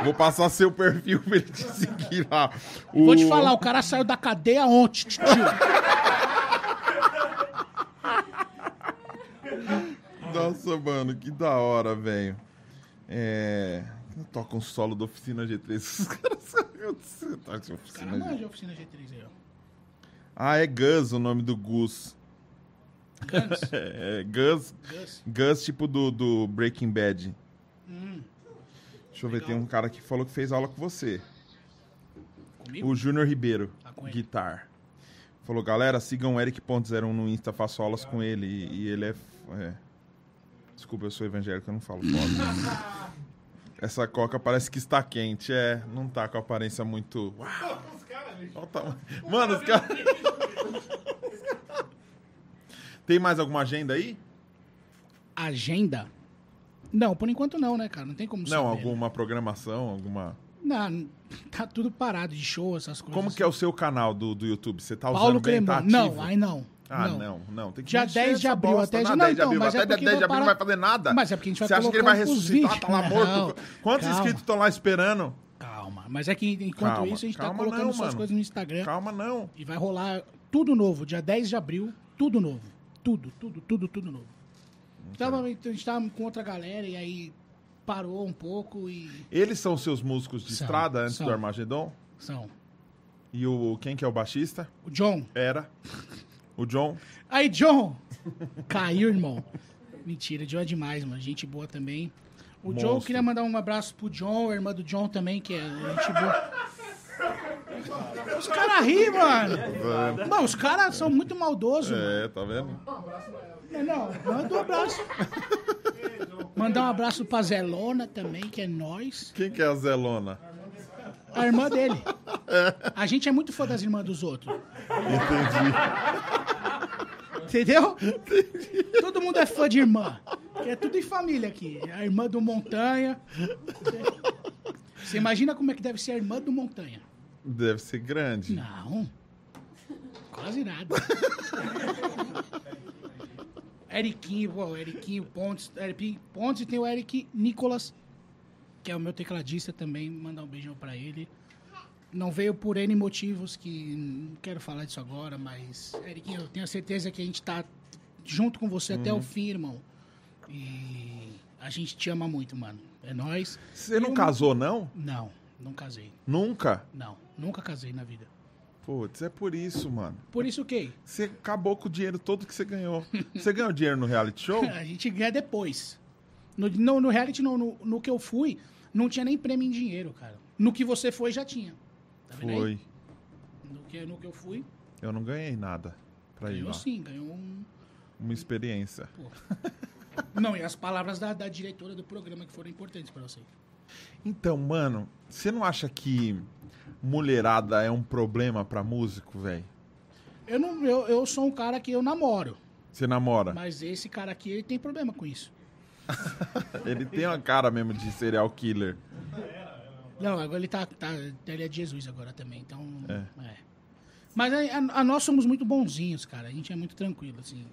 Vou passar seu perfil pra ele te seguir lá. O- Vou te falar, o cara saiu da cadeia ontem, tio. Nossa, mano, que da hora, velho. É. Toca um solo da oficina G3. Os caras. Tá de Cara, oficina G3. manja a oficina G3 aí, ó. Ah, é Gus o nome do Gus. Guns, É, Gus. Gus. Gus, tipo do, do Breaking Bad. Hum, Deixa eu ver, tem um cara que falou que fez aula com você. comigo? O Júnior Ribeiro, ele. guitar. Falou, galera, sigam o Eric.01 no Insta, faço aulas com ele. E, e ele é, é Desculpa, eu sou evangélico, eu não falo foda. Essa coca parece que está quente, é. Não tá com a aparência muito. Uau! Olha o tamanho. Mano, os caras. Tem mais alguma agenda aí? Agenda? Não, por enquanto não, né, cara? Não tem como Não, saber, né? alguma programação, alguma. Não, tá tudo parado de show, essas coisas. Como que é o seu canal do, do YouTube? Você tá usando Paulo bem, tá? Não, aí não. Ah, não, não. Tem que Dia mexer 10 de abril, bosta. até Não, já- 10 não, de abril, então, mas até é porque 10 de abril não vai fazer nada. Mas é porque a gente vai Você acha que ele vai ressuscitar? vídeos. Tá lá Não, morto. Quantos calma. inscritos estão lá esperando? Calma. Mas é que enquanto Calma, isso, a gente tá colocando não, suas coisas no Instagram. Calma, não. E vai rolar tudo novo, dia 10 de abril, tudo novo. Tudo, tudo, tudo, tudo novo. Então, a gente tava com outra galera e aí parou um pouco e Eles são seus músicos de São, estrada antes são. do Armagedon? são. E o quem que é o baixista? O John. Era. O John. Aí, John! Caiu, irmão. Mentira, John é demais, mano. Gente boa também. O John, Monstro. queria mandar um abraço pro John, a irmã do John também, que é gente boa. Os caras ri, mano. Mano, os caras são muito maldosos, mano. É, tá vendo? Não, não, manda um abraço. Mandar um abraço pra Zelona também, que é nós. Quem que é a Zelona? A irmã dele. A gente é muito fã das irmãs dos outros. Entendeu? Todo mundo é fã de irmã. É tudo em família aqui. A irmã do Montanha. Você imagina como é que deve ser a irmã do Montanha? Deve ser grande. Não. Quase nada. Eriquinho, pô, Eriquinho Pontes. Eriquinho Pontes e tem o Eric Nicolas, que é o meu tecladista também. Mandar um beijão pra ele. Não veio por N motivos que não quero falar disso agora, mas, Eriquinho, eu tenho certeza que a gente tá junto com você até o fim, irmão. E a gente te ama muito, mano. É nóis. Você não E o- casou, não? Não, não casei. Nunca? Não, nunca casei na vida. Putz, é por isso, mano. Por isso o quê? Você acabou com o dinheiro todo que você ganhou. Você ganhou dinheiro no reality show? A gente ganha depois. No, no, no reality, não, no, no que eu fui, não tinha nem prêmio em dinheiro, cara. No que você foi, já tinha. Tá? Foi. No que, no que eu fui, Eu não ganhei nada pra ir ganhou lá. sim, ganhou um. Uma experiência. Não, e as palavras da, da diretora do programa que foram importantes pra você. Então, mano, você não acha que mulherada é um problema pra músico, velho? Eu, não, eu, eu sou um cara que eu namoro, Você namora? mas esse cara aqui, ele tem problema com isso. Ele tem uma cara mesmo de serial killer. Não, agora ele tá, tá. Ele é de Jesus agora também, então. É. É. Mas a, a- a nós somos muito bonzinhos, cara. A gente é muito tranquilo, assim.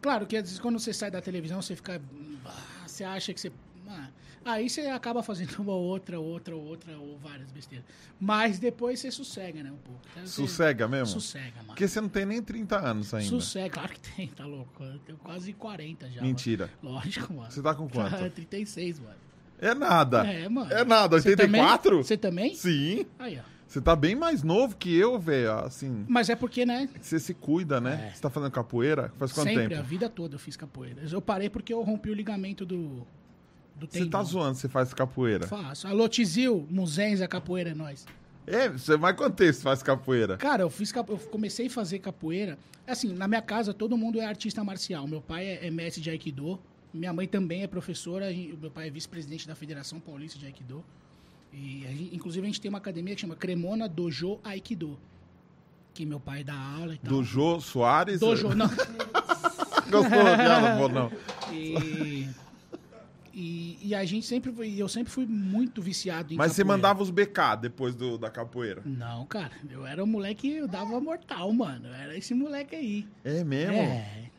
Claro que às vezes quando você sai da televisão, você fica. ah, Você acha que você. Ah, aí você acaba fazendo uma outra, outra, outra, ou várias besteiras. Mas depois você sossega, né? Um pouco. Então, Sossega mesmo? Sossega, mano. Porque você não tem nem 30 anos ainda. Sossega, claro que tem, tá louco. Eu tenho quase 40 já. Mentira. Mano. Lógico, mano. Você tá com quanto? 36, mano. É nada. É, mano. É nada. Você também? 84? Você também? Sim. Aí, ó. Você tá bem mais novo que eu, velho. Assim, Mas é porque, né? você se cuida, né? É. Você tá fazendo capoeira? Faz quanto Sempre, tempo? a vida toda eu fiz capoeira. Eu parei porque eu rompi o ligamento do, do Você tá zoando, você faz capoeira. Faço. Alô, Tizil, a capoeira é nós. É, você vai quanto você faz capoeira? Cara, eu, fiz, eu comecei a fazer capoeira. Assim, na minha casa todo mundo é artista marcial. Meu pai é, é mestre de Aikido. Minha mãe também é professora. o Meu pai é vice-presidente da Federação Paulista de Aikido. E, gente- inclusive, a gente tem uma academia que chama Cremona Dojo Aikido. Que meu pai dá aula e tal. Do Jô Soares? Dojo, não. Gostou da piada? Não. E, e, e a gente sempre foi, eu sempre fui muito viciado em Mas você capoeira. mandava os BK depois do, da capoeira. Não, cara, eu era um moleque, eu dava mortal, mano. Eu era esse moleque aí. É mesmo? É.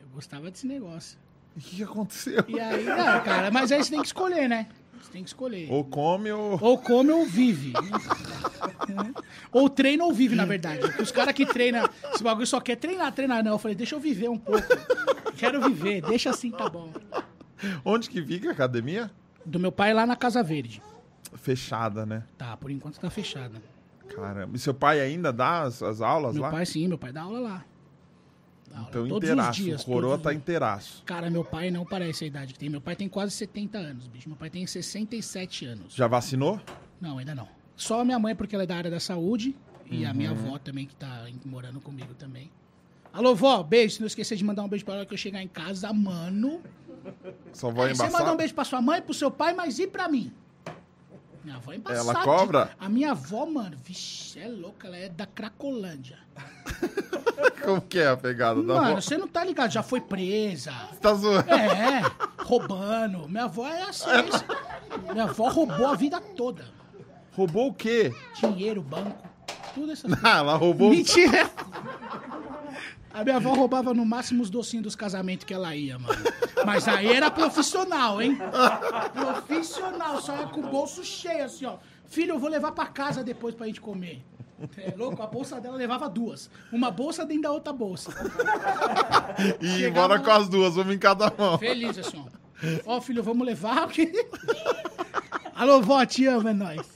Eu gostava desse negócio. E o que, aconteceu? E aí, não, cara, mas aí você tem que escolher, né? Você tem que escolher. Ou, Ou come ou. come ou vive. ou treina ou vive, na verdade. Porque os caras que treinam, esse bagulho só quer treinar, treinar, não. Eu falei, deixa eu viver um pouco. Quero viver, deixa assim, tá bom. Onde que fica a academia? Do meu pai lá na Casa Verde. Fechada, né? Tá, por enquanto tá fechada. Caramba. E seu pai ainda dá as, as aulas Meu lá? pai sim, meu pai dá aula lá. Dá aula então, todos inteiraço. os dias. o coroa tá inteiraço. Cara, meu pai não parece a idade que tem. Meu pai tem quase 70 anos, bicho. Meu pai tem 67 anos. Já vacinou? Não, ainda não. Só a minha mãe, porque ela é da área da saúde. E a minha Uhum. avó também, que tá morando comigo também. Alô, vó, beijo. Se não esquecer de mandar um beijo pra ela que eu chegar em casa, mano. Avó é Aí você manda um beijo pra sua mãe, pro seu pai, mas e pra mim? Minha avó é embaçada. Ela cobra? A minha avó, mano, vixe, é louca, ela é da Cracolândia. Como que é a pegada da Mano, avó? você não tá ligado, já foi presa. Você tá zoando? É, roubando. Minha avó é assim. isso. Minha avó roubou a vida toda. Roubou o quê? Dinheiro, banco, tudo isso. Ah, ela roubou... Mentira! A minha avó roubava no máximo os docinhos dos casamentos que ela ia, mano. Mas aí era profissional, hein? Profissional, só ia com o bolso cheio, assim, ó. Filho, eu vou levar pra casa depois pra gente comer. É louco, a bolsa dela levava duas. Uma bolsa dentro da outra bolsa. E Chegava bora com as duas, vamos em cada mão. Feliz, assim, ó. Ó, filho, vamos levar, porque... Alô, vó, te amo, é nóis.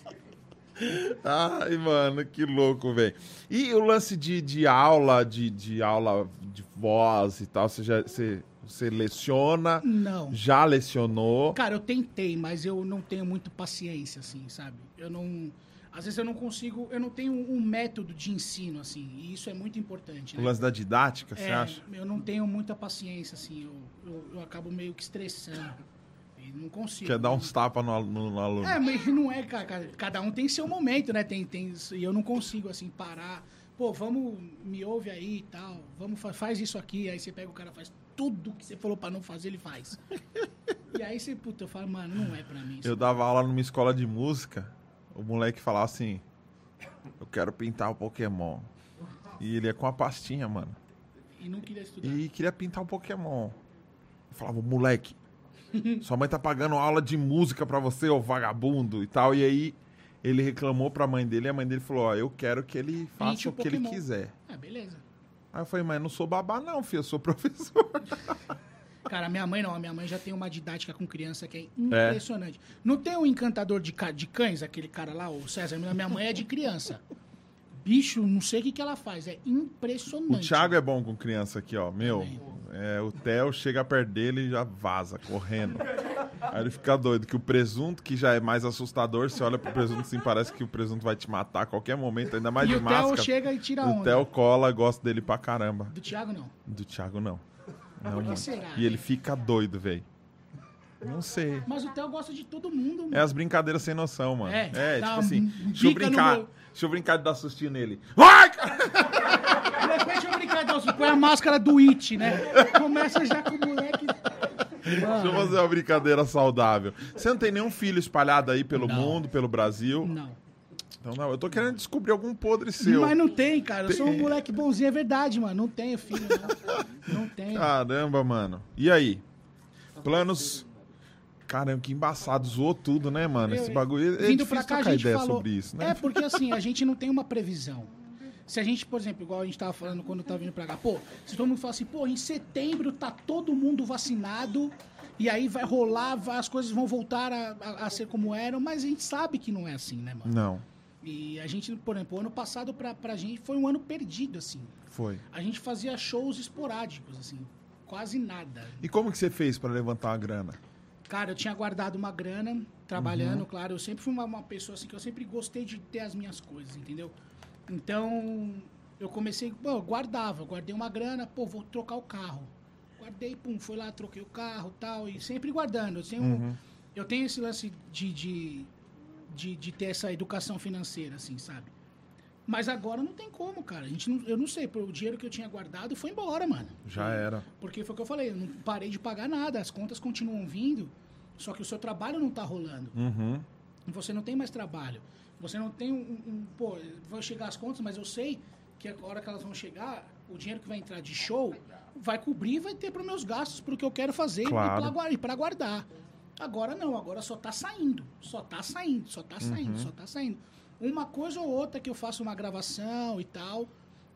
Ai, mano, que louco, velho. E o lance de, de aula, de, de aula de voz e tal, você, já, você, você leciona? Não. Já lecionou? Cara, eu tentei, mas eu não tenho muito paciência, assim, sabe? Eu não. Às vezes eu não consigo, eu não tenho um método de ensino, assim, e isso é muito importante. O Né? lance da didática, você É, acha? eu não tenho muita paciência, assim, eu, eu, eu acabo meio que estressando. E não consigo. Quer dar uns tapas no, no- no aluno? É, mas não é, cara. cada- um tem seu momento, né? Tem, tem, e eu não consigo, assim, parar. Pô, vamos, me ouve aí e tal. Vamos, fa- faz isso aqui. Aí você pega o cara, faz tudo que você falou pra não fazer, ele faz. e aí você, puta, eu falo, mano, não é pra mim. Eu dava aula numa escola de música, o moleque falava assim: Eu quero pintar o Pokémon. E ele ia com a pastinha, mano. E não queria estudar. E queria pintar um Pokémon. Eu falava, moleque, sua mãe tá pagando aula de música pra você, ô vagabundo e tal. E aí ele reclamou pra mãe dele e a mãe dele falou: Ó, eu quero que ele faça o que ele quiser. Ah, beleza. Aí eu falei, mas eu não sou babá, não, filho, eu sou professor. Cara, minha mãe não. A minha mãe já tem uma didática com criança que é impressionante. Não tem o encantador de, ca- de cães, aquele cara lá, o César? Minha mãe é de criança. Bicho, não sei o que, que ela faz. É impressionante. O Thiago é bom com criança aqui, ó. Meu, é, o Theo chega perto dele e já vaza, correndo. Aí ele fica doido, que o presunto, que já é mais assustador, você olha pro presunto assim, parece que o presunto vai te matar a qualquer momento, ainda mais E de o máscara. Theo chega e tira O onda. Theo cola, gosta dele pra caramba. Do Thiago, não. Do Thiago, não. Não, Por será? E ele fica doido, velho. Não sei. Mas o Theo gosta de todo mundo, mano. É as brincadeiras sem noção, mano. É, É, tipo assim, deixa eu brincar. meu- Deixa eu brincar de dar sustinho nele. Vai, cara! De repente eu brincar, então, você põe a máscara do It, né? Começa já com o moleque. Deixa eu fazer uma brincadeira saudável. Você não tem nenhum filho espalhado aí pelo Não. mundo, pelo Brasil? Não. Então, não, eu tô querendo descobrir algum podre seu. Mas não tem, cara. Eu sou um Tem. moleque bonzinho, é verdade, mano. Não tenho filho, não. Não tenho. Caramba, mano. E aí? Planos. Caramba, que embaçado. Zoou tudo, né, mano? Esse bagulho. É Vindo pra cá, a gente ideia falou. sobre isso, né? É, porque assim, a gente não tem uma previsão. Se a gente, por exemplo, igual a gente tava falando quando tava vindo pra cá, pô, se todo mundo fala assim, pô, em setembro tá todo mundo vacinado e aí vai rolar, vai- as coisas vão voltar a, a- a ser como eram, mas a gente sabe que não é assim, né, mano? Não, E a gente, por exemplo, o ano passado pra, pra gente foi um ano perdido, assim. foi. A gente fazia shows esporádicos, assim, quase nada. E como que você fez pra levantar uma grana? Cara, eu tinha guardado uma grana, trabalhando, claro. Eu sempre fui uma, uma pessoa assim que eu sempre gostei de ter as minhas coisas, entendeu? Então, eu comecei, pô, eu guardava, eu guardei uma grana, pô, vou trocar o carro. Guardei, pum, fui lá, troquei o carro tal, e sempre guardando. Eu tenho, eu tenho esse lance de, de, de, de ter essa educação financeira, assim, sabe? Mas agora não tem como, cara. A gente não, eu não sei, o dinheiro que eu tinha guardado foi embora, mano. Já era. Porque foi o que eu falei, eu não parei de pagar nada, as contas continuam vindo, só que o seu trabalho não tá rolando. Uhum. Você não tem mais trabalho. Você não tem um, um- Pô, vão chegar as contas, mas eu sei que a hora que elas vão chegar, o dinheiro que vai entrar de show vai cobrir e vai ter para meus gastos, para o que eu quero fazer Claro. e para guardar. Agora não, agora só tá saindo. Só tá saindo, só tá saindo, só tá saindo. Uma coisa ou outra que eu faço uma gravação e tal,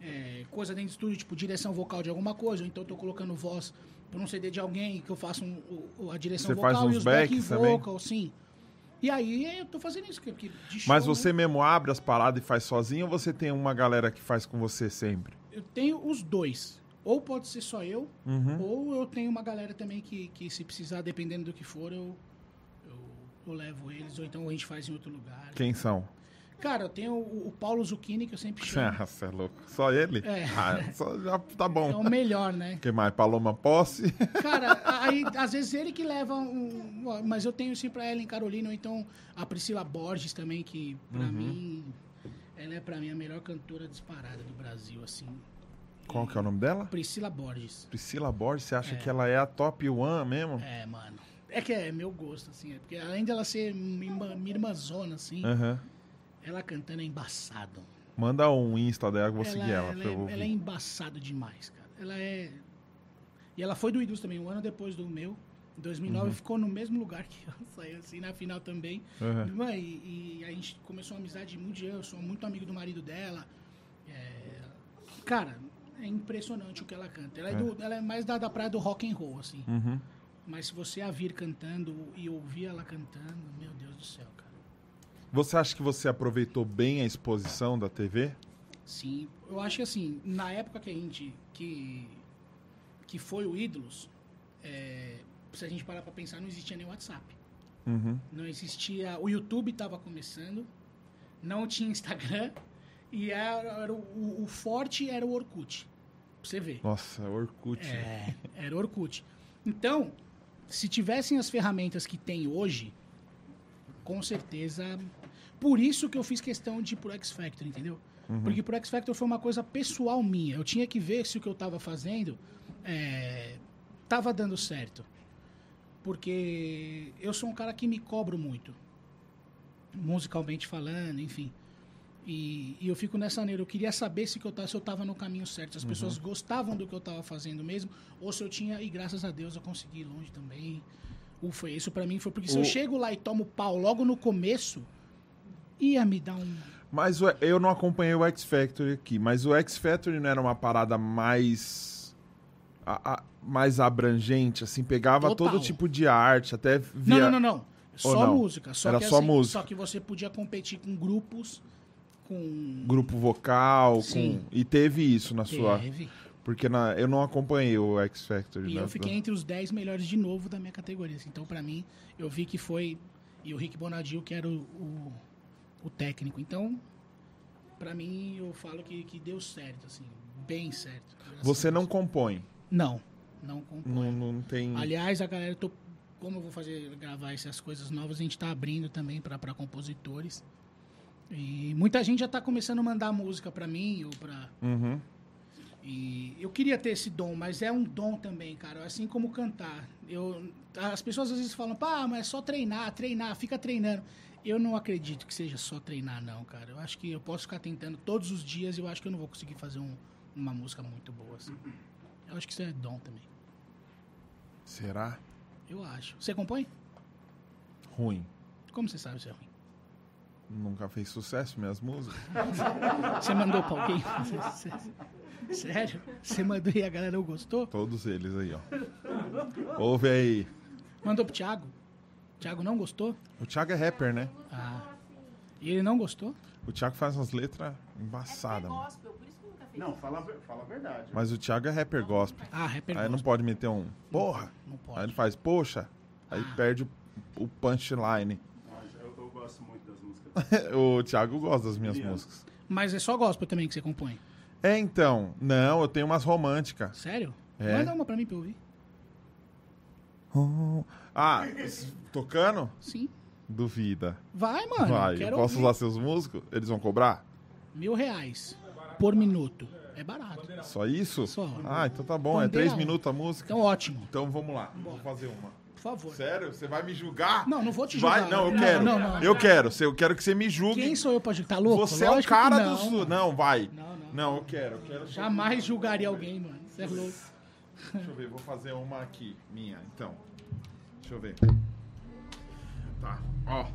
é, coisa dentro do estúdio, tipo direção vocal de alguma coisa, ou então eu tô colocando voz para um CD de alguém que eu faço um- a direção Você vocal e os back backs também? vocal, sim. E aí eu tô fazendo isso, de show, Mas né? você mesmo abre as paradas e faz sozinho ou você tem uma galera que faz com você sempre? Eu tenho os dois. Ou pode ser só eu, Uhum. ou eu tenho uma galera também que, que se precisar, dependendo do que for, eu, eu, eu levo eles, ou então a gente faz em outro lugar. Quem são? Cara, eu tenho o, o Paulo Zucchini, que eu sempre chamo. Ah, você é louco. Só ele? É. Ah, só, já tá É bom. o melhor, né? Que mais? Paloma Posse? Cara, aí às vezes ele que leva um. Mas eu tenho sim pra Ellen Carolina, ou então a Priscila Borges também, que pra Uhum. mim. Ela é pra mim a melhor cantora disparada do Brasil, assim. Qual que é o nome dela? Priscila Borges. Priscila Borges, você acha É. que ela é a top one mesmo? É, mano. É que é meu gosto, assim. É porque além dela ser minha, irmã- minha irmãzona, assim, Aham. Ela cantando é embaçado. Manda um Insta dela que eu vou ela, seguir ela, ela eu é, ela é embaçado demais, cara. Ela é. E ela foi do Idus também, um ano depois do meu. Em 2009 Uhum. ficou no mesmo lugar que eu saí, assim, na final também. Mano, E, e a gente começou uma amizade muito de eu sou muito amigo do marido dela. É, Cara, é impressionante o que ela canta. Ela é, É. do- ela é mais da, da praia do rock and roll, assim. Uhum. Mas se você a vir cantando e ouvir ela cantando, meu Deus do céu, cara. Você acha que você aproveitou bem a exposição da TV? Sim, eu acho que assim, na época que a gente. que, que foi o Ídolos, é, se a gente parar pra pensar, não existia nem WhatsApp. Uhum. Não existia. O YouTube estava começando, não tinha Instagram, e era, era o, o- forte era o Orkut. Pra você ver. Nossa, Orkut. É, era Orkut. Então, se tivessem as ferramentas que tem hoje, com certeza. Por isso que eu fiz questão de ir pro X Factor, entendeu? Porque pro X Factor foi uma coisa pessoal minha. Eu tinha que ver se o que eu tava fazendo é, tava dando certo. Porque eu sou um cara que me cobro muito. Musicalmente falando, enfim. E, e eu fico nessa neira. Eu queria saber se, que eu, ta- se eu tava no caminho certo. Se as pessoas gostavam do que eu tava fazendo mesmo. Ou se eu tinha. E graças a Deus eu consegui ir longe também. Ufa, isso pra mim foi. Porque se O- eu chego lá e tomo pau logo no começo, ia me dar um. Mas eu não acompanhei o X Factory aqui, mas o X Factory não era uma parada mais. a- a- mais abrangente, assim, pegava Total. todo tipo de arte, até Não, via. não, não, não. Só não? música. Só Era que, só assim, música. Só que você podia competir com grupos, com. Grupo vocal, Sim. com... e teve isso na sua. Teve. Porque na... eu não acompanhei o X Factory. E né? eu fiquei entre os 10 melhores de novo da minha categoria. assim. Então, pra mim, eu vi que foi. E o Rick Bonadil, que era o, o, o técnico. Então, pra mim, eu falo que, que deu certo, assim. Bem certo. Você não compõe. Não. Não compõe. Não, não tem. Aliás, a galera, tô, como eu vou fazer gravar essas coisas novas, a gente tá abrindo também para compositores. E muita gente já tá começando a mandar música para mim ou para Uhum. E eu queria ter esse dom, mas é um dom também, cara, assim como cantar. Eu as pessoas às vezes falam: "Pá, mas é só treinar, treinar, fica treinando". Eu não acredito que seja só treinar não, cara. Eu acho que eu posso ficar tentando todos os dias e eu acho que eu não vou conseguir fazer um- uma música muito boa assim. Eu acho que isso é dom também. Será? Eu acho. Você compõe? Ruim. Como você sabe se é ruim? Nunca fez sucesso minhas músicas. Você mandou pra alguém? Sério? Você mandou e a galera não gostou? Todos eles aí, ó. Ouve aí. Mandou pro Thiago? Thiago não gostou? O Thiago é rapper, né? Ah. E ele não gostou? O Thiago faz umas letras É embaçadas, mano. gospel, por isso que nunca fez. Não, fala, fala a verdade. Mas o Thiago é rapper gospel. Ah, rapper Aí não gospel. pode meter um porra. Não Aí pode. ele faz, poxa. Aí Ah. perde o, o punchline. Mas eu, eu gosto muito das músicas. o Thiago gosta das minhas Lindo. músicas. Mas é só gospel também que você compõe. É, então. Não, eu tenho umas românticas. Sério? É. Manda uma pra mim pra eu ouvir. Oh. Ah, tocando? Sim. Duvida. Vai, mano. Vai, eu posso ouvir. usar seus músicos? Eles vão cobrar? Mil reais por minuto. É barato. Só isso? Só. Ah, então tá bom. É Bandeira três um. minutos a música? Então, ótimo. Então vamos lá. Vou fazer uma. Por favor. Sério? Você vai me julgar? Não, não vou te Vai? julgar. Não, eu Não, quero. não, não. Eu quero. Eu quero que você me julgue. Quem sou eu pra julgar? Tá louco? Você é o Lógico cara do sul. Não, vai. Não, não. Não, eu quero. Eu quero. Jamais julgaria alguém, mano. Você é louco. Deixa eu ver, vou fazer uma aqui, minha, então. Deixa eu ver. Tá, ó.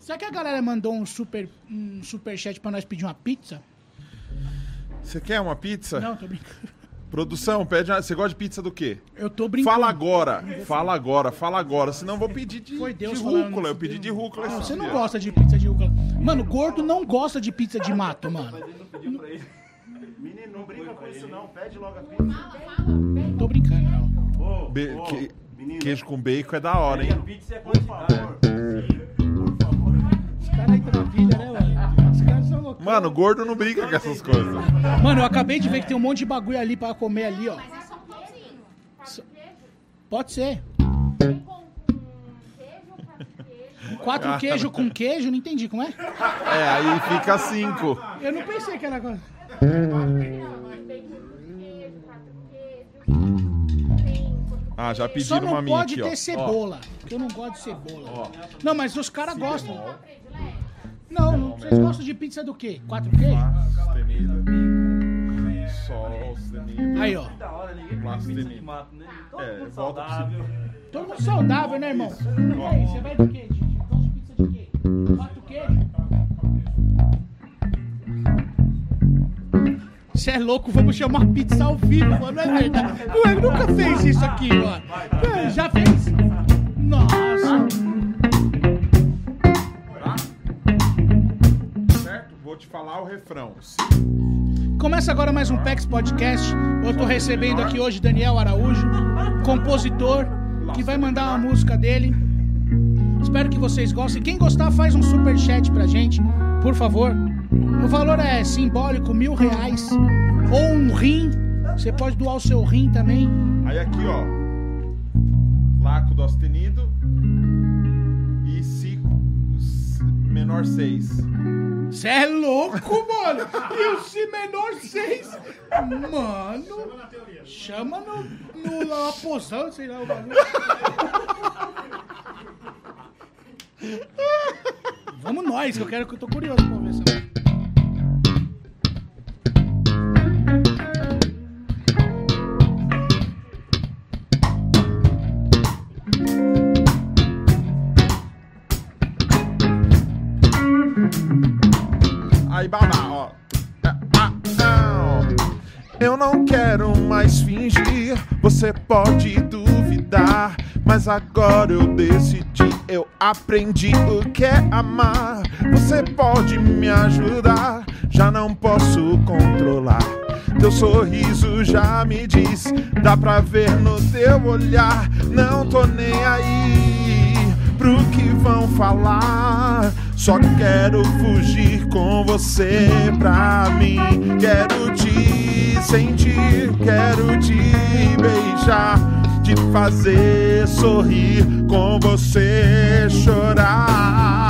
Será que a galera mandou um super, um super chat pra nós pedir uma pizza? Você quer uma pizza? Não, tô brincando. Produção, pede uma... Você gosta de pizza do quê? Eu tô brincando. Fala agora, fala agora, fala agora. Senão eu vou pedir de, Foi Deus de rúcula. Eu pedi de rúcula. Não, você não dias. gosta de pizza de rúcula. Mano, gordo não gosta de pizza de mato, mano. Menino, não brinca com isso não. Pede logo a pizza. Não tô brincando, não. Ô, Be- ô, que- menino, Queijo com bacon é da hora, hein? pizza é por favor. Sim, por favor. Os caras aí travilha, né, mano? Mano, gordo não brinca com essas coisas. Mano, eu acabei de ver que tem um monte de bagulho ali pra comer ali, ó. Mas é só pouquinho. Quatro queijos? Pode ser. Tem com com queijo, quatro queijos. Quatro queijo com queijo, não entendi como é. É, aí fica cinco. Eu não pensei que era. coisa. Não, tem com queijo, quatro queijos. Tem Ah, já Só pediram não uma minha pode aqui, ter ó. cebola. Porque eu não gosto de cebola. Não, mas os caras gostam. Não, não, vocês gostam de pizza do quê? Quatro queijos? Sustenido. Sol, sustenido. Aí, ó. Da hora, ninguém come Plástico pizza de de mato, né? Todo É, mundo volta pro saudável. Todo mundo saudável, né, irmão? E aí, você vai do quê? De, de, gosta de pizza de quê? Quatro queijos? Você é louco, vamos chamar pizza ao vivo, mano. Não é verdade. Ué, nunca fez isso aqui, mano. É, já fez? Nossa. Te falar o refrão. Começa agora mais um PEX Podcast. Eu tô recebendo aqui hoje Daniel Araújo, compositor, que vai mandar uma música dele. Espero que vocês gostem. Quem gostar, faz um super chat pra gente, por favor. O valor é simbólico, mil reais. Ou um rim. Você pode doar o seu rim também. Aí aqui, ó. Laco do sustenido. E si, menor 6. Você é louco, mano! E o Si menor 6? Mano! Chama no, no aposão, sei lá o bagulho. Vamos nós, que eu quero que eu tô curioso pra ver essa. Aí babá, ó. Ah, ah. Eu não quero mais fingir, você pode duvidar. Mas agora eu decidi, eu aprendi o que é amar. Você pode me ajudar, já não posso controlar. Teu sorriso já me diz, dá pra ver no teu olhar. Não tô nem aí pro que vão falar. Só quero fugir com você pra mim. Quero te sentir, quero te beijar, te fazer sorrir, com você chorar.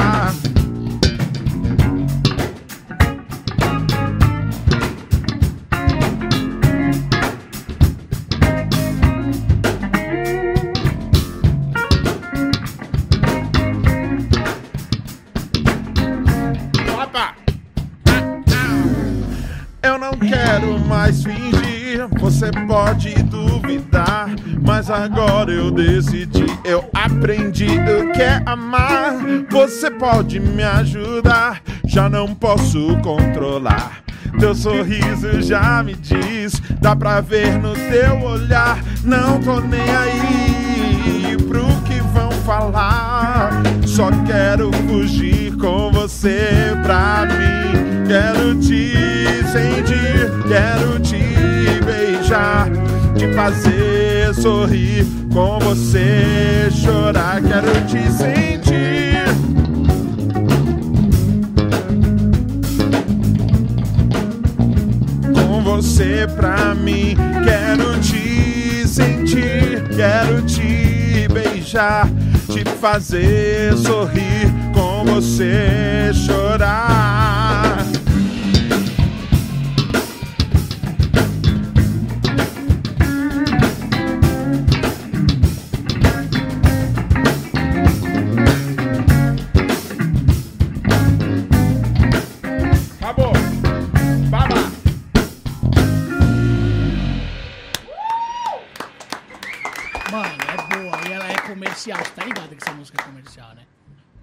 Mais fingir, você pode duvidar. Mas agora eu decidi, eu aprendi o que é amar. Você pode me ajudar, já não posso controlar. Teu sorriso já me diz, dá pra ver no teu olhar. Não tô nem aí pro que vão falar. Só quero fugir com você pra mim. Quero te sentir, quero te beijar, te fazer sorrir, com você chorar. Quero te sentir. com você pra mim. Quero te sentir, quero te beijar, te fazer sorrir, com você chorar.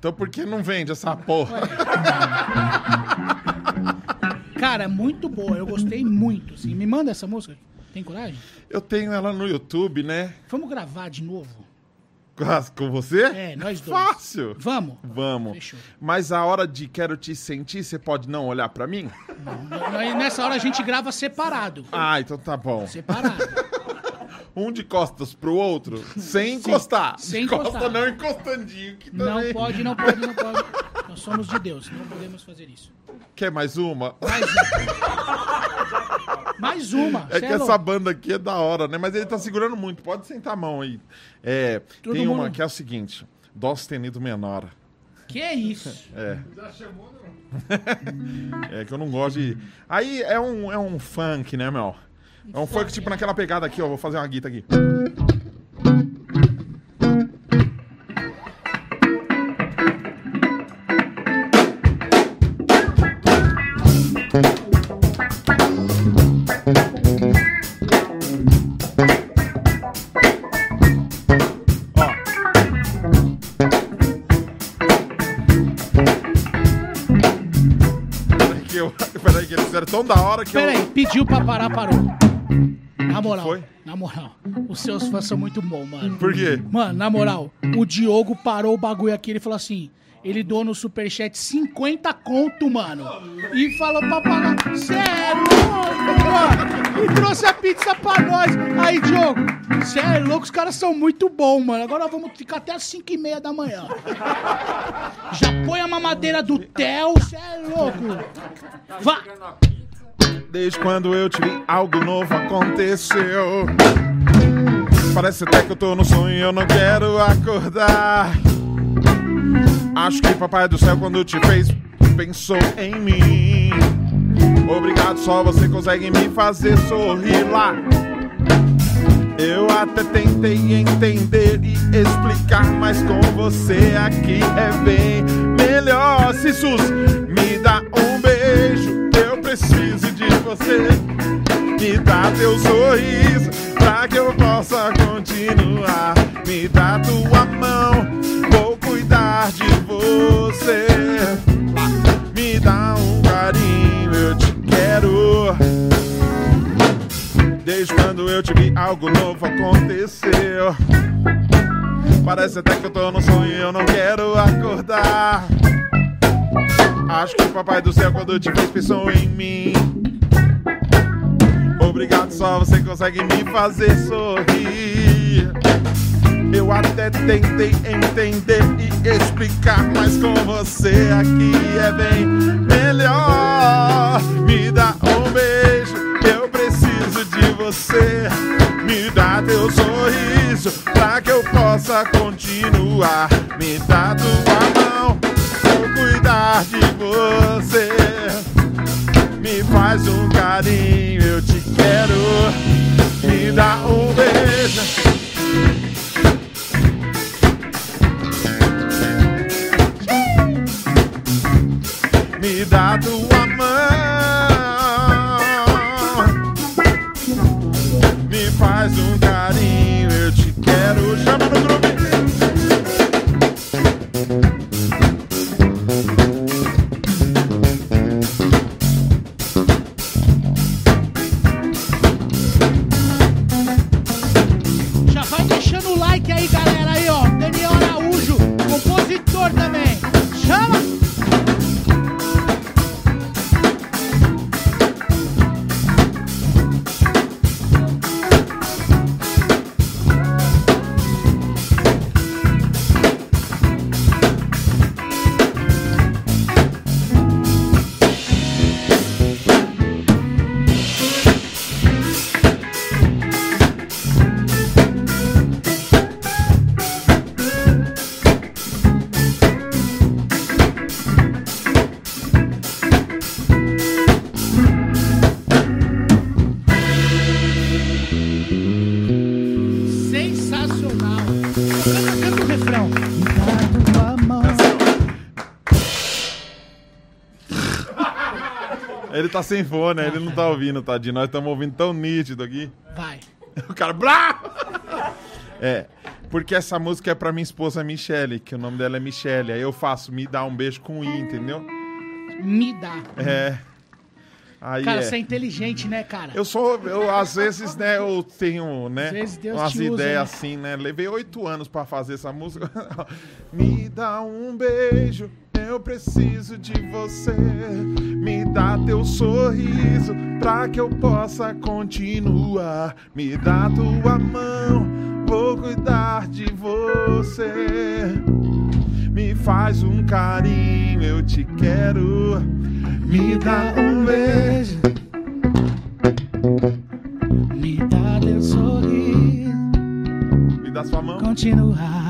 Então por que não vende essa porra? Cara, é muito boa. Eu gostei muito. Assim. Me manda essa música. Tem coragem? Eu tenho ela no YouTube, né? Vamos gravar de novo? Com você? É, nós dois. Fácil. Vamos? Vamos. Fechou. Mas a hora de quero te sentir, você pode não olhar pra mim? Nós- Nessa hora a gente grava separado. Ah, então tá bom. Separado. um de costas pro outro, sem encostar. sem de costa encostar. não encostandinho. Que Não também... pode, não pode, não pode. Nós somos de Deus, não podemos fazer isso. Quer mais uma? Mais uma. Mais uma. É cê que louco. essa banda aqui é da hora, né? Mas ele tá segurando muito. Pode sentar a mão aí. É, Todo tem uma mundo- que é o seguinte: Dó sustenido menor. Que é isso? É. é que eu não gosto de. Aí é um, é um funk, né, Mel? É um funk tipo naquela pegada aqui, ó. Vou fazer uma guita aqui. Peraí peraí tão da hora que Pera eu. pediu pra parar, parou. Na moral, Foi? na moral, os seus fãs são muito bons, mano. Por quê? Mano, na moral, o Diogo parou o bagulho aqui, ele falou assim, ele doou no superchat 50 conto, mano. E falou pra pagar, cê é louco, mano. E trouxe a pizza pra nós. Aí, Diogo, cê é louco, os caras são muito bons, mano. Agora vamos ficar até as 5 e meia da manhã. Já põe a mamadeira do Theo, cê é louco. Vá. Desde quando eu te vi, algo novo aconteceu. Parece até que eu tô no sonho e eu não quero acordar. Acho que Papai do Céu, quando te fez, pensou em mim. Obrigado, só você consegue me fazer sorrir lá. Eu até tentei entender e explicar, mas com você aqui é bem melhor. Se Sus, me dá um beijo, preciso de você. Me dá teu sorriso pra que eu possa continuar. Me dá tua mão, vou cuidar de você. Me dá um carinho, eu te quero. Desde quando eu te vi, algo novo aconteceu. Parece até que eu tô no sonho e eu não quero acordar. Acho que o Papai do Céu, quando te fez, pensou em mim. Obrigado, só você consegue me fazer sorrir. Eu até tentei entender e explicar, mas com você aqui é bem melhor. Me dá um beijo, eu preciso de você. Me dá teu sorriso pra que eu possa continuar. Me dá tua mão, cuidar de você. Me faz um carinho, eu te quero. Me dá um beijo. Me dá tua mão. Me faz um Ele tá sem fone, ele não tá ouvindo, tadinho. Nós estamos ouvindo tão nítido aqui. Vai. O cara, bravo! É, porque essa música é pra minha esposa Michele, que o nome dela é Michele. Aí eu faço Me Dá um Beijo com I, entendeu? Me dá. É. Aí Cara, é. você é inteligente, né, cara? Eu sou, eu às vezes, né, eu tenho, né, Às vezes Deus umas te usa, ideias né? assim, né? Levei oito anos pra fazer essa música. Me dá um beijo, eu preciso de você. Me dá teu sorriso pra que eu possa continuar. Me dá tua mão, vou cuidar de você. Me faz um carinho, eu te quero. Me dá um beijo. Me dá teu sorriso, Me dá sua mão. continuar.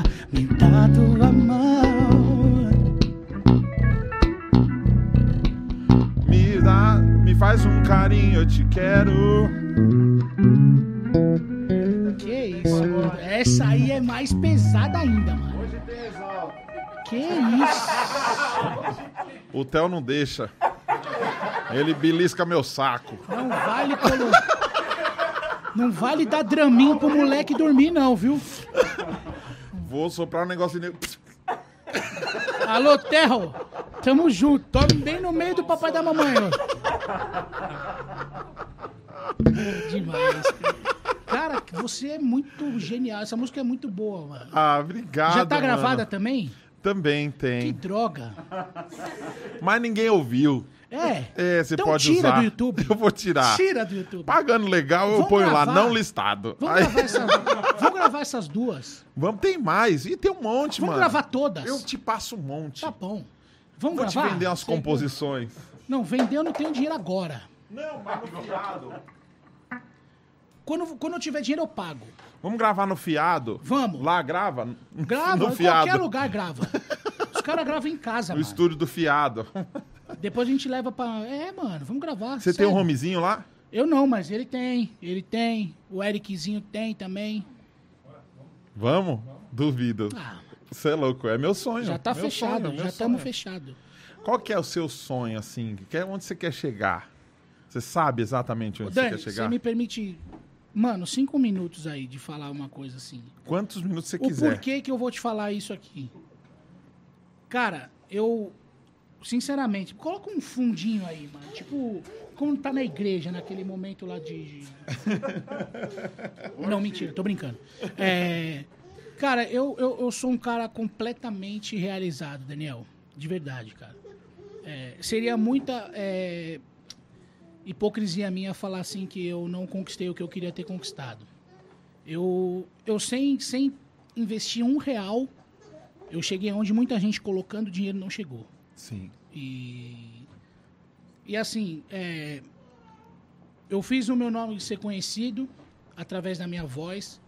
O Theo não deixa. Ele belisca meu saco. Não vale colo... Não vale dar draminho pro moleque dormir, não, viu? Vou soprar um negócio nele. Alô, Terro. Tamo junto. Tome bem no meio do papai da mamãe, ó. Demais. Cara, você é muito genial. Essa música é muito boa, mano. Ah, obrigado. Já tá mano. gravada também? Também Que tem. droga. Mas ninguém ouviu. É. É, você Então pode tira usar. do YouTube. Eu vou tirar. Tira do YouTube. Pagando legal, eu Vamos ponho lá, gravar. não listado. Vamos Aí- gravar, essa- vamos gravar essas duas. Vamos, tem mais. E tem um monte, Vamos mano. gravar todas. Eu te passo um monte. Tá bom. Vamos Vou te gravar? vender umas Você- composições. Não, vender eu não tenho dinheiro agora. Não, mas no. Quando, quando eu tiver dinheiro, eu pago. Vamos gravar no fiado? Vamos. Lá grava? Grava, no em fiado. qualquer lugar grava. Os caras gravam em casa, No mano. estúdio do fiado. Depois a gente leva pra. É, mano, vamos gravar. Você tem um homezinho lá? Eu não, mas ele tem. Ele tem. O Ericzinho tem também. Vamos? Duvido. Ah, Você é louco, é meu sonho. já tá meu fechado, sonho, já estamos sonho. fechados. Qual que é o seu sonho, assim? Quer- Onde você quer chegar? Você sabe exatamente onde Dani, você quer você chegar? me permite, mano, cinco minutos aí de falar uma coisa assim. Quantos minutos você O quiser. porquê que eu vou te falar isso aqui? Cara, eu. Sinceramente, coloca um fundinho aí, mano. Tipo, como tá na igreja, naquele momento lá de. Não, mentira, tô brincando. É, cara, eu, eu, eu sou um cara completamente realizado, Daniel. De verdade, cara. É, seria muita é, hipocrisia minha falar assim que eu não conquistei o que eu queria ter conquistado. Eu, eu sem, sem investir um real, eu cheguei onde muita gente colocando dinheiro não chegou. Sim. E, e assim, é, eu fiz o meu nome ser conhecido através da minha voz.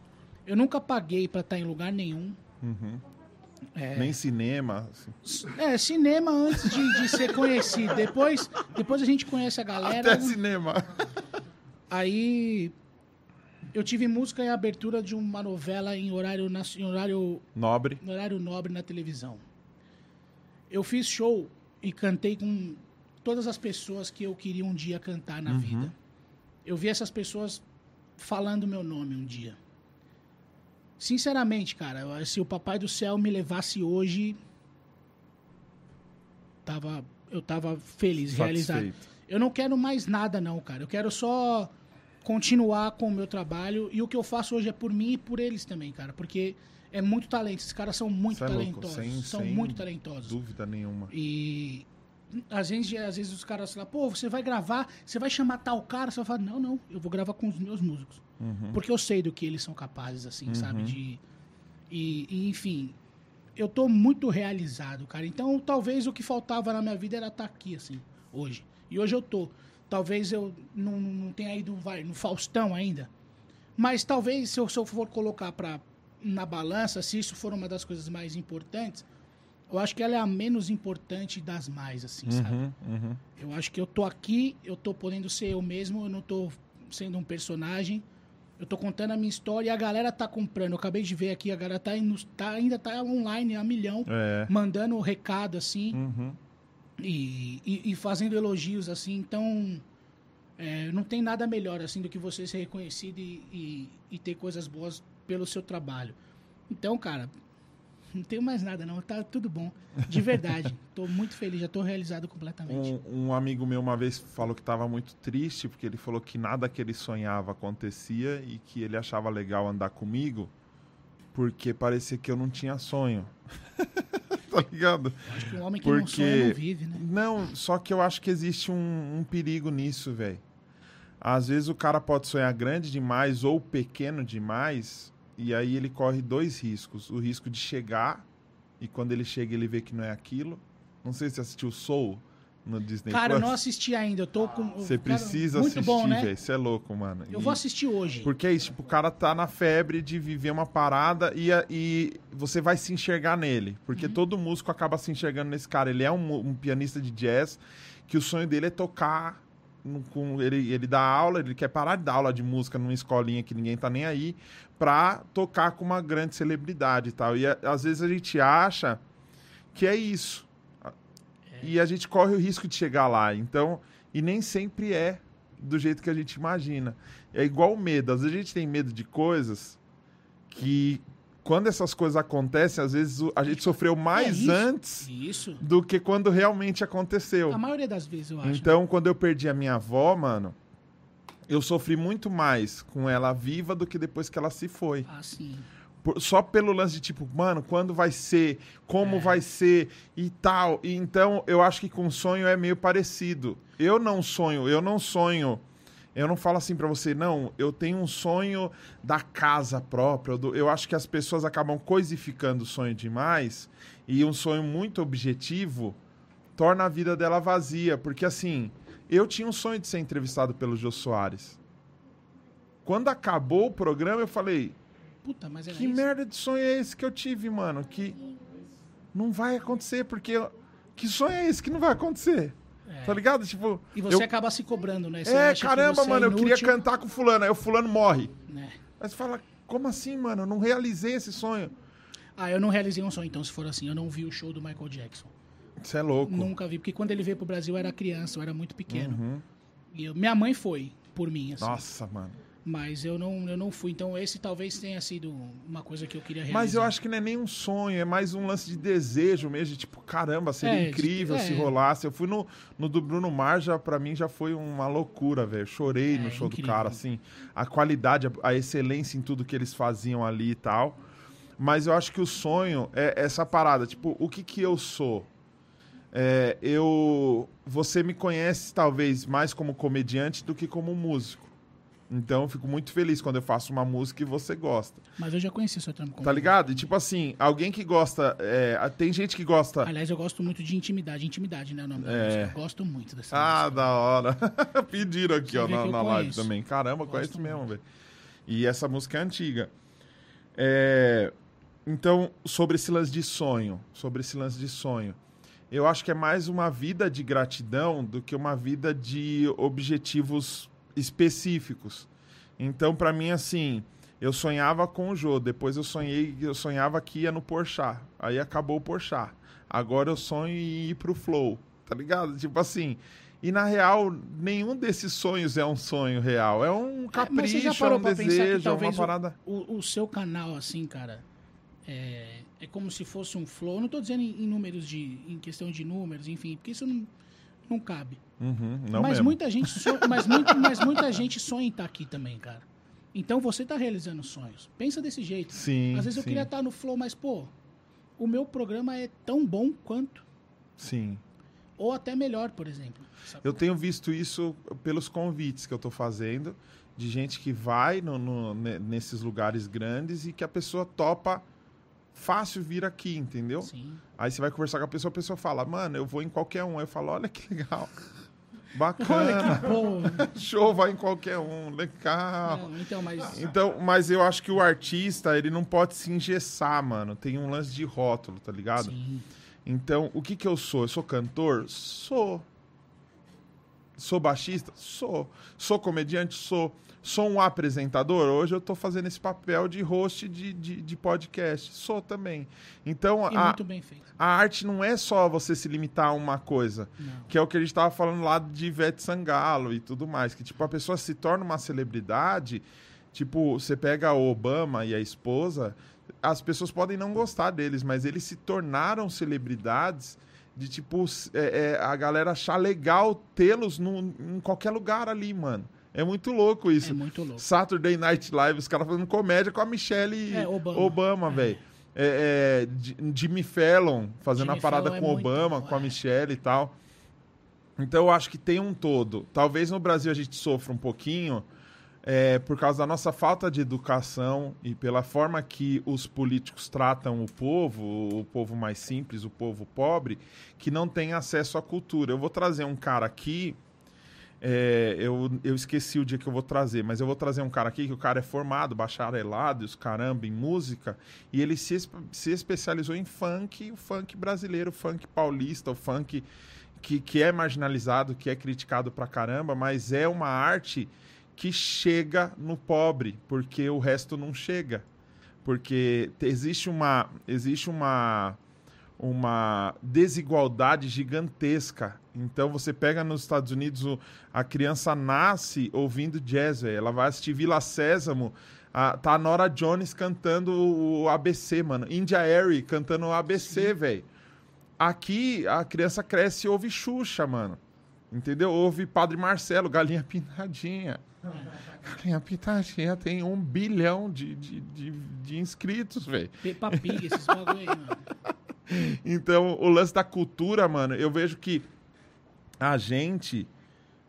Eu nunca paguei pra estar em lugar nenhum. É. Nem cinema. assim. É, cinema antes de, de ser conhecido. Depois, depois a gente conhece a galera. Até cinema. Aí eu tive música em abertura de uma novela em horário, em horário, Nobre. em horário nobre na televisão. Eu fiz show e cantei com todas as pessoas que eu queria um dia cantar na vida. Eu vi essas pessoas falando meu nome um dia. Sinceramente, cara, se o Papai do Céu me levasse hoje, tava, eu tava feliz, realizado. Satisfeito. Eu não quero mais nada, não, cara. Eu quero só continuar com o meu trabalho. E o que eu faço hoje é por mim e por eles também, cara. Porque é muito talento. Esses caras são muito Cê é talentosos. sem- são sem muito talentosos. Dúvida nenhuma. E às vezes, às vezes os caras falam, pô, você vai gravar, você vai chamar tal cara, você vai falar, não, não, eu vou gravar com os meus músicos. Porque eu sei do que eles são capazes, assim, sabe? De. E, e, enfim, eu tô muito realizado, cara. Então, talvez o que faltava na minha vida era estar aqui, assim, hoje. E hoje eu tô. Talvez eu não, não tenha ido, vai, no Faustão ainda. Mas talvez, se eu, se eu for colocar pra, na balança, se isso for uma das coisas mais importantes, eu acho que ela é a menos importante das mais, assim, sabe? Uhum, uhum. Eu acho que eu tô aqui, eu tô podendo ser eu mesmo, eu não tô sendo um personagem. Eu tô contando a minha história e a galera tá comprando. Eu acabei de ver aqui, a galera tá, indo- tá- ainda tá online a milhão, É. mandando recado assim Uhum. e, e- e fazendo elogios assim. Então, é, não tem nada melhor assim do que você ser reconhecido e, e- e ter coisas boas pelo seu trabalho. Então, cara, não tenho mais nada não, tá tudo bom. De verdade, tô muito feliz, já tô realizado completamente. Um, um amigo meu uma vez falou que estava muito triste porque ele falou que nada que ele sonhava acontecia e que ele achava legal andar comigo porque parecia que eu não tinha sonho. tá ligado? Acho que um homem que não Porque- sonha não vive, né? Não, só que eu acho que existe um, um perigo nisso, velho. Às vezes o cara pode sonhar grande demais ou pequeno demais, e aí ele corre dois riscos. O risco de chegar, e quando ele chega ele vê que não é aquilo. Não sei se você assistiu Soul no Disney Cara, eu Plus. não assisti ainda. Eu tô com. Você precisa assistir, bom, né? velho. Você é louco, mano. Eu E- vou assistir hoje. Porque é isso, tipo, o cara tá na febre de viver uma parada e, e você vai se enxergar nele. Porque Uhum. todo músico acaba se enxergando nesse cara. Ele é um, um pianista de jazz que o sonho dele é tocar. Com, ele, ele dá aula, ele quer parar de dar aula de música numa escolinha que ninguém tá nem aí, pra tocar com uma grande celebridade e tal. E a- às vezes a gente acha que é isso. E a gente corre o risco de chegar lá. Então, e nem sempre é do jeito que a gente imagina. É igual o medo. Às vezes a gente tem medo de coisas que, quando essas coisas acontecem, às vezes a gente sofreu mais isso. antes Isso. do que quando realmente aconteceu. A maioria das vezes, eu acho. Então, quando eu perdi a minha avó, mano, eu sofri muito mais com ela viva do que depois que ela se foi. Ah, sim. Por- só pelo lance de tipo, mano, quando vai ser, como É. vai ser e tal. E então, eu acho que com sonho é meio parecido. Eu não sonho, eu não sonho. Eu não falo assim pra você, não, eu tenho um sonho da casa própria. do- Eu acho que as pessoas acabam coisificando o sonho demais e um sonho muito objetivo torna a vida dela vazia. Porque assim, eu tinha um sonho de ser entrevistado pelo Jô Soares. Quando acabou o programa, eu falei, Puta, mas era que isso. merda de sonho é esse que eu tive, mano? Que não vai acontecer, porque. Que sonho é esse que não vai acontecer? É. Tá ligado? Tipo. E você eu- acaba se cobrando, né? Você É, caramba, é mano, eu queria cantar com fulano, aí o fulano morre. né? Aí você fala, como assim, mano? Eu não realizei esse sonho. Ah, eu não realizei um sonho, então, se for assim. Eu não vi o show do Michael Jackson. Você é louco. Nunca vi, porque quando ele veio pro Brasil eu era criança, eu era muito pequeno. Uhum. E eu- minha mãe foi por mim, assim. Nossa, mano. Mas eu não, eu não fui. Então esse talvez tenha sido uma coisa que eu queria realizar. Mas eu acho que não é nem um sonho, é mais um lance de desejo mesmo, de tipo, caramba, seria É, incrível se é. rolasse. Eu fui no, no do Bruno Mars, já, pra mim já foi uma loucura, velho. Chorei no É, show do incrível. cara, assim. A qualidade, a, a excelência em tudo que eles faziam ali e tal. Mas eu acho que o sonho é essa parada, tipo, o que que eu sou? É, eu... Você me conhece, talvez, mais como comediante do que como músico. Então, eu fico muito feliz quando eu faço uma música e você gosta. Mas eu já conheci o seu trampo. como- Tá ligado? E tipo assim, alguém que gosta. é, tem gente que gosta. Aliás, eu gosto muito de intimidade. Intimidade, né? O nome da É. Eu gosto muito dessa Ah, música. da hora. Pediram aqui, Você ó, na, na live também. Caramba, Gosto conheço mesmo, velho. E essa música é antiga. É, Então, sobre esse lance de sonho. Sobre esse lance de sonho. Eu acho que é mais uma vida de gratidão do que uma vida de objetivos específicos. Então, pra mim, assim, eu sonhava com o Jô, depois eu sonhei, eu sonhava que ia no Porchat. Aí acabou o Porchat. Agora eu sonho em ir pro Flow, tá ligado? Tipo assim, e na real, nenhum desses sonhos é um sonho real. É um É, mas você já capricho, é um pra pensar que desejo, é uma parada. O, o seu canal, assim, cara, é, é como se fosse um flow. Eu Não tô dizendo em, em números de. em questão de números, enfim, porque isso não, não cabe. Uhum, não mas mesmo. muita gente sonha, mas, muito, mas muita gente sonha em estar aqui também, cara. Então você tá realizando sonhos. Pensa desse jeito. Sim, Às vezes eu sim, queria estar no flow, mas pô, o meu programa é tão bom quanto sim. ou até melhor, por exemplo. sabe? Eu tenho visto isso pelos convites que eu tô fazendo, de gente que vai no- no- ne- nesses lugares grandes e que a pessoa topa fácil vir aqui, entendeu? Sim. Aí você vai conversar com a pessoa, a pessoa fala, mano, eu vou em qualquer um. Aí eu falo, olha que legal. Olha Bacana. que bom. Show, vai em qualquer um. Legal. Não, então, mas Então, mas eu acho que o artista, ele não pode se engessar, mano. Tem um lance de rótulo, tá ligado? sim. Então, o que que eu sou? Eu sou cantor? Sou. Sou baixista? Sou. Sou comediante? Sou. Sou um apresentador? Hoje eu tô fazendo esse papel de host de, de, de podcast. Sou também. Então, E a, muito bem feito. a arte não é só você se limitar a uma coisa. Não. Que é o que a gente tava falando lá de Ivete Sangalo e tudo mais. Que, tipo, a pessoa se torna uma celebridade. Tipo, você pega o Obama e a esposa, as pessoas podem não gostar deles, mas eles se tornaram celebridades de, tipo, é, é, a galera achar legal tê-los em qualquer lugar ali, mano. É muito louco isso. É muito louco. Saturday Night Live, os caras fazendo comédia com a Michelle É, Obama. Obama, É. velho. É, é, Jimmy Fallon fazendo Jimmy a parada Fallon é com muito Obama, bom, com a é. Michelle e tal. Então eu acho que tem um todo. Talvez no Brasil a gente sofra um pouquinho é, por causa da nossa falta de educação e pela forma que os políticos tratam o povo, o povo mais simples, o povo pobre, que não tem acesso à cultura. Eu vou trazer um cara aqui. É, eu, eu esqueci o dia que eu vou trazer, mas eu vou trazer um cara aqui que o cara é formado, bacharelado, os caramba, em música, e ele se, se especializou em funk, o funk brasileiro, o funk paulista, o funk que, que é marginalizado, que é criticado pra caramba, mas é uma arte que chega no pobre, porque o resto não chega. Porque te- existe uma existe uma uma desigualdade gigantesca. Então você pega nos Estados Unidos o- a criança nasce ouvindo jazz, velho. Ela vai assistir Vila Sésamo, a, tá a Nora Jones cantando o ABC, mano. India Airy cantando o ABC, velho. Aqui a criança cresce e ouve Xuxa, mano. Entendeu? Ouve Padre Marcelo, Galinha Pintadinha. Galinha Pintadinha tem um bilhão de, de, de, de inscritos, velho. Peppa Pig, esses bagulho aí, mano. Então, o lance da cultura, mano, eu vejo que a gente.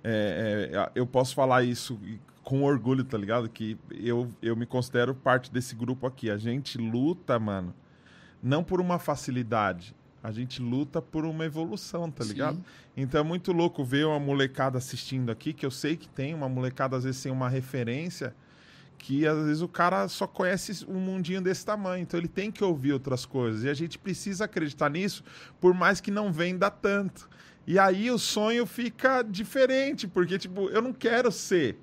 é, é, eu posso falar isso com orgulho, tá ligado? Que eu, eu me considero parte desse grupo aqui. A gente luta, mano, não por uma facilidade. A gente luta por uma evolução, tá Sim. ligado? Então é muito louco ver uma molecada assistindo aqui, que eu sei que tem, uma molecada às vezes sem uma referência, que às vezes o cara só conhece um mundinho desse tamanho, então ele tem que ouvir outras coisas. E a gente precisa acreditar nisso, por mais que não venda tanto. E aí o sonho fica diferente, porque, tipo, eu não quero ser.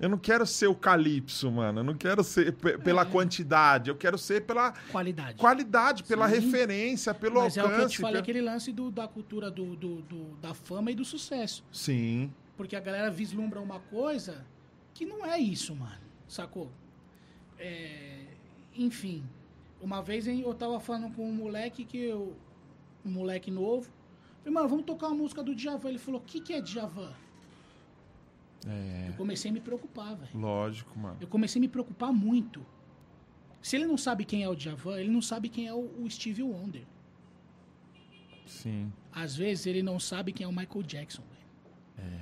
Eu não quero ser o Calypso, mano. Eu não quero ser pe- pela quantidade. Eu quero ser pela Qualidade. qualidade, pela Sim. referência, pelo Mas é alcance. o que eu te falei, pelo- aquele lance do, da cultura do, do- do- da fama e do sucesso. Sim. Porque a galera vislumbra uma coisa que não é isso, mano. Sacou? É, enfim. Uma vez eu tava falando com um moleque que eu. Um moleque novo. Falei, mano, vamos tocar uma música do Djavan. Ele falou, o que, que é Djavan? É, Eu comecei a me preocupar, velho. lógico, mano. Eu comecei a me preocupar muito. Se ele não sabe quem é o Djavan, ele não sabe quem é o, o Stevie Wonder. Sim. Às vezes ele não sabe quem é o Michael Jackson, velho.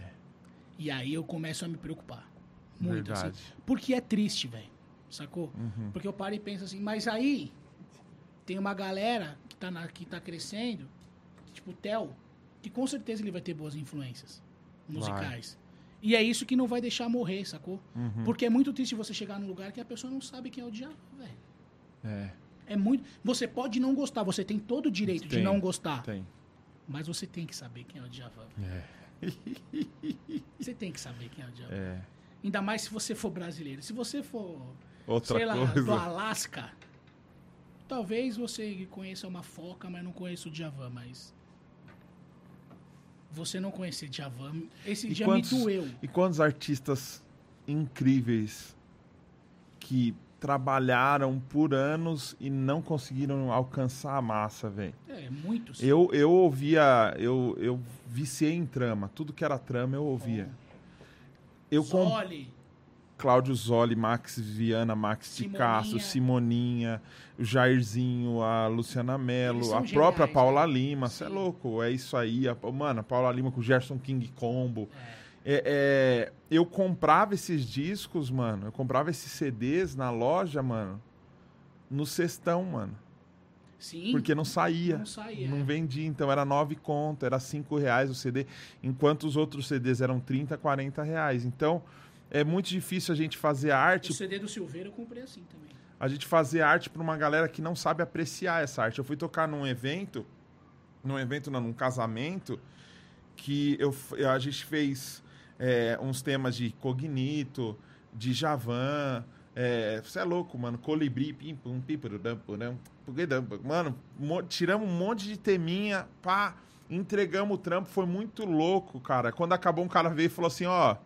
E aí eu começo a me preocupar. Muito, assim. Verdade. Porque é triste, velho. Sacou? Uhum. Porque eu paro e penso assim, mas aí tem uma galera que tá, na, que tá crescendo, tipo o Theo, que com certeza ele vai ter boas influências musicais. E é isso que não vai deixar morrer, sacou? Uhum. Porque é muito triste você chegar num lugar que a pessoa não sabe quem é o diabo, velho. É, É muito. Você pode não gostar, você tem todo o direito de Tem, não gostar. tem. Mas você tem que saber quem é o Djavan. É. Você tem que saber quem é o Djavan. É. Ainda mais se você for brasileiro. Se você for, Outra sei lá, coisa. do Alasca, talvez você conheça uma foca, mas não conheça o Djavan, mas você não conhecer Djavan, esse E dia quantos- me doeu. E quantos artistas incríveis que trabalharam por anos e não conseguiram alcançar a massa, velho. É, muitos. Eu, eu ouvia, eu, eu viciei em trama. Tudo que era trama eu ouvia. Eu com Zoli, Cláudio Zoli, Max Viana, Max de Simoninha. Castro, Simoninha, o Jairzinho, a Luciana Mello, a própria geniais, Paula né? Lima. Você é louco, é isso aí. A, mano, a Paula Lima com o Gerson King Combo. É, é, eu comprava esses discos, mano. Eu comprava esses CDs na loja, mano. No cestão, mano. Sim. Porque não saía. Não saía, Não é. vendia. Então era nove conto, era cinco reais o CD. Enquanto os outros CDs eram 30, 40 reais. Então é muito difícil a gente fazer arte O CD do Silveira eu comprei assim também. a gente fazer arte para uma galera que não sabe apreciar essa arte. Eu fui tocar num evento, num evento não, num casamento, que eu, a gente fez é, uns temas de Cognito, de Javan, é, você é louco, mano, Colibri, pim, pum, pu- mano, mo- tiramos um monte de teminha, pá, entregamos o trampo, foi muito louco, cara. Quando acabou, um cara veio e falou assim, ó,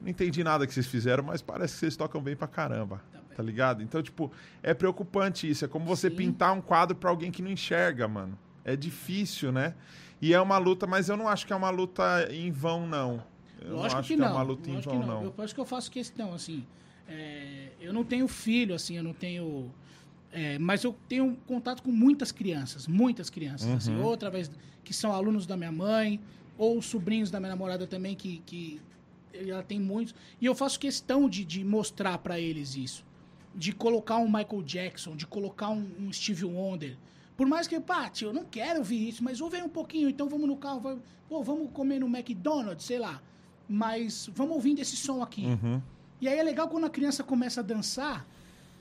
não entendi nada que vocês fizeram, mas parece que vocês tocam bem pra caramba. Tá ligado? Então, tipo, é preocupante isso. É como você Sim. pintar um quadro pra alguém que não enxerga, mano. É difícil, né? E é uma luta, mas eu não acho que é uma luta em vão, não. Eu Lógico não acho que que, não. é uma luta em lógico vão, que não. Eu, isso que eu faço questão, assim. É, eu não tenho filho, assim, eu não tenho É, mas eu tenho contato com muitas crianças, muitas crianças, assim, Uhum. ou através que são alunos da minha mãe, ou sobrinhos da minha namorada também, que, que ela tem muitos. E eu faço questão de, de mostrar pra eles isso. De colocar um Michael Jackson, de colocar um, um Steve Wonder. Por mais que, pá, tio, eu não quero ouvir isso, mas ouve aí um pouquinho, então vamos no carro, vai- pô, vamos comer no McDonald's, sei lá. Mas vamos ouvindo esse som aqui. Uhum. E aí é legal quando a criança começa a dançar,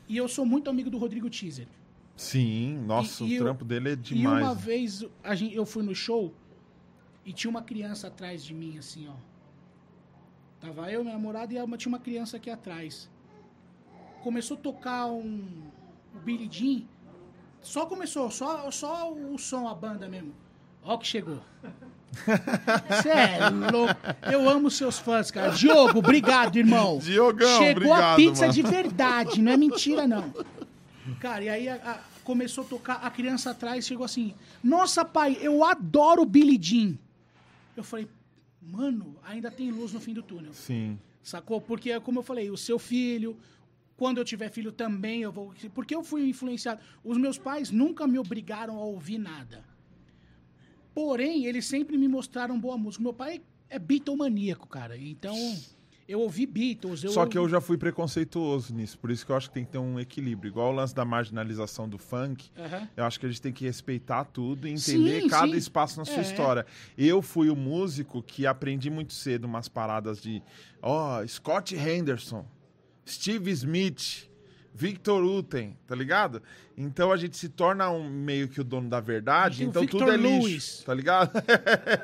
e eu sou muito amigo do Rodrigo Teaser. Sim, nossa, E- e o eu- trampo dele é E demais. uma vez a gente, eu fui no show e tinha uma criança atrás de mim, assim, ó. Tava eu, minha namorada, e tinha uma criança aqui atrás. Começou a tocar um, o Billy Jean. Só começou, só, só o som, a banda mesmo. Ó que chegou. Você é louco. Eu amo seus fãs, cara. Diogo, obrigado, irmão. Diogão, Chegou a obrigado, pizza mano. de verdade, não é mentira, não. Cara, e aí a- a- começou a tocar, a criança atrás chegou assim: Nossa, pai, eu adoro Billy Jean. Eu falei, mano, ainda tem luz no fim do túnel. Sim. Sacou? Porque, como eu falei, o seu filho, quando eu tiver filho também, eu vou. Porque eu fui influenciado. Os meus pais nunca me obrigaram a ouvir nada. Porém, eles sempre me mostraram boa música. Meu pai é Beatlemaníaco, cara. Então, eu ouvi Beatles. Eu Só que eu já fui preconceituoso nisso, por isso que eu acho que tem que ter um equilíbrio. Igual o lance da marginalização do funk, Aham. eu acho que a gente tem que respeitar tudo e entender Sim, cada sim. espaço na sua É. história. Eu fui o músico que aprendi muito cedo umas paradas de, ó, Scott Henderson, Steve Smith, Victor Uten, tá ligado? Então a gente se torna um meio que o dono da verdade, então Victor tudo é lixo, Lewis. tá ligado?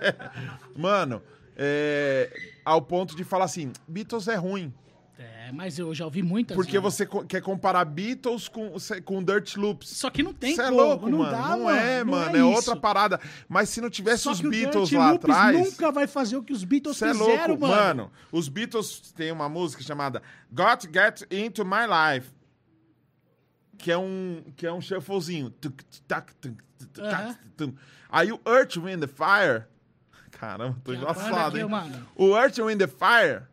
Mano, é, ao ponto de falar assim, Beatles é ruim. É, mas eu já ouvi muitas Porque vezes. você co- quer comparar Beatles com, com Dirt Loops. Só que não tem Você é louco, não mano. dá, não é, não mano. É, isso. outra parada. Mas se não tivesse Só os Beatles lá Loops atrás. nunca vai fazer o que os Beatles é fizeram, louco, mano. Os Beatles têm uma música chamada Got to Get Into My Life. Que é um, que é um shufflezinho. Tum. Aí o Earth, Wind and Fire. Caramba, tô engraçado, hein? mano. O Earth, Wind and Fire.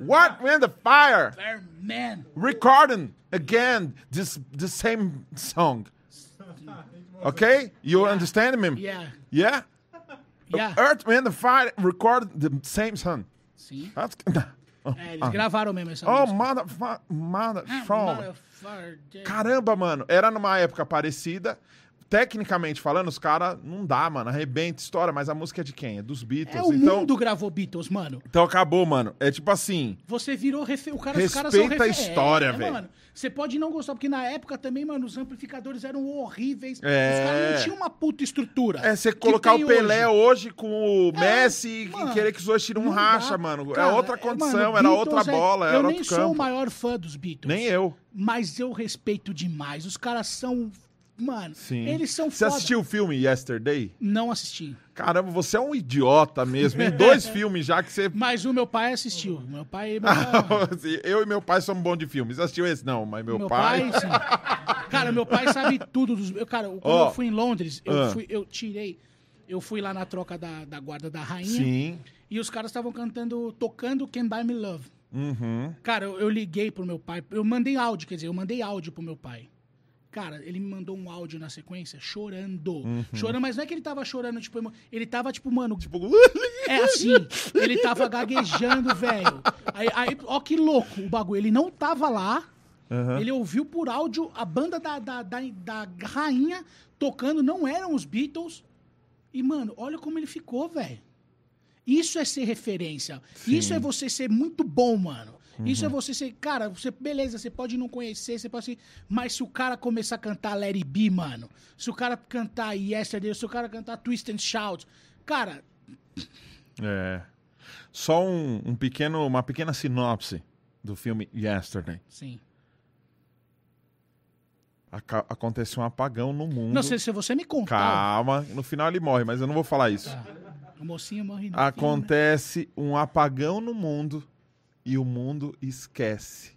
What Wind and Fire? Man. recording again this the same song. Okay, you understand me? Yeah. Yeah. Yeah. Earth, Wind, and Fire recorded the same song. Sim. That's É, eles gravaram mesmo essa oh música. motherfucker, Ah, motherfucker. motherfucker. Caramba, mano, era numa época parecida. Tecnicamente falando, os caras não dá, mano, arrebenta, história, mas a música é de quem? É dos Beatles. É, o então, mundo gravou Beatles, mano. então acabou, mano. É tipo assim, Você virou refe... o cara, os caras são Respeita a história, é, velho. Você pode não gostar, porque na época também, mano, os amplificadores eram horríveis. É. Os caras não tinham uma puta estrutura. É você colocar o Pelé hoje. hoje, com o Messi mano, e querer que os dois tiram um racha, dá. mano. Cara, é outra é, condição, mano, era outra é- bola, Eu era nem outro sou o campo. maior fã dos Beatles. Nem eu. Mas eu respeito demais. Os caras são. Mano, Sim. eles são Você foda. assistiu o filme Yesterday? Não assisti. Caramba, você é um idiota mesmo. Em dois filmes já que você. Mas o meu pai assistiu. Meu pai. Meu pai, Assim, eu e meu pai somos bons de filmes. Assistiu esse? Não, mas meu, meu pai. pai, sim. Cara, meu pai sabe tudo dos. Cara, quando Ó. eu fui em Londres, eu, Ah. fui, eu tirei. Eu fui lá na troca da, da guarda da rainha. Sim. E os caras estavam cantando, tocando Can Buy Me Love. Uhum. Cara, eu, eu liguei pro meu pai. Eu mandei áudio, quer dizer, eu mandei áudio pro meu pai. Cara, ele me mandou um áudio na sequência chorando. Uhum. Chorando, mas não é que ele tava chorando, tipo, ele tava, tipo, mano, Tipo, é assim. Ele tava gaguejando, velho. Aí, aí, ó que louco o bagulho. Ele não tava lá. Aham. Ele ouviu por áudio a banda da, da, da, da rainha tocando, não eram os Beatles. E, mano, olha como ele ficou, velho. Isso é ser referência. Isso é você ser muito bom, mano. Isso é você ser. Cara, você, beleza, você pode não conhecer, você pode. Mas se o cara começar a cantar It Be, mano. Se o cara cantar Yesterday, se o cara cantar Twist and Shout. Cara, É. Só um, um pequeno, uma pequena sinopse do filme Yesterday. sim. Aca- aconteceu um apagão no mundo. Não sei se você me contar. Calma, no final ele morre, mas eu não vou falar isso. Tá. A mocinha morre no Acontece um apagão no mundo e o mundo esquece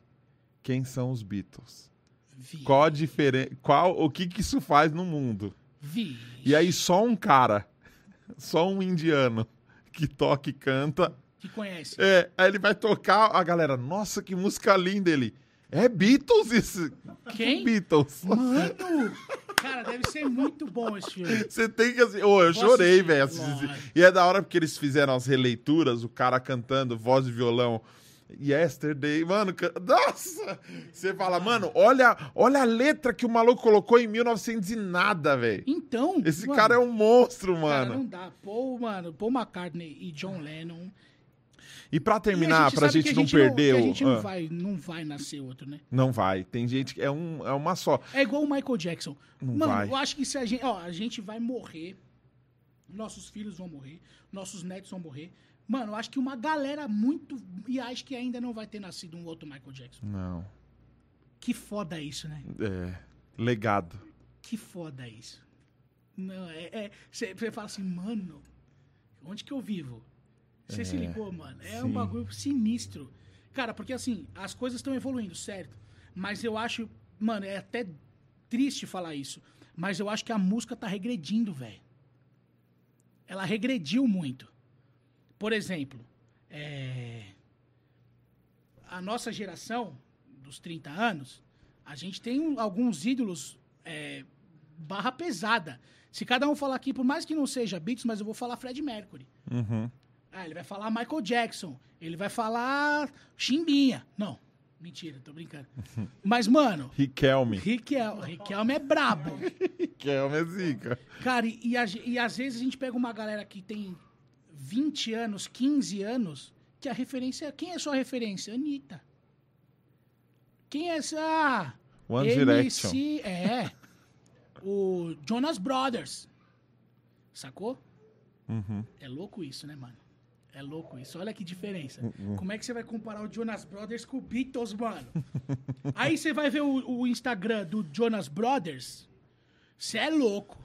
quem são os Beatles. Vi, Qual a diferença? Qual o que que isso faz no mundo? vi. E aí só um cara, só um indiano que toca e canta, Que conhece. é, aí ele vai tocar, a galera, nossa, que música linda ele. É Beatles isso. Quem? Beatles. Mano, cara, deve ser muito bom esse filme. Você tem que assistir. Ô, eu Vou chorei, velho. E é da hora porque eles fizeram as releituras, o cara cantando, voz de violão. Yesterday, mano, nossa! Você fala, mano, olha, olha a letra que o maluco colocou em 1900 e nada, velho. Então, Esse mano, cara é um monstro, cara, mano. não dá. Paul, mano, Paul McCartney e John Lennon. E pra E terminar, pra gente, não perder que a gente ah, não, vai, não vai nascer outro, né? não vai. Tem gente que é, um, é uma só. É igual o Michael Jackson. Não Mano, vai. eu acho que se a gente. Ó, a gente vai morrer. Nossos filhos vão morrer. Nossos netos vão morrer. Mano, eu acho que uma galera muito. E acho que ainda não vai ter nascido um outro Michael Jackson. Não. Que foda isso, né? É. Legado. Que foda isso. Não, é. Você fala assim, mano, onde que eu vivo? Você se É, ligou, mano? É sim. um bagulho sinistro. Cara, porque assim, as coisas estão evoluindo, certo? Mas eu acho, mano, é até triste falar isso. Mas eu acho que a música tá regredindo, velho. Ela regrediu muito. Por exemplo, é, a nossa geração, dos 30 anos, a gente tem um- alguns ídolos é, barra pesada. Se cada um falar aqui, por mais que não seja Beatles, mas eu vou falar Fred Mercury. Uhum. Ah, ele vai falar Michael Jackson. Ele vai falar Chimbinha. Não, mentira, tô brincando. Mas, mano, Riquelme. Riquel, Riquelme é brabo. Riquelme é zica. Cara, e, e e às vezes a gente pega uma galera que tem 20 anos, 15 anos, que a referência. Quem é sua referência? Anitta. Quem é essa? One MC, Direction. É. O Jonas Brothers. Sacou? Uhum. É louco isso, né, mano? É louco isso. Olha que diferença. Uhum. Como é que você vai comparar o Jonas Brothers com o Beatles, mano? Aí você vai ver o, o Instagram do Jonas Brothers. Você é louco.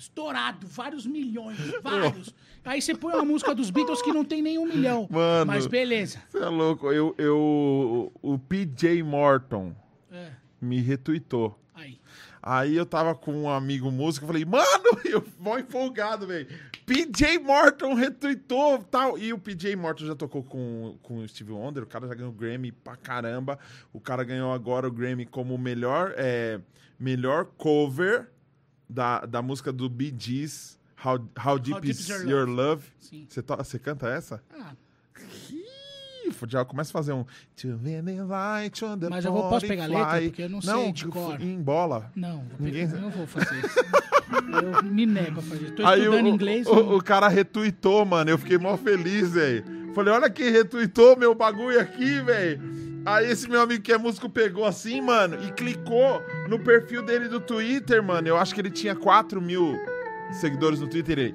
Estourado, vários milhões, vários. Aí você põe uma música dos Beatles que não tem nem um milhão. Mano. Mas beleza. Você é louco. Eu, eu, o PJ Morton É, me retuitou. aí. Aí eu tava com um amigo músico, eu falei, mano, eu vou empolgado, velho. PJ Morton retweetou tal. E o PJ Morton já tocou com, com o Steve Wonder, o cara já ganhou Grammy pra caramba. O cara ganhou agora o Grammy como melhor, é, melhor cover da, da música do Bee Gees, How, How Deep, Deep Is Your Your Love. Você to- você canta essa? Ah, já começa a fazer um. Mas eu vou- posso pegar a letra? Porque eu não sei de que- cor. Em bola. não, vou Ninguém- pegar- eu não vou fazer isso. Eu me nego a fazer. Tô Aí estudando o, inglês. o, não- o cara retuitou, mano. Eu fiquei mó feliz, velho. Falei, olha quem retuitou meu bagulho aqui, velho. Aí esse meu amigo que é músico pegou assim, mano, e clicou no perfil dele do Twitter, mano. Eu acho que ele tinha 4 mil seguidores no Twitter. Ele,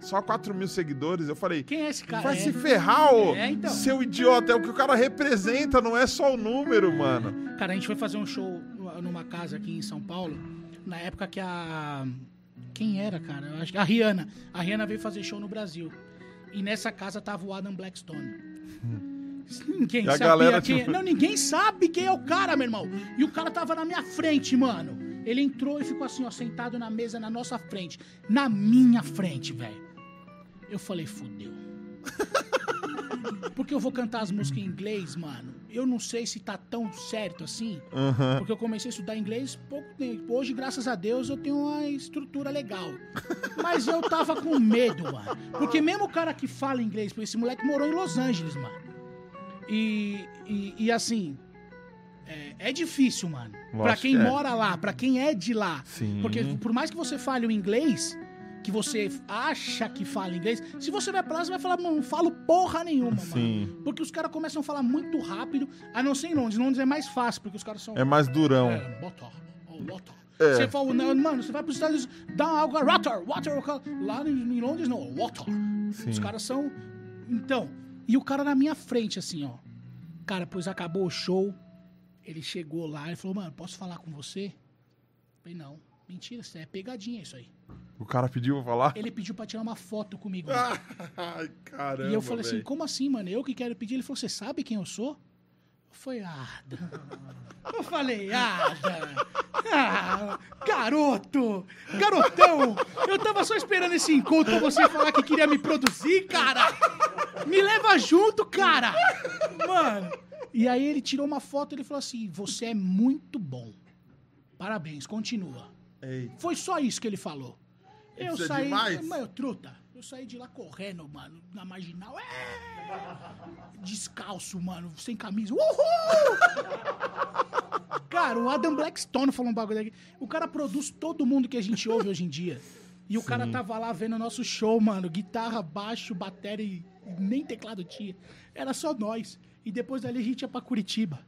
só 4 mil seguidores? Eu falei, Quem é esse cara? vai É. se ferrar, ô, É, então. seu idiota. É o que o cara representa, não é só o número, mano. Cara, a gente foi fazer um show numa casa aqui em São Paulo, na época que a. Quem era, cara? Eu acho que a Rihanna. A Rihanna veio fazer show no Brasil. E nessa casa tava o Adam Blackstone. Ninguém a galera, quem tipo- Não, ninguém sabe quem é o cara, meu irmão. E o cara tava na minha frente, mano. Ele entrou e ficou assim, ó, sentado na mesa na nossa frente. Na minha frente, velho. Eu falei, fudeu. Porque eu vou cantar as músicas em inglês, mano. Eu não sei se tá tão certo assim. Aham. Porque eu comecei a estudar inglês pouco tempo. Hoje, graças a Deus, eu tenho uma estrutura legal. Mas eu tava com medo, mano. Porque mesmo o cara que fala inglês, esse moleque morou em Los Angeles, mano. E, e, e assim, é, é difícil, mano. pra Lógico quem que é. mora lá, pra quem é de lá. Sim. Porque por mais que você fale o inglês, que você acha que fala inglês, se você vai pra lá, você vai falar, mano, não falo porra nenhuma, Sim. mano. Porque os caras começam a falar muito rápido, a não ser em Londres. Londres é mais fácil, porque os caras são. É mais durão. É. É. Você fala, não, mano, você vai pros Estados Unidos, dá água, water, water. Lá em em Londres, não, water. Sim. Os caras são. Então, e o cara na minha frente, assim, ó. Cara, pois acabou o show. Ele chegou lá e falou, mano, posso falar com você? Eu falei, não. Mentira, isso é pegadinha isso aí. O cara pediu pra falar? Ele pediu pra tirar uma foto comigo. Ai, caramba. e eu falei assim, velho. como assim, mano? Eu que quero pedir. Ele falou, você sabe quem eu sou? Eu falei, ah. Eu falei, ah. Ah, garoto! Garotão! Eu tava só esperando esse encontro pra você falar que queria me produzir, cara! Me leva junto, cara! Mano! E aí ele tirou uma foto e ele falou assim: Você é muito bom. Parabéns, continua. Ei, Foi só isso que ele falou. Eu é saí. demais. Mas, truta, eu saí de lá correndo, mano, na marginal. É! Descalço, mano, sem camisa. Uhul! Cara, o Adam Blackstone falou um bagulho aqui. O cara produz todo mundo que a gente ouve hoje em dia. E o cara tava lá vendo o nosso show, mano. Guitarra, baixo, bateria e nem teclado tinha. Era só nós. E depois dali a gente ia pra Curitiba.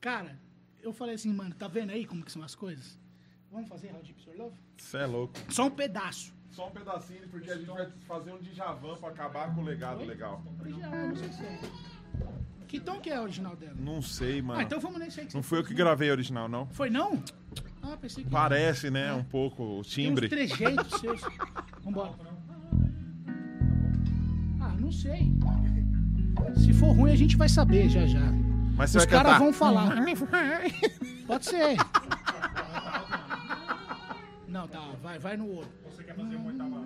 Cara, eu falei assim, mano, tá vendo aí como que são as coisas? Vamos fazer How Deep Your Love? você é louco. Só um pedaço. Só um pedacinho, porque a gente vai fazer um Djavan pra acabar com o legado legal. Original, não sei se é. Que tom que é a original dela? Não sei, mano. Ah, então vamos nesse aí que Não fui eu que gravei a original, não. Foi não? Ah, pensei que... Parece, né? Um pouco o Tem uns timbre. trejeitos seus. Vambora. Ah, não sei. Se for ruim, a gente vai saber já já. Mas você Os vai caras cantar. vão falar. Pode ser. Não, tá, vai, vai no ouro. Você quer fazer uma oitava,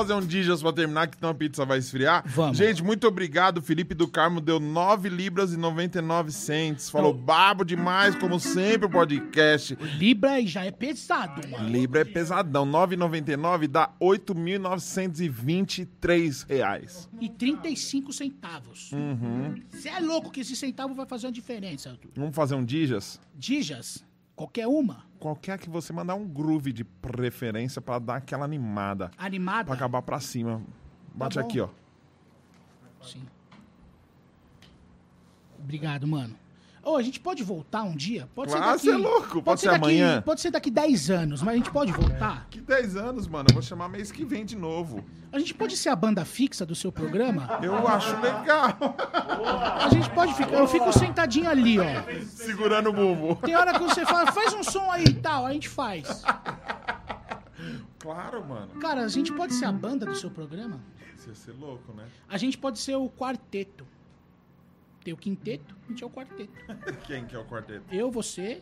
fazer um Dijas pra terminar, que senão a pizza vai esfriar? Vamos. Gente, muito obrigado. Felipe do Carmo deu 9 libras e 99 cents. Falou babo demais, como sempre, o podcast. Libra já é pesado, mano. Libra é pesadão. 9,99 dá 8.923 reais. E 35 centavos. Você é louco que esse centavo vai fazer uma diferença, Arthur. Vamos fazer um Dijas? Dijas, qualquer uma, Qualquer que você mandar um groove de preferência pra dar aquela animada. animada. Pra acabar pra cima. Bate Tá aqui, ó. Sim. Obrigado, mano. Ô, a gente pode voltar um dia? Pode Ah, ser é daqui. louco, pode ser daqui, amanhã. Pode ser daqui 10 anos, mas a gente pode voltar. Que 10 anos, mano. Eu vou chamar mês que vem de novo. A gente pode ser a banda fixa do seu programa? Eu acho legal. A gente pode ficar. Eu fico sentadinho ali, ó. Segurando o bumbo. Tem hora que você fala, faz um som aí e tal, a gente faz. Claro, mano. Cara, a gente pode ser a banda do seu programa? Isso ia ser louco, né? A gente pode ser o quarteto. Tem o quinteto, é o quarteto. Quem que é o quarteto? Eu, você.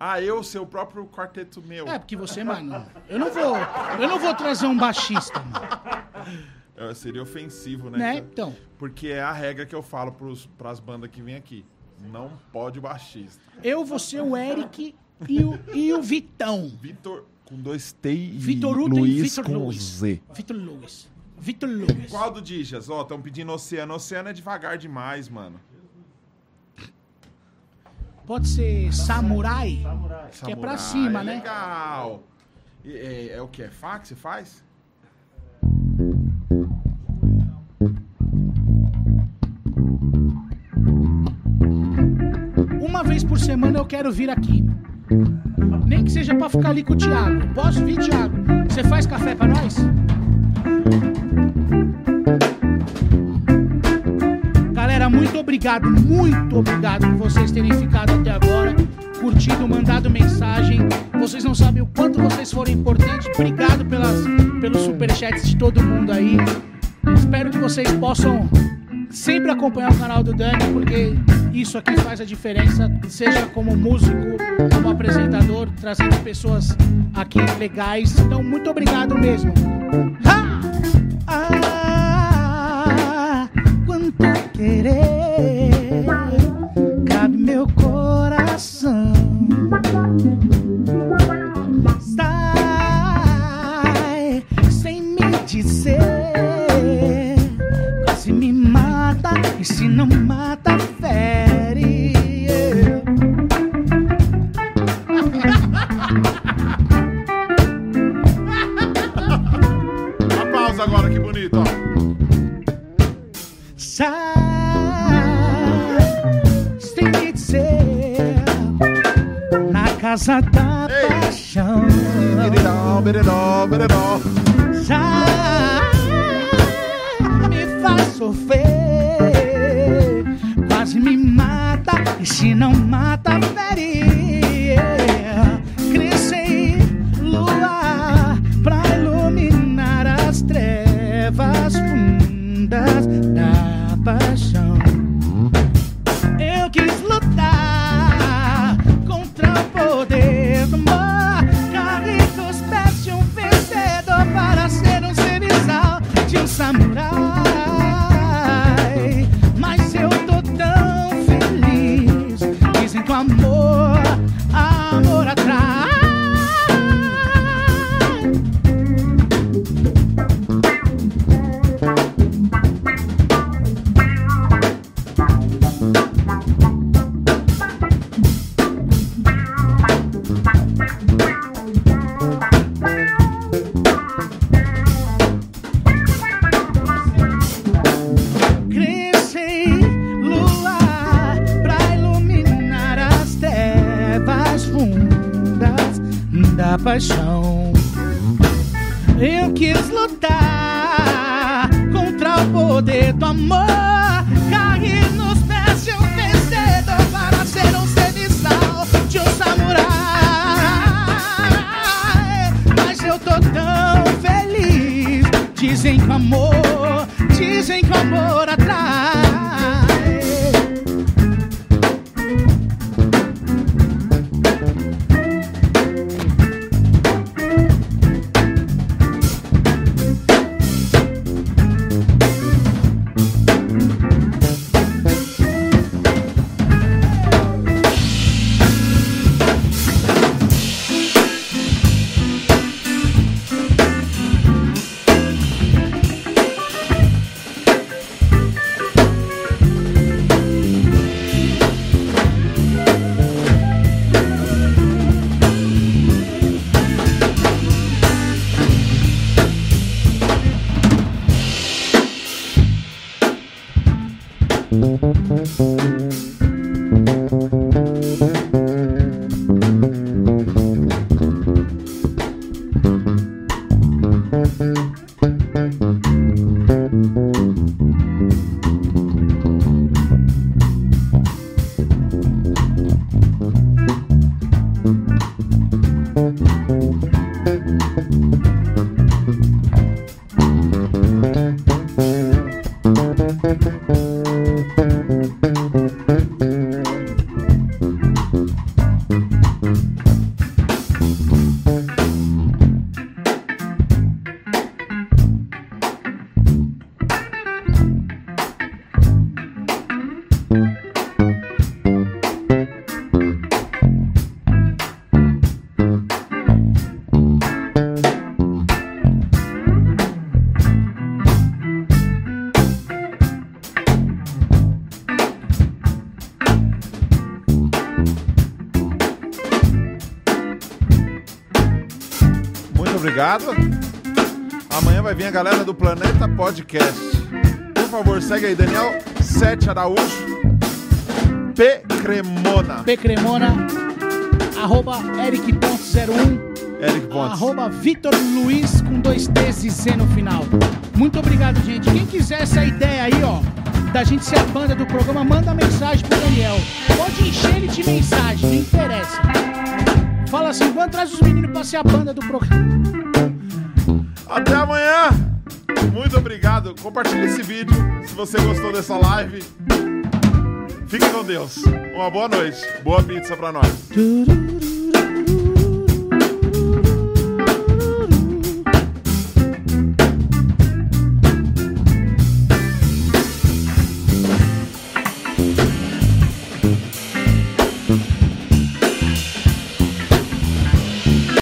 Ah, eu, seu próprio quarteto meu. É, porque você, mano. Eu não vou. Eu não vou trazer um baixista, mano. É, Seria ofensivo, né? Né? Então. Porque é a regra que eu falo pros, pras bandas que vêm aqui. Não pode baixista. Eu, você, o Eric e o, e o Vitão. Vitor com dois T e Vitor Hugo e Luiz Vitor com Luiz. Z. Vitor Luiz. Vitor Luiz. Qual do Dijas? Ó, estão pedindo Oceano. Oceano é devagar demais, mano. Pode ser Samurai. Que é pra Samurai, cima, né? Legal. E, é, é o que? É fax? Você faz? Uma vez por semana eu quero vir aqui. Nem que seja pra ficar ali com o Thiago. Posso vir, Thiago? Você faz café pra nós? Muito obrigado, muito obrigado por vocês terem ficado até agora, curtido, mandado mensagem. Vocês não sabem o quanto vocês foram importantes. Obrigado pelas, pelos superchats de todo mundo aí. Espero que vocês possam sempre acompanhar o canal do Dani, porque isso aqui faz a diferença, seja como músico, como apresentador, trazendo pessoas aqui legais. Então, muito obrigado mesmo. Ha! Querer obrigado. Amanhã vai vir a galera do Planeta Podcast. Por favor, segue aí, Daniel Sete Araújo. P Cremona. P Cremona, arroba Eric.01, Eric Pontes. arroba Vitor Luiz com dois T's e C no final. Muito obrigado, gente. Quem quiser essa ideia aí, ó, da gente ser a banda do programa, manda mensagem pro Daniel. Pode encher ele de mensagem, não interessa. Fala assim, vamos traz os meninos pra ser a banda do programa. Compartilhe esse vídeo se você gostou dessa live. Fique com Deus. Uma boa noite. Boa pizza pra nós.